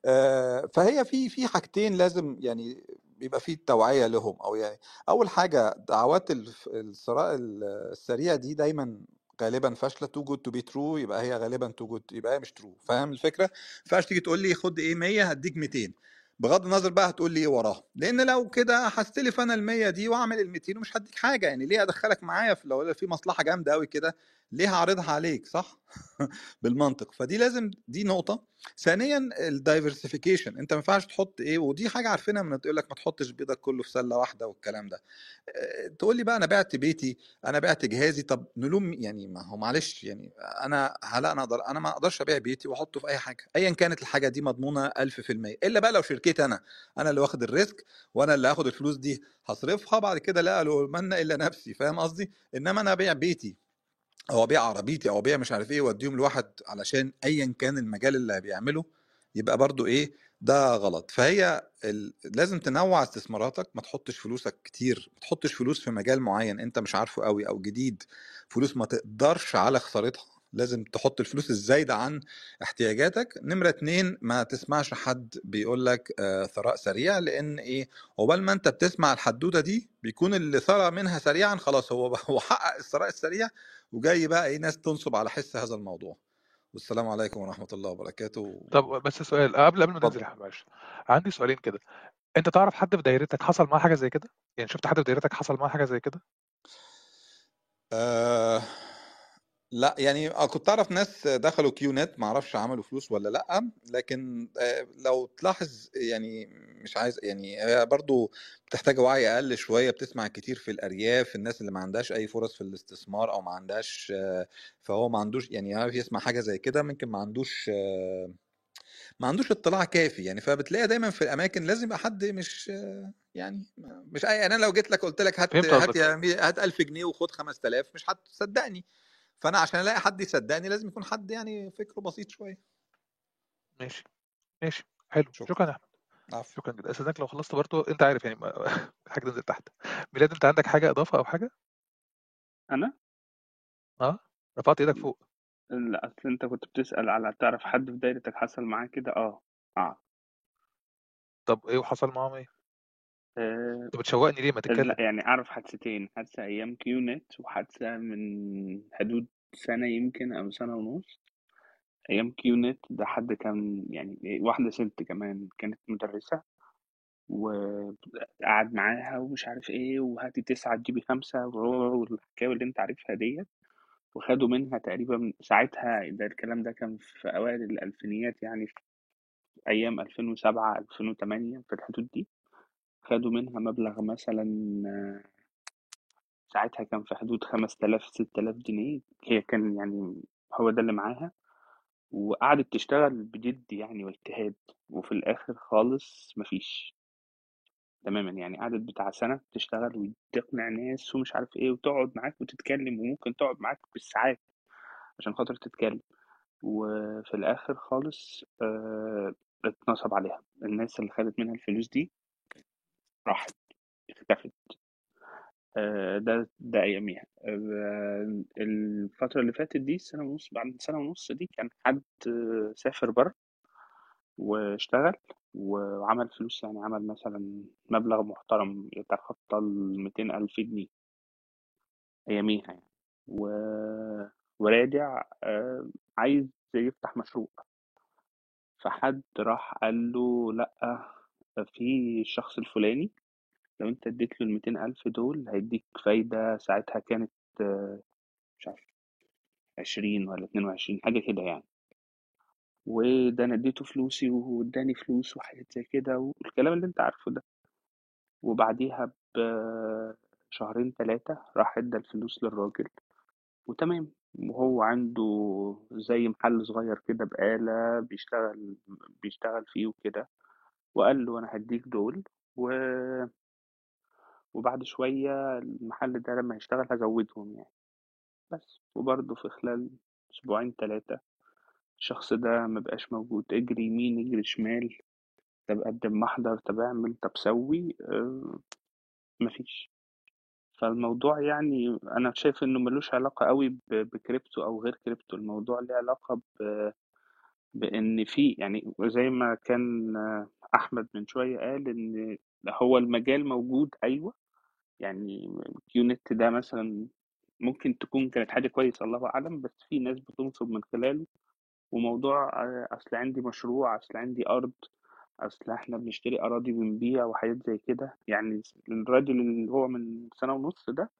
آه، فهي في في حاجتين لازم يعني بيبقى في توعية لهم أو يعني أول حاجة دعوات الثراء ال- السريع دي دايما غالبا فاشلة too good to be true يبقى هي غالبا too good يبقى هي مش true فاهم الفكرة؟ ما تيجي تقول لي خد إيه 100 هديك 200 بغض النظر بقى هتقول لي إيه وراها. لأن لو كده هستلف أنا ال 100 دي وأعمل ال 200 ومش هديك حاجة. يعني ليه أدخلك معايا في لو في مصلحة جامدة قوي كده؟ ليه هعرضها عليك صح؟ <laughs> بالمنطق. فدي لازم دي نقطة. ثانيا ال diversification انت ما ينفعش تحط إيه ودي حاجة عارفينها من تقول لك ما تحطش بيضك كله في سلة واحدة والكلام ده. تقول لي بقى أنا بعت بيتي أنا بعت جهازي طب نلوم يعني ما هو معلش يعني أنا هلا أنا أقدر أنا ما أقدرش أبيع بيتي وأحطه في أي حاجة. ايا كانت الحاجة دي مضمونة 1000% إلا بقى لو شركتي أنا. أنا اللي واخد ال risk وأنا اللي هاخد الفلوس دي هصرفها بعد كده لا من إلا نفسي فاهم قصدي؟ إنما أنا أبيع بيتي. أو ابيع عربيتي أو ابيع مش عارف إيه وأديهم لواحد علشان ايا كان المجال اللي بيعمله يبقى برضو إيه ده غلط. فهي ال... لازم تنوع استثماراتك ما تحطش فلوسك كتير ما تحطش فلوس في مجال معين أنت مش عارفه قوي أو جديد فلوس ما تقدرش على خسارتها. لازم تحط الفلوس الزايدة عن احتياجاتك. نمرة اتنين ما تسمعش حد بيقول لك آه ثراء سريع لأن إيه؟ عقبال ما أنت بتسمع الحدوتة دي بيكون اللي ثرى منها سريعا خلاص هو <laughs> هو حقق الثراء السريع وجاي بقى إيه ناس تنصب على حس هذا الموضوع. والسلام عليكم ورحمة الله وبركاته. طب بس سؤال قبل قبل ما ننزل يا معلش عندي سؤالين كده. أنت تعرف حد في دايرتك حصل معاه حاجة زي كده؟ يعني شفت حد في دايرتك حصل معاه حاجة زي كده؟ آه لأ يعني آه، كنت أعرف ناس دخلوا كيو نت ما أعرفش عملوا فلوس ولا لأ لكن آه، لو تلاحظ يعني مش عايز يعني هي برضو بتحتاج وعي أقل شوية بتسمع كتير في الأرياف الناس اللي ما عندهاش أي فرص في الاستثمار أو ما عندهاش فهو ما عندوش يعني عارف يسمع حاجة زي كده ممكن ما عندوش ما عندوش اطلاع كافي يعني فبتلاقي دايما في الأماكن لازم يبقى حد مش يعني مش أي يعني أنا لو جيت لك قلت لك هات هات هات 1000 جنيه وخد 5000 مش هتصدقني. فأنا عشان ألاقي حد يصدقني لازم يكون حد يعني فكره بسيط شوية. ماشي ماشي حلو. شكرا. شكرا يا أحمد. عفو شكرا جدا. استاذنك لو خلصت برضه. أنت عارف يعني <laughs> حاجة تنزل تحت. ميلاد أنت عندك حاجة إضافة أو حاجة؟ أنا؟ آه. رفعت إيدك فوق. لا أصل أنت كنت بتسأل على تعرف حد في دايرتك حصل معاه كده. آه. آه. طب إيه وحصل معاهم إيه؟ انت بتشوقني ليه؟ ما تتكلم. لا يعني أعرف حادثتين حادثة أيام QNET وحادثة من حدود سنة يمكن أو سنة ونص. أيام QNET ده حد كان يعني واحدة ست كمان كانت مدرسة وقعد معاها ومش عارف إيه وهاتي تسعة تجيبي خمسة والحكاية اللي أنت عارفها ديت. وخدوا منها تقريبا ساعتها ده الكلام ده كان في أوائل الألفينيات يعني في أيام 2007 2008 في الحدود دي. خدوا منها مبلغ مثلا ساعتها كان في حدود 5000 6000 جنيه هي كان يعني هو ده اللي معاها وقعدت تشتغل بجد يعني واجتهاد وفي الآخر خالص مفيش. تماما يعني قعدت بتاع سنة تشتغل وتقنع ناس ومش عارف إيه وتقعد معاك وتتكلم وممكن تقعد معاك بالساعات عشان خاطر تتكلم. وفي الآخر خالص آه اتنصب عليها. الناس اللي خدت منها الفلوس دي راحت اختفت. آه ده ده أياميها. آه الفترة اللي فاتت دي سنة ونص بعد سنة ونص دي كان حد سافر بره واشتغل وعمل فلوس يعني عمل مثلا مبلغ محترم يتخطى ال 200 ألف جنيه. أياميها يعني. و... وراجع آه، عايز يفتح مشروع. فحد راح قال له لأ في الشخص الفلاني لو أنت اديت له الميتين ألف دول هيديك فايدة ساعتها كانت مش عارف عشرين ولا اتنين وعشرين حاجة كده يعني. وده أنا اديته فلوسي واداني فلوس وحاجات زي كده والكلام اللي أنت عارفه ده. وبعديها بشهرين ثلاثة راح إدى الفلوس للراجل. وتمام. وهو عنده زي محل صغير كده بقالة بيشتغل بيشتغل فيه وكده. وقال له أنا هديك دول و... وبعد شوية المحل ده لما يشتغل هزودهم يعني. بس وبرضه في خلال أسبوعين ثلاثة الشخص ده مبقاش موجود اجري يمين اجري شمال طب قدم محضر طب أعمل طب سوي آه، مفيش. فالموضوع يعني أنا شايف إنه ملوش علاقة قوي بكريبتو أو غير كريبتو الموضوع ليه علاقة ب... بإن في يعني زي ما كان آه، أحمد من شوية قال إن هو المجال موجود أيوه. يعني كيونت ده مثلا ممكن تكون كانت حاجة كويسة الله أعلم بس في ناس بتنصب من خلاله. وموضوع آه، أصل عندي مشروع أصل عندي أرض أصل إحنا بنشتري أراضي ونبيع وحاجات زي كده. يعني الراجل اللي هو من سنة ونص ده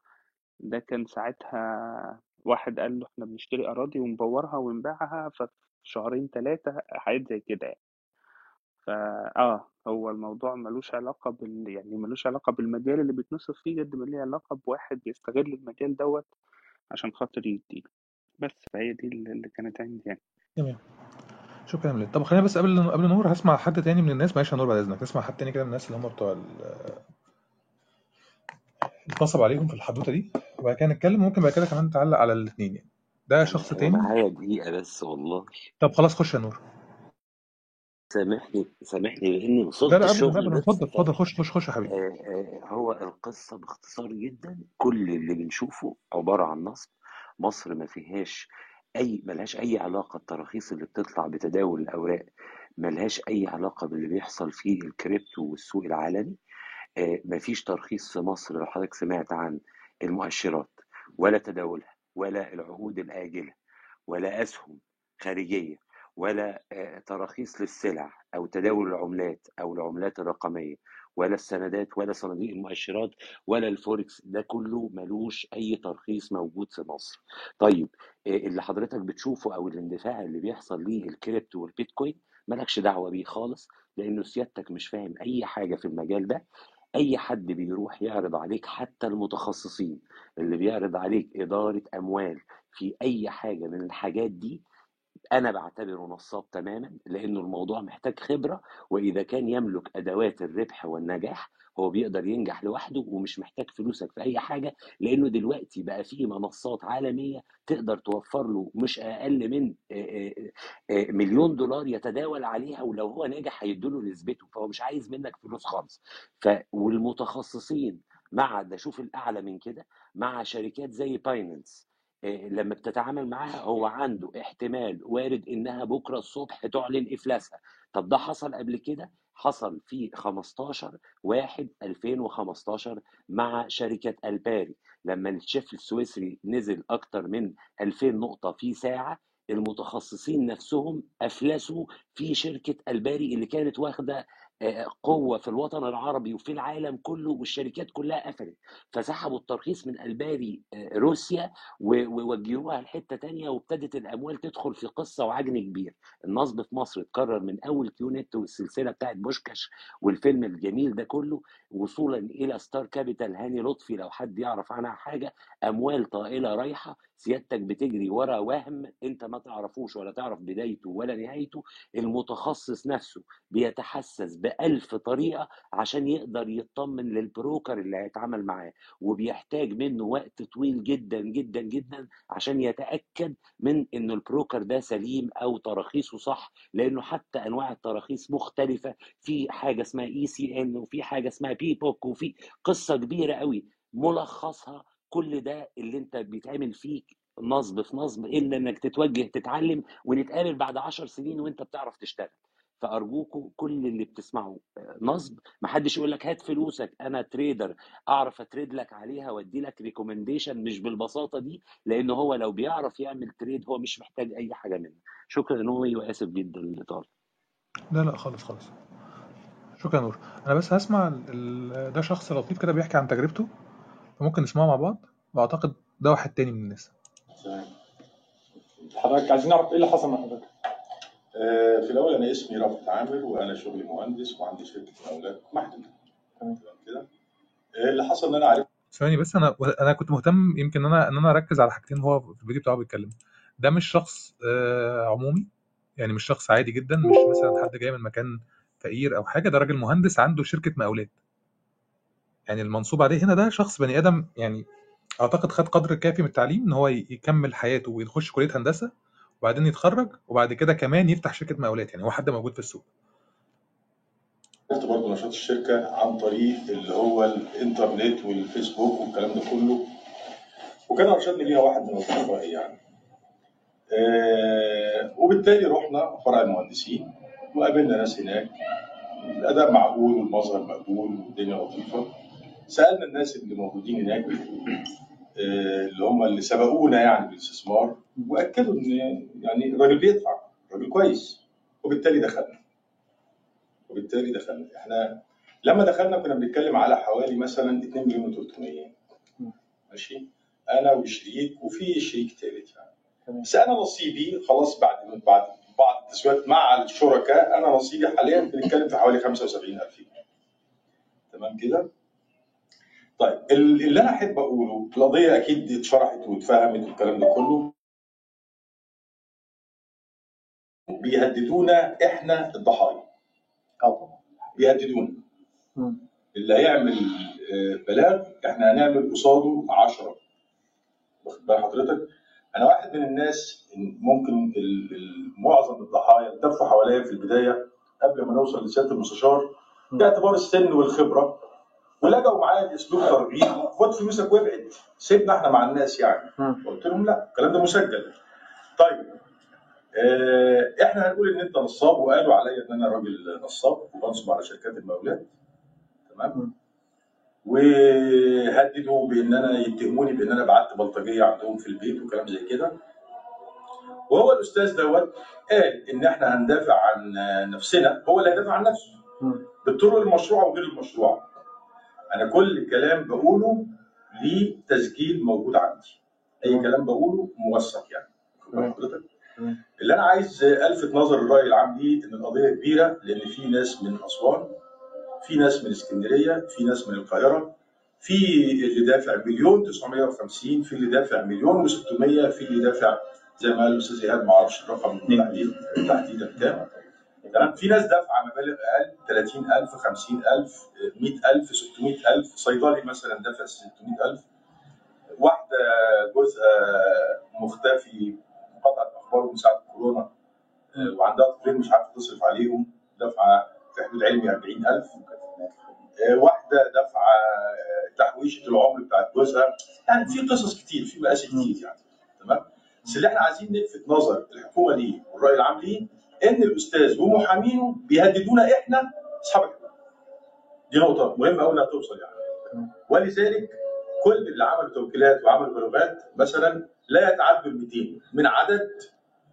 ده كان ساعتها واحد قال له إحنا بنشتري أراضي ونبورها ونبيعها ففي شهرين ثلاثة حاجات زي كده يعني. فآه هو الموضوع ملوش علاقة بال يعني ملوش علاقة بالمجال اللي بيتنصب فيه قد ما ليه علاقة بواحد بيستغل المجال دوت عشان خاطر يديله بس فهي دي اللي كانت عندي يعني. تمام. شكرا مليت طب خلينا بس قبل قبل نور هسمع حد تاني من الناس؟ معلش يا نور بعد إذنك. نسمع حد تاني كده من الناس اللي هم بتوع ال- اتنصب عليهم في الحدوتة دي. وبعد كده نتكلم. ممكن بعد كده كمان تعلق على الاثنين يعني. ده شخص تاني؟ معايا دقيقة بس والله. طب خلاص خش يا نور. سامحني سامحني لأني لا وصلت لا الشغل قبل بس اتفضل اتفضل خش خش خش يا حبيبي. آه، آه، هو القصة باختصار جدا كل اللي بنشوفه عبارة عن نصب. مصر ما فيهاش أي ملهاش أي علاقة التراخيص اللي بتطلع بتداول الأوراق ملهاش أي علاقة باللي بيحصل في الكريبتو والسوق العالمي. آه، مفيش ترخيص في مصر لو حضرتك سمعت عن المؤشرات ولا تداولها. ولا العقود الآجلة ولا أسهم خارجية ولا آه، تراخيص للسلع أو تداول العملات أو العملات الرقمية ولا السندات ولا صناديق المؤشرات ولا الفوركس. ده كله ملوش أي ترخيص موجود في مصر. طيب آه، اللي حضرتك بتشوفه أو الاندفاع اللي بيحصل ليه الكريبتو والبيتكوين مالكش دعوة بيه خالص لأنه سيادتك مش فاهم أي حاجة في المجال ده. أي حد بيروح يعرض عليك حتى المتخصصين اللي بيعرض عليك إدارة أموال في أي حاجة من الحاجات دي أنا بعتبره نصاب تماما لأنه الموضوع محتاج خبرة وإذا كان يملك أدوات الربح والنجاح هو بيقدر ينجح لوحده ومش محتاج فلوسك في أي حاجة لأنه دلوقتي بقى في منصات عالمية تقدر توفر له مش أقل من مليون دولار يتداول عليها ولو هو ناجح هيدوله نسبته فهو مش عايز منك فلوس خالص. ف والمتخصصين مع ده شوف الأعلى من كده مع شركات زي باينانس إيه، لما بتتعامل معاها هو عنده احتمال وارد إنها بكرة الصبح تعلن إفلاسها. طب ده حصل قبل كده؟ حصل في 15 1 2015 مع شركة الباري لما الشيف السويسري نزل أكتر من 2000 نقطة في ساعة المتخصصين نفسهم أفلسوا في شركة الباري اللي كانت واخدة قوة في الوطن العربي وفي العالم كله والشركات كلها قفلت. فسحبوا الترخيص من الباري آه، روسيا ووجهوها لحتة تانية وابتدت الأموال تدخل في قصة وعجن كبير. النصب في مصر اتكرر من أول QNet والسلسلة بتاعت بوشكاش والفيلم الجميل ده كله وصولا إلى Star Capital هاني لطفي. لو حد يعرف عنها حاجة أموال طائلة رايحة سيادتك بتجري ورا وهم أنت ما تعرفوش ولا تعرف بدايته ولا نهايته. المتخصص نفسه بيتحسس بألف طريقة عشان يقدر يطمن لل broker اللي هيتعامل معاه وبيحتاج منه وقت طويل جدا جدا جدا عشان يتأكد من إن ال broker ده سليم أو تراخيصه صح لأنه حتى أنواع التراخيص مختلفة. في حاجة اسمها ECN وفي حاجة اسمها B-Book وفي قصة كبيرة قوي ملخصها كل ده اللي أنت بيتعمل فيك نصب في نصب إلا إنك تتوجه تتعلم ونتقابل بعد عشر سنين وأنت بتعرف تشتغل. فارجوكوا كل اللي بتسمعوا آه، نصب محدش يقول لك هات فلوسك أنا trader أعرف أ trade لك عليها وأدي لك recommendation مش بالبساطة دي لأن هو لو بيعرف يعمل trade هو مش محتاج أي حاجة منه شكرا نوي واسف جدا للاطاله لا لا خالص خالص. شكرا نور. أنا بس هسمع ال... ده شخص لطيف كده بيحكي عن تجربته فممكن نسمعه مع بعض وأعتقد ده واحد تاني من الناس. حضرتك عايزين نعرف إيه اللي حصل مع حضرتك؟ في الأول أنا اسمي رافت عامر وأنا شغلي مهندس وعندي شركة مقاولات محدودة. تمام كده. آه، اللي حصل إن أنا عرفت ثواني بس أنا أنا كنت مهتم يمكن إن أنا إن أنا أركز على حاجتين هو في الفيديو بتاعه بيتكلم. ده مش شخص آه، عمومي؟ يعني مش شخص عادي جدا؟ مش مثلا حد جاي من مكان فقير أو حاجة؟ ده راجل مهندس عنده شركة مقاولات. يعني المنصوب عليه هنا ده شخص بني آدم يعني أعتقد خد قدر كافي من التعليم إن هو يكمل حياته ويخش كلية هندسة. وبعدين يتخرج وبعد كده كمان يفتح شركة مقاولات يعني هو حد موجود في السوق. برضه نشاط الشركة عن طريق اللي هو الإنترنت والفيسبوك والكلام ده كله. وكان أرشدني ليها واحد من أصدقائي يعني. آه، وبالتالي رحنا فرع المهندسين وقابلنا ناس هناك. الأداء معقول والمظهر مقبول والدنيا لطيفة. سألنا الناس اللي موجودين هناك. اللي هم اللي سبقونا يعني بالاستثمار وأكدوا إن يعني الراجل بيدفع راجل كويس وبالتالي دخلنا. وبالتالي دخلنا. إحنا لما دخلنا كنا بنتكلم على حوالي مثلا 2 مليون و300 ماشي؟ أنا وشريك وفي شريك ثالث يعني. بس أنا نصيبي خلاص بعد بعد بعض التسويات مع الشركاء أنا نصيبي حاليا بنتكلم في حوالي 75000 جنيه. تمام كده؟ طيب ال- اللي أنا أحب أقوله القضية أكيد اتشرحت واتفهمت والكلام ده كله. بيهددونا إحنا الضحايا. بيهددونا. اللي هيعمل آه، بلاغ إحنا هنعمل قصاده 10 واخد بال حضرتك؟ أنا واحد من الناس ممكن معظم الضحايا التفوا حواليا في البداية قبل ما نوصل لسيادة المستشار باعتبار السن والخبرة. ولجوا معايا باسلوب ترغيب خد فلوسك وابعد. سيبنا إحنا مع الناس يعني. قلت لهم لا الكلام ده مسجل. طيب آه، إحنا هنقول إن أنت نصاب وقالوا عليا إن أنا راجل نصاب وبنصب على شركات المقاولات. تمام؟ وهددوا بإن أنا يتهموني بإن أنا بعت بلطجية عندهم في البيت وكلام زي كده. وهو الأستاذ دوت قال إن إحنا هندافع عن نفسنا هو اللي هيدافع عن نفسه. بالطرق المشروعة وغير المشروعة. أنا كل كلام بقوله ليه تسجيل موجود عندي. أي كلام بقوله موثق يعني. حضرتك؟ اللي أنا عايز ألفت نظر الرأي العام ليه إن القضية كبيرة لأن في ناس من أسوان في ناس من اسكندرية في ناس من القاهرة في اللي دافع مليون 950 في اللي دافع مليون و600 في اللي دافع زي ما قال الأستاذ ايهاب ما أعرفش الرقم تحديد تحديدا كام تمام؟ في ناس دافعه مبالغ أقل 30000 50000 100000 600000 صيدلي مثلا دافع 600000 واحدة جوزها مختفي مقاطعه أخبار من ساعة الكورونا آه، وعندها طفلين مش عارفة تصرف عليهم دافعه في حدود علمي 40000 آه، واحدة دافعه آه، تحويشة العمر بتاعت جوزها. يعني في قصص كتير في مقاسي كتير يعني تمام؟ بس اللي إحنا عايزين نلفت نظر الحكومة ليه والرأي العام ليه؟ ان الاستاذ ومحامينه بيهددونا إحنا اصحاب دي نقطة مهمة قوي إنها توصل يعني. ولذلك كل اللي عملوا توكيلات وعملوا بلوغات مثلا لا يتعدوا ال 200 من عدد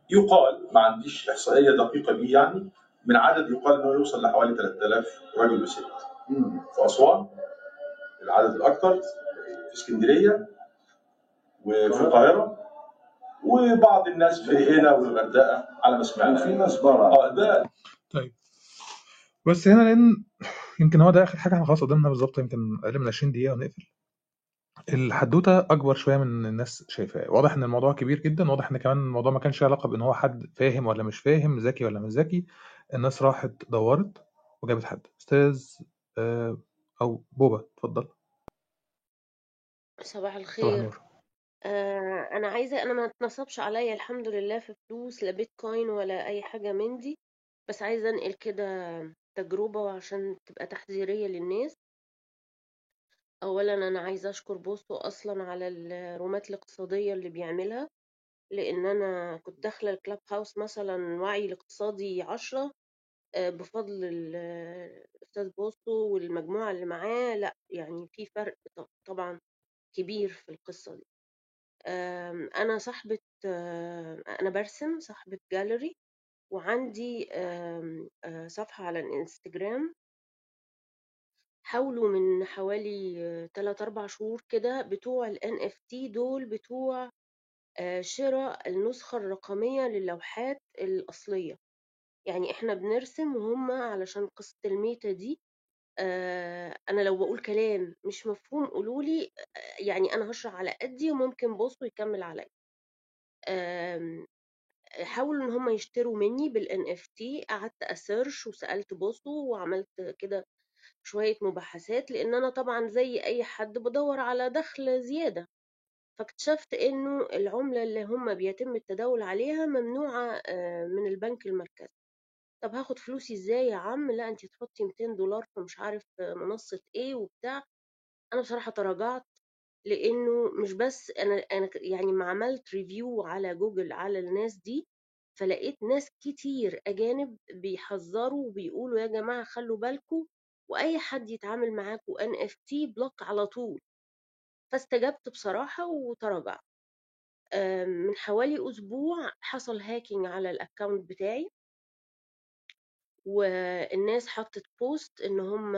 يقال ما عنديش إحصائية دقيقة بيه يعني من عدد يقال إنه يوصل لحوالي 3000 رجل وست. في أسوان العدد الأكثر في اسكندرية وفي القاهرة. وبعض الناس في هنا والغردقة. على ما سمعنا. في ناس بره آه ده. طيب. بس هنا لأن يمكن هو ده آخر حاجة إحنا خلاص قدامنا بالظبط يمكن أقل من 20 دقيقة ونقفل. الحدوتة أكبر شوية من الناس شايفاه. واضح إن الموضوع كبير جدا واضح إن كمان الموضوع ما كانش له علاقة بإن هو حد فاهم ولا مش فاهم ذكي ولا مش ذكي. الناس راحت دورت وجابت حد. أستاذ آه، أو بوبا اتفضل. صباح صباح الخير النور. آه أنا عايزة أنا ما اتنصبش عليا الحمد لله في فلوس لا بيتكوين ولا أي حاجة من دي. بس عايزة أنقل كده تجربة عشان تبقى تحذيرية للناس. اولا أنا عايزة أشكر بوستو أصلا على الرومات الاقتصادية اللي بيعملها. لأن أنا كنت داخلة الكلاب هاوس مثلا وعي الاقتصادي عشرة آه، بفضل ال- الاستاذ بوستو والمجموعة اللي معاه. لا يعني في فرق طبعا كبير في القصة دي. أنا صاحبة آه، أنا برسم صاحبة جاليري وعندي آه، صفحة على الإنستجرام. حاولوا من حوالي آه، تلات أربع شهور كده بتوع ال NFT دول بتوع آه، شراء النسخة الرقمية للوحات الأصلية. يعني إحنا بنرسم وهم علشان قصة ال Meta دي آه، أنا لو بقول كلام مش مفهوم قولولي آه، يعني أنا هشرح على قدي وممكن بوسو يكمل عليا. آم، حاولوا إن هم يشتروا مني بال NFT قعدت ا search وسألت بوسو وعملت كده شوية مباحثات لأن أنا طبعا زي أي حد بدور على دخل زيادة. فاكتشفت إنه العملة اللي هم بيتم التداول عليها ممنوعة آه، من البنك المركزي. طب هاخد فلوسي إزاي يا عم؟ لا انت تحطي 200 دولار في مش عارف منصة إيه وبتاع. أنا بصراحة تراجعت لأنه مش بس أنا ك- يعني ما عملت review على جوجل على الناس دي فلقيت ناس كتير أجانب بيحذروا وبيقولوا يا جماعة خلوا بالكم وأي حد يتعامل معاكم ت block على طول. فاستجبت بصراحة وتراجعت. من حوالي أسبوع حصل hacking على ال account بتاعي. والناس حطت post إن هم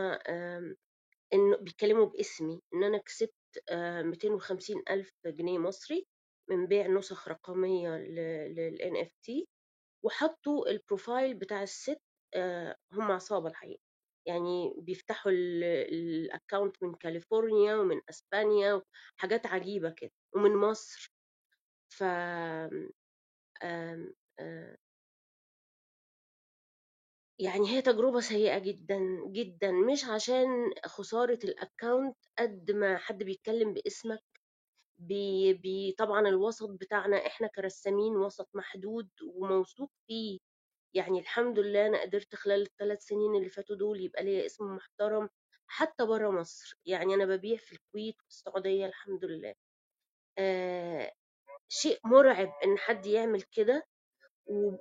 إنه بيتكلموا باسمي إن أنا كسبت آه، 250 ألف جنيه مصري من بيع نسخ رقمية لل NFT وحطوا ال profile بتاع الست آه، هم عصابة الحقيقة. يعني بيفتحوا ال account من كاليفورنيا ومن أسبانيا حاجات عجيبة كده ومن مصر. ف آه، يعني هي تجربة سيئة جدا جدا مش عشان خسارة ال account قد ما حد بيتكلم باسمك. بي بي طبعا الوسط بتاعنا إحنا كرسامين وسط محدود وموثوق فيه. يعني الحمد لله أنا قدرت خلال الثلاث سنين اللي فاتوا دول يبقى ليا اسم محترم حتى بره مصر. يعني أنا ببيع في الكويت والسعودية الحمد لله. آه شيء مرعب إن حد يعمل كده.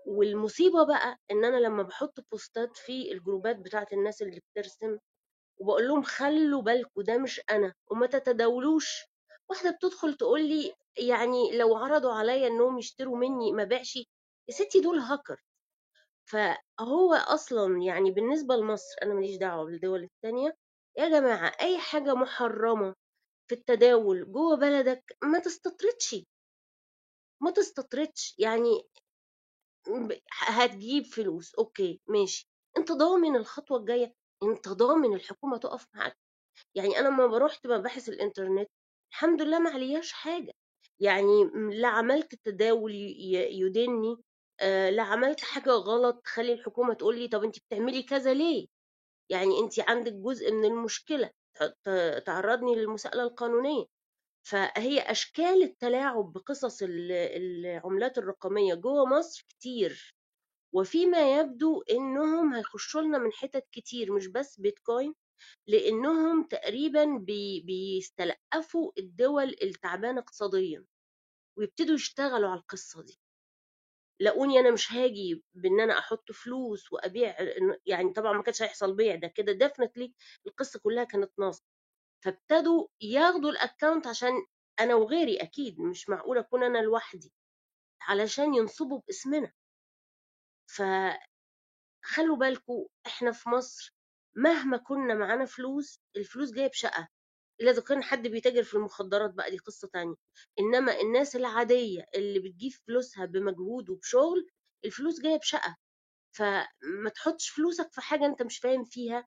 والمصيبة بقى إن أنا لما بحط بوستات في الجروبات بتاعت الناس اللي بترسم وبقول لهم خلوا بالكوا ده مش أنا وما تتداولوش. واحدة بتدخل تقول لي يعني لو عرضوا عليا إنهم يشتروا مني ما بيعش يا ستي دول هاكر فهو أصلا يعني بالنسبة لمصر أنا ماليش دعوة بالدول التانية يا جماعة أي حاجة محرمة في التداول جوه بلدك ما تستطردش. ما تستطردش. يعني هتجيب فلوس. أوكي ماشي. أنت ضامن الخطوة الجاية؟ أنت ضامن الحكومة تقف معاك؟ يعني أنا لما بروح مباحث الإنترنت الحمد لله ما علياش حاجة. يعني لا عملت تداول يدني آه، لا عملت حاجة غلط تخلي الحكومة تقول لي طب انت بتعملي كذا ليه؟ يعني انت عندك جزء من المشكلة. تعرضني للمساءلة القانونية. فهي أشكال التلاعب بقصص ال- العملات الرقمية جوه مصر كتير وفيما يبدو إنهم هيخشوا لنا من حتت كتير مش بس بيتكوين لإنهم تقريبا بي بيستلقفوا الدول التعبانة اقتصاديا ويبتدوا يشتغلوا على القصة دي. لقوني أنا مش هاجي بإن أنا أحط فلوس وأبيع يعني طبعا ما كانش هيحصل بيع ده كده definitely القصة كلها كانت نصب فابتدوا ياخدوا ال account عشان أنا وغيري أكيد مش معقول أكون أنا لوحدي علشان ينصبوا باسمنا. فخلوا بالكم إحنا في مصر مهما كنا معانا فلوس الفلوس جاية بشقة. إلا إذا كان حد بيتاجر في المخدرات بقى دي قصة تانية. إنما الناس العادية اللي بتجيب فلوسها بمجهود وبشغل الفلوس جاية بشقة. فما تحطش فلوسك في حاجة أنت مش فاهم فيها.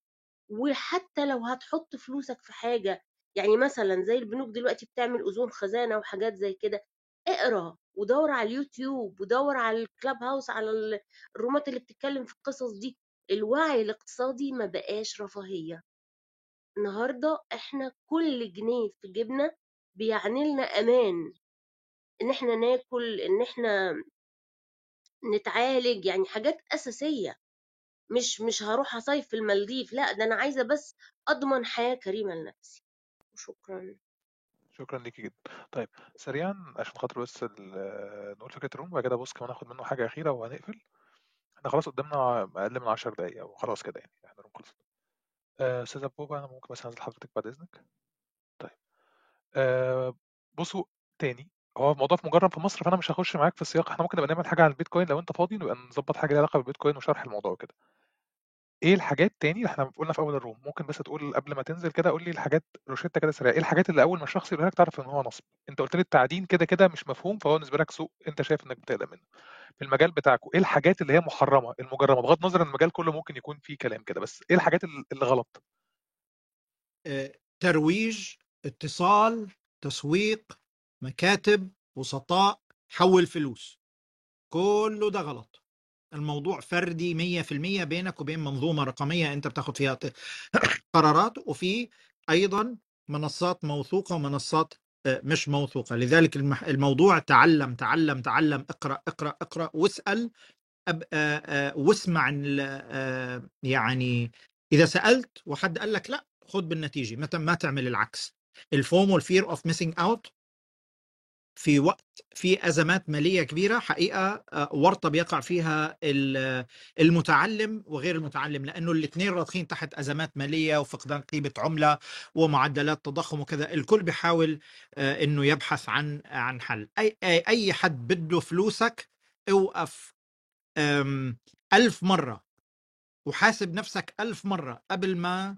وحتى لو هتحط فلوسك في حاجة يعني مثلا زي البنوك دلوقتي بتعمل أذون خزانة وحاجات زي كده اقرأ ودور على اليوتيوب ودور على الكلاب هاوس على ال- الرومات اللي بتتكلم في القصص دي. الوعي الاقتصادي ما بقاش رفاهية. النهاردة إحنا كل جنيه في جيبنا بيعني لنا أمان. إن إحنا ناكل إن إحنا نتعالج يعني حاجات أساسية. مش مش هروح أصيف في المالديف لأ ده أنا عايزة بس أضمن حياة كريمة لنفسي. وشكرا. شكرا ليكي جدا. طيب سريعا عشان خاطر بس نقول فكرة الروم وبعد كده بص كمان ناخد منه حاجة أخيرة وهنقفل. إحنا خلاص قدامنا أقل من 10 دقايق وخلاص كده يعني إحنا الروم خلصت. آه، أستاذة بوبا أنا ممكن بس أنزل حضرتك بعد إذنك؟ طيب. آه، بصوا تاني هو الموضوع في مجرد في مصر فأنا مش هخش معاك في السياق. إحنا ممكن نبقى نعمل حاجة عن البيتكوين لو أنت فاضي نبقى نظبط حاجة ليها علاقة بالبيتكوين وشرح الموضوع كده إيه الحاجات تاني؟ إحنا قلنا في أول الروم ممكن بس تقول قبل ما تنزل كده قول لي الحاجات روشتة كده سريعة. إيه الحاجات اللي أول ما الشخص يقولها لك تعرف إن هو نصب؟ أنت قلت لي التعدين كده كده مش مفهوم فهو بالنسبة لك سوق أنت شايف إنك بتقلق منه. في المجال بتاعكم إيه الحاجات اللي هي محرمة؟ المجرمه بغض النظر إن المجال كله ممكن يكون فيه كلام كده بس إيه الحاجات اللي غلط ترويج اتصال تسويق مكاتب وسطاء حول فلوس. كله ده غلط. الموضوع فردي مية في المية بينك وبين منظومة رقمية أنت بتاخد فيها <coughs> قرارات وفي أيضا منصات موثوقة ومنصات آه، مش موثوقة. لذلك الموضوع تعلم تعلم تعلم اقرأ اقرأ واسأل أب آه، آه، واسمع يعني إذا سألت وحد قال لك لا خد بالنتيجة متى ما تعمل العكس. ال FOMO وال fear of missing out في وقت في أزمات مالية كبيرة حقيقة آه، ورطه بيقع فيها ال- المتعلم وغير المتعلم لأنه الاثنين راضخين تحت أزمات مالية وفقدان قيمة عملة ومعدلات تضخم وكذا. الكل بيحاول آه، إنه يبحث عن عن حل. أي أي حد بده فلوسك أوقف ألف مرة وحاسب نفسك ألف مرة قبل ما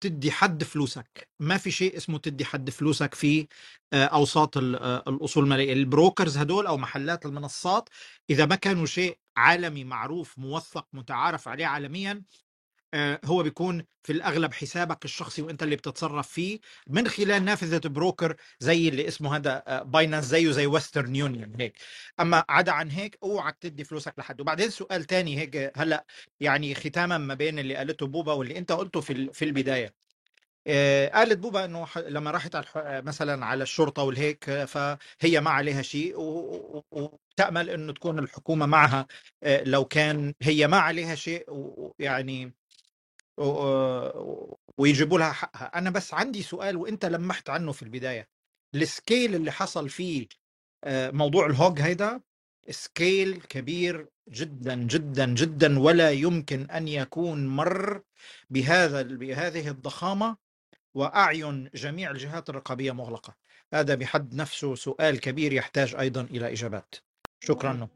تدي حد فلوسك. ما في شيء اسمه تدي حد فلوسك في آه، أوساط آه، الأصول المالية. البروكرز هدول أو محلات المنصات إذا ما كانوا شيء عالمي معروف موثق متعارف عليه عالميا هو بيكون في الأغلب حسابك الشخصي وأنت اللي بتتصرف فيه من خلال نافذة broker زي اللي اسمه هذا Binance زيه زي Western Union هيك. أما عدا عن هيك أوعك تدي فلوسك لحد. وبعدين سؤال تاني هيك هلأ يعني ختاما ما بين اللي قالته بوبا واللي أنت قلته في في البداية. آه، قالت بوبا إنه لما راحت مثلا على الشرطة والهيك آه، فهي ما عليها شيء وتأمل إنه تكون الحكومة معها آه، لو كان هي ما عليها شيء ويعني ويجيبوا لها حقها. أنا بس عندي سؤال وأنت لمحت عنه في البداية. ال scale اللي حصل فيه آه، موضوع الهوج هيدا scale كبير جدا جدا جدا ولا يمكن أن يكون مر بهذا بهذه الضخامة وأعين جميع الجهات الرقابية مغلقة. هذا بحد نفسه سؤال كبير يحتاج أيضا إلى إجابات. شكرا.